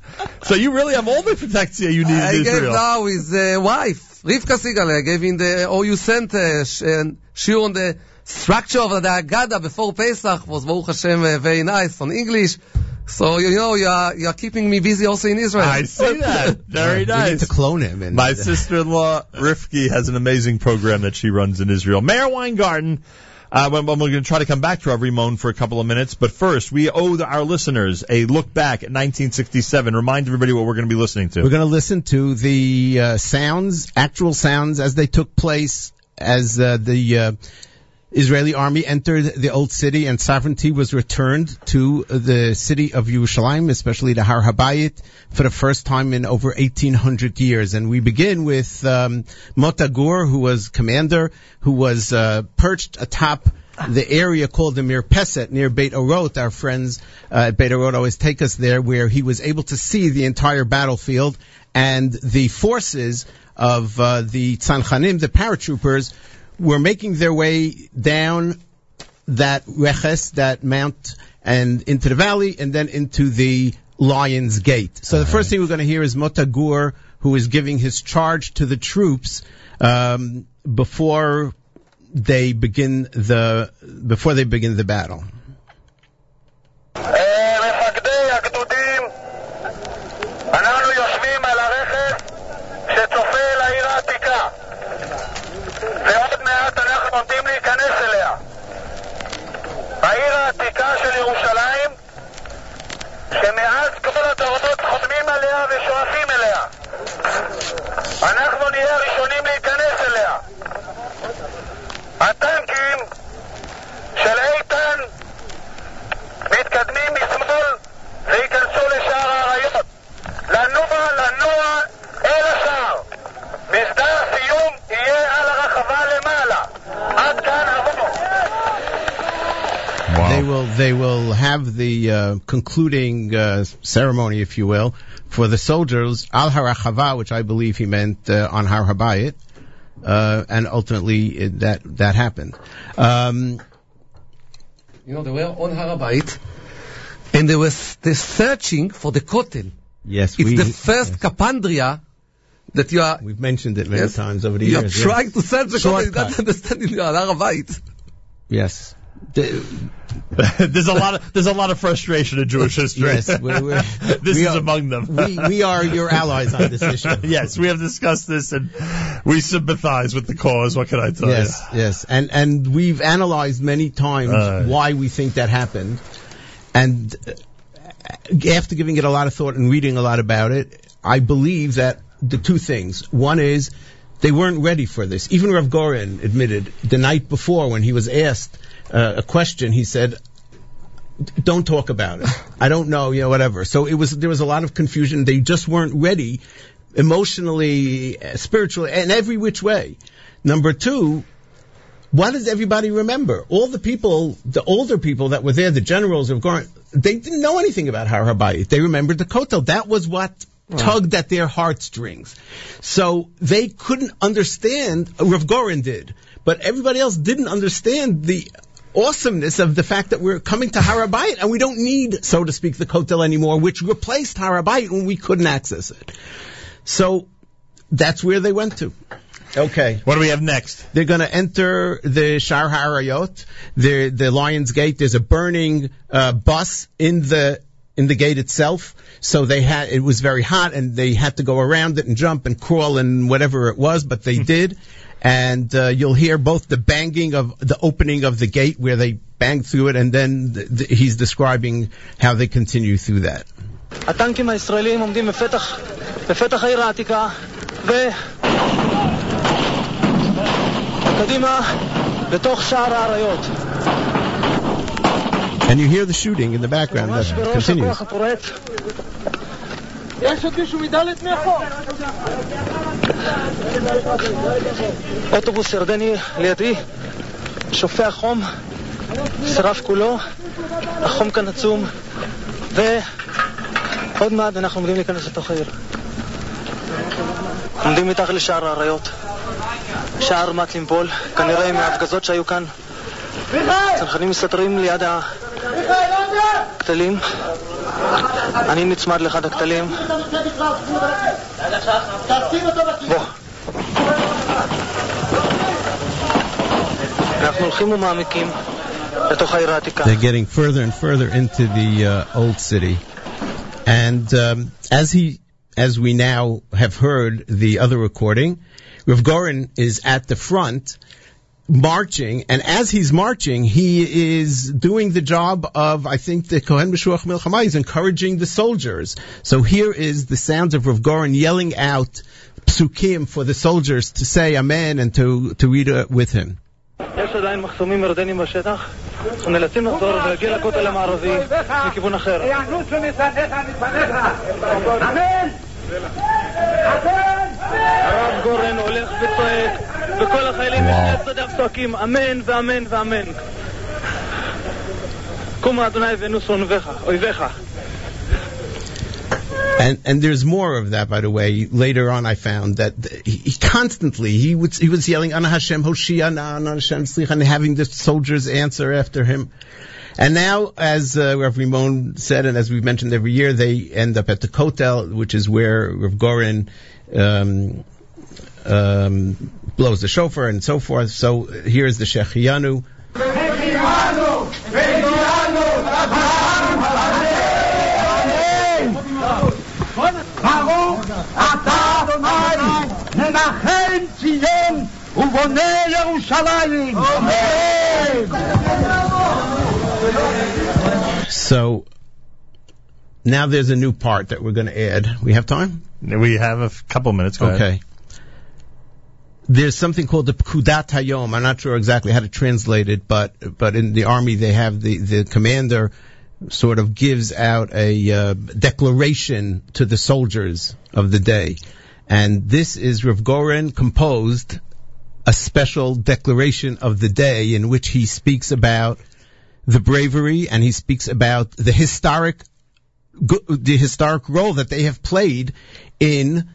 So you really have all the protection you need I in gave Israel. now his uh, wife, Rivka Segal, I gave him the OU Center, sh- and she on the structure of the Haggadah before Pesach was Baruch Hashem uh, very nice on English. So, you know, you are, you are keeping me busy also in Israel. I see that. Very We nice. need to clone him. And, My sister-in-law Rifki has an amazing program that she runs in Israel. Meir Weingarten. Uh, when, when we're going to try to come back to Rav Rimon for a couple of minutes, but first we owe the, our listeners a look back at 1967. Remind everybody what we're going to be listening to. We're going to listen to the uh, sounds, actual sounds as they took place as uh, the uh, Israeli army entered the old city and sovereignty was returned to the city of Yerushalayim, especially the Har Habayit, for the first time in over 1800 years. And we begin with um, Mota Gur, who was commander, who was uh, perched atop the area called the Mir Mirpeset near Beit Orot. Our friends uh, at Beit Orot always take us there, where he was able to see the entire battlefield and the forces of uh, the Tzanchanim, the paratroopers, were making their way down that Reches, that mount, and into the valley, and then into the Lion's Gate. So the first thing we're going to hear is Mota Gur, who is giving his charge to the troops um, before they begin the before they begin the battle. ¡Anarco Nidal! They will have the uh, concluding uh, ceremony, if you will, for the soldiers al harachava, which I believe he meant uh, on Har Habayit, uh, and ultimately it, that that happened. Um, You know, they were on Har Habayit, and they were they're searching for the Kotel. yes, It's we the first Kapandria that you are. we've mentioned it many Yes. times over the years. You are years. trying to search the Kotel, you don't understand it, you are on Har Habayit. Yes. The- there's a lot of there's a lot of frustration in Jewish history. Yes, we're- we're- this is are- among them. we we are your allies on this issue. yes, we have discussed this and we sympathize with the cause. What can I tell Yes, yes, and and we've analyzed many times Uh. why we think that happened, and uh, after giving it a lot of thought and reading a lot about it, I believe that the two things. One is they weren't ready for this. Even Rav Goren admitted the night before when he was asked uh, a question, he said, "Don't talk about it. I don't know, you know, whatever." So it was there was a lot of confusion. They just weren't ready emotionally, uh, spiritually, and every which way. Number two, what does everybody remember? All the people, the older people that were there, the generals of Goren, they didn't know anything about Har Habayit. They remembered the Kotel. That was what tugged at their heartstrings. So they couldn't understand, Rav Goren did, but everybody else didn't understand the awesomeness of the fact that we're coming to Har Habayit and we don't need, so to speak, the Kotel anymore, which replaced Har Habayit when we couldn't access it. So that's where they went to. Okay. What do we have next? They're going to enter the Shar Harayot, the the Lion's Gate. There's a burning uh, bus in the in the gate itself. So they had it was very hot, and they had to go around it and jump and crawl and whatever it was, but they did. And uh, you'll hear both the banging of the opening of the gate where they banged through it, and then th- th- he's describing how they continue through that. הטנקים הישראלים עומדים בפתח, בפתח העיר העתיקה, ו... קדימה, בתוך שער האריות. And you hear the shooting in the background that continues. יש עוד מישהו מדלת מאחור? אוטובוס ירדני לידי, שופע חום, שרף כולו, החום כאן עצום, ועוד מעט אנחנו עומדים להיכנס לתוך העיר. עומדים מתחת לשער האריות, שער לימפול, כנראה מההפגזות שהיו כאן. מסתתרים ליד אני נצמד לאחד הכתלים. בוא. אנחנו הולכים ומעמיקים לתוך העיר העתיקה. They're getting further and further into the uh, old city. And um, as he, as we now have heard the other recording, Rav Goren is at the front marching, and as he's marching, he is doing the job of, I think, the Kohen Meshuach Milchama. He's encouraging the soldiers. So here is the sounds of Rav Gorin yelling out psukim for the soldiers to say Amen and to, to read it with him. יש עדיין מחסומים ירדנים בשטח, אנחנו נאלצים לחזור ולהגיע לכותל המערבי מכיוון אחר. הרב גורן הולך וצועק, וכל החיילים צועקים אמן ואמן ואמן. אדוני אויביך. And, and there's more of that, by the way. Later on, I found that he, he constantly he would he was yelling "Ana Hashem Hoshia Na Ana Hashem and having the soldiers answer after him. And now, as uh, Rav Rimon said, and as we've mentioned every year, they end up at the Kotel, which is where Rav Goren um, um, blows the shofar and so forth. So here's the Shechianu. ברוך אתה אדוני מנחם ציון ובונה ירושלים. So now there's a new part that we're going to add. We have time? We have a f- couple minutes. Go okay. ahead. There's something called the Pkudat Hayom. I'm not sure exactly how to translate it, but but in the army they have the the commander sort of gives out a uh, declaration to the soldiers of the day, and this is Rav Goren composed a special declaration of the day in which he speaks about the bravery and he speaks about the historic the historic role that they have played in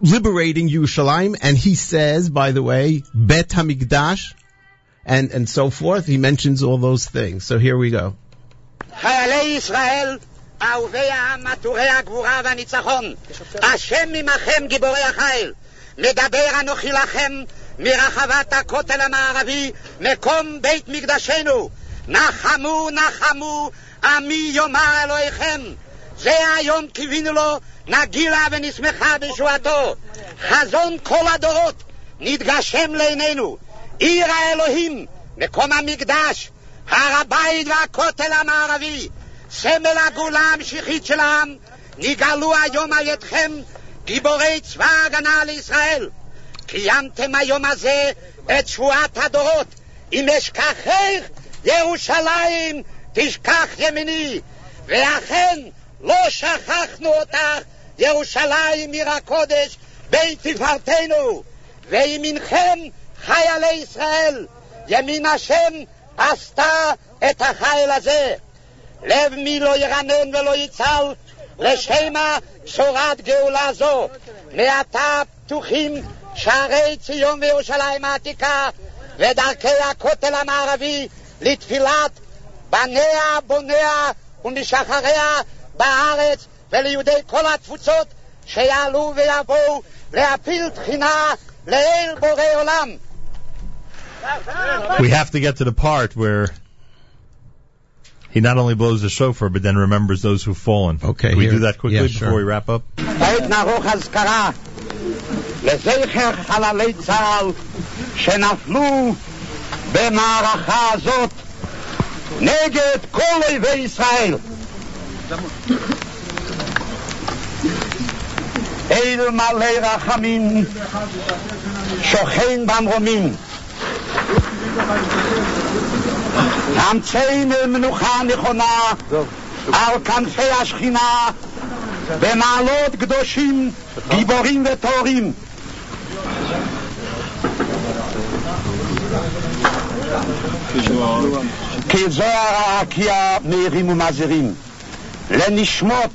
liberating Yerushalayim. And he says, by the way, Bet Hamikdash and, and so forth. He mentions all those things. So here we go. חיילי ישראל, אהובי העם, עטורי הגבורה והניצחון, השם עמכם גיבורי החיל, מדבר אנוכי לכם מרחבת הכותל המערבי, מקום בית מקדשנו. נחמו, נחמו, עמי יאמר אלוהיכם. זה היום קיווינו לו, נגילה ונשמחה בשועתו. חזון כל הדורות נתגשם לעינינו. עיר האלוהים, מקום המקדש, הר הבית והכותל המערבי, סמל הגאולה המשיחית של העם, נגאלו היום על ידכם גיבורי צבא ההגנה לישראל. קיימתם היום הזה את שבועת הדורות. אם אשכחך ירושלים, תשכח ימיני. ואכן, לא שכחנו אותך, ירושלים עיר הקודש, בית תפארתנו. וימינכם חיילי ישראל, ימין השם עשתה את החיל הזה. לב מי לא ירנן ולא יצל, לשמא בשורת גאולה זו. מעתה פתוחים שערי ציון וירושלים העתיקה, ודרכי הכותל המערבי לתפילת בניה, בוניה ומשחריה בארץ וליהודי כל התפוצות שיעלו ויבואו להפיל תחינה לאל בורא עולם. We have to get to the part where he not only blows the shofar, but then remembers those who've fallen. Okay, Can we here- do that quickly yeah, before sure. we wrap up? כעת נערוך אזכרה לזכר חללי צה"ל שנפלו במערכה הזאת נגד כל אויבי ישראל. אל מלא רחמים שוכן במרומים אמצי מנוחה נכונה על כנפי השכינה במעלות קדושים, גיבורים וטהורים. כי זוהר הרקיע מאירים ומזהירים לנשמות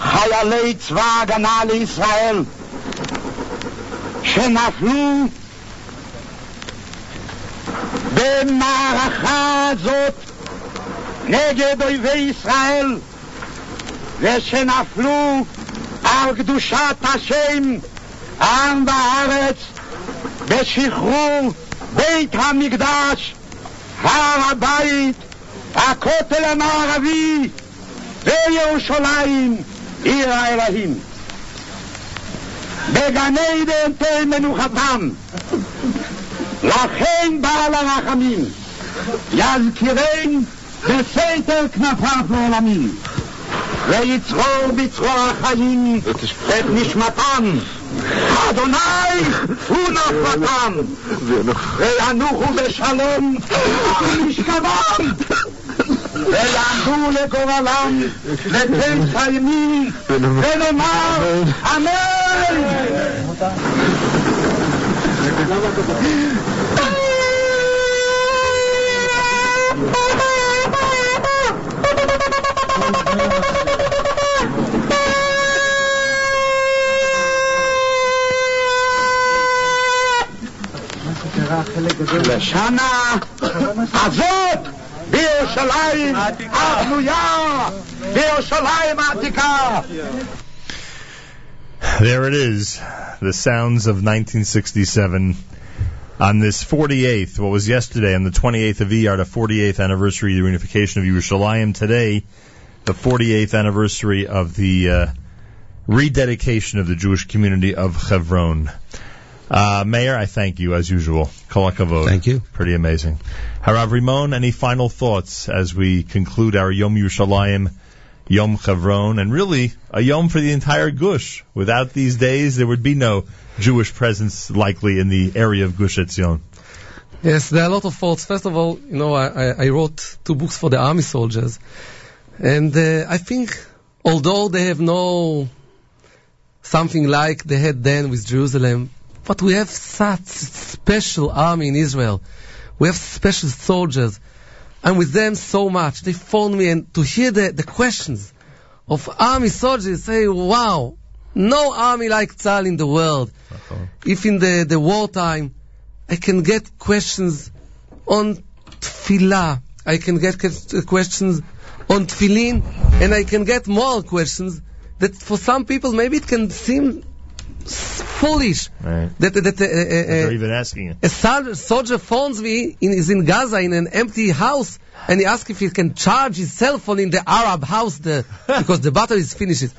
חיילי צבא ההגנה לישראל שנפלו במערכה הזאת נגד אויבי ישראל ושנפלו על קדושת השם, העם והארץ, בשחרור בית המקדש, הר הבית, הכותל המערבי וירושלים, עיר האלוהים. בגן עדן תהיה מנוחתם. לכן בעל הרחמים, יזכירן בסתר כנפיו לעולמים. ויצרור בצרור החיים את נשמתם. אדוני הוא נפלתם, וינוחו בשלום על משכבם, ויעמדו לגורלם לקץ הימים, ונאמר אמן. לשנה הזאת בירושלים הבנויה, בירושלים העתיקה. There it is, the sounds of 1967 on this 48th, what was yesterday, on the 28th of Iyar, the 48th anniversary of the reunification of Yerushalayim. Today, the 48th anniversary of the uh, rededication of the Jewish community of Hebron. Uh, Meir, I thank you as usual. Kol hakavod. Thank you. Pretty amazing. Harav Rimon, any final thoughts as we conclude our Yom Yerushalayim, Yom Chevron, and really a Yom for the entire Gush? Without these days, there would be no Jewish presence likely in the area of Gush Etzion. Yes, there are a lot of thoughts. First of all, you know, I, I- I wrote two books for the army soldiers, and uh, I think although they have no something like they had then with Jerusalem, but we have such special army in Israel. We have special soldiers. I'm with them so much. They phone me and to hear the, the questions of army soldiers say, wow, no army like Tzal in the world. Uh-huh. If in the, the wartime I can get questions on tefillah, I can get questions on tefillin, and I can get more questions that for some people maybe it can seem foolish. Right. That, that, uh, uh, uh, They're even asking you. a sol- soldier phones me, in, is in Gaza in an empty house, and he asks if he can charge his cell phone in the Arab house the, because the battery is finished.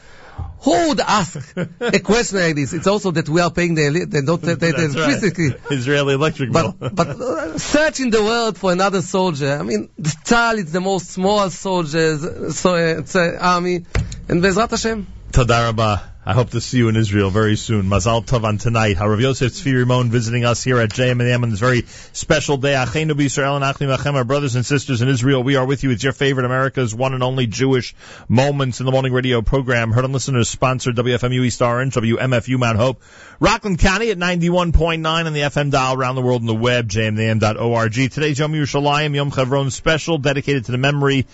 Who would ask a question like this? It's also that we are paying the, the, not the, the, the That's right. electricity. Israeli electric bill. But, but uh, search in the world for another soldier. I mean, the Tzal is the most small soldier, so it's uh, army, and Bezrat Hashem. Tadaraba. I hope to see you in Israel very soon. Mazal Tov on tonight. Harav Yosef Tzvi Rimon visiting us here at JM&M on this very special day. Achenu b'Yisrael and Achim Achem, our brothers and sisters in Israel. We are with you. It's your favorite America's one and only Jewish Moments in the Morning radio program. Heard on listeners sponsored WFMU East Orange, WMFU Mount Hope, Rockland County at 91.9 on the FM dial around the world on the web, jmnam.org. Today's Yom Yerushalayim, Yom Chevron special dedicated to the memory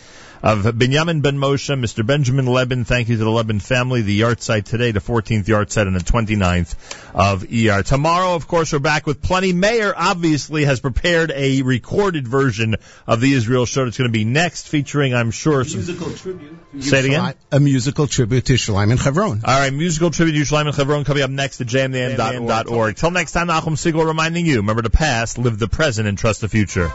of Benjamin Ben Moshe, Mr. Benjamin Lebin. Thank you to the Lebin family. The yahrzeit today, the 14th yahrzeit and the 29th of ER. Tomorrow, of course, we're back with plenty. Meir obviously has prepared a recorded version of the Israel show that's going to be next, featuring, I'm sure, some musical tribute. Say it again. A musical tribute to Shalim and Chevron. All right, musical tribute to Yerushalayim and Chevron coming up next at jmnam.org. Till next time, Nachum Segal reminding you, remember the past, live the present, and trust the future.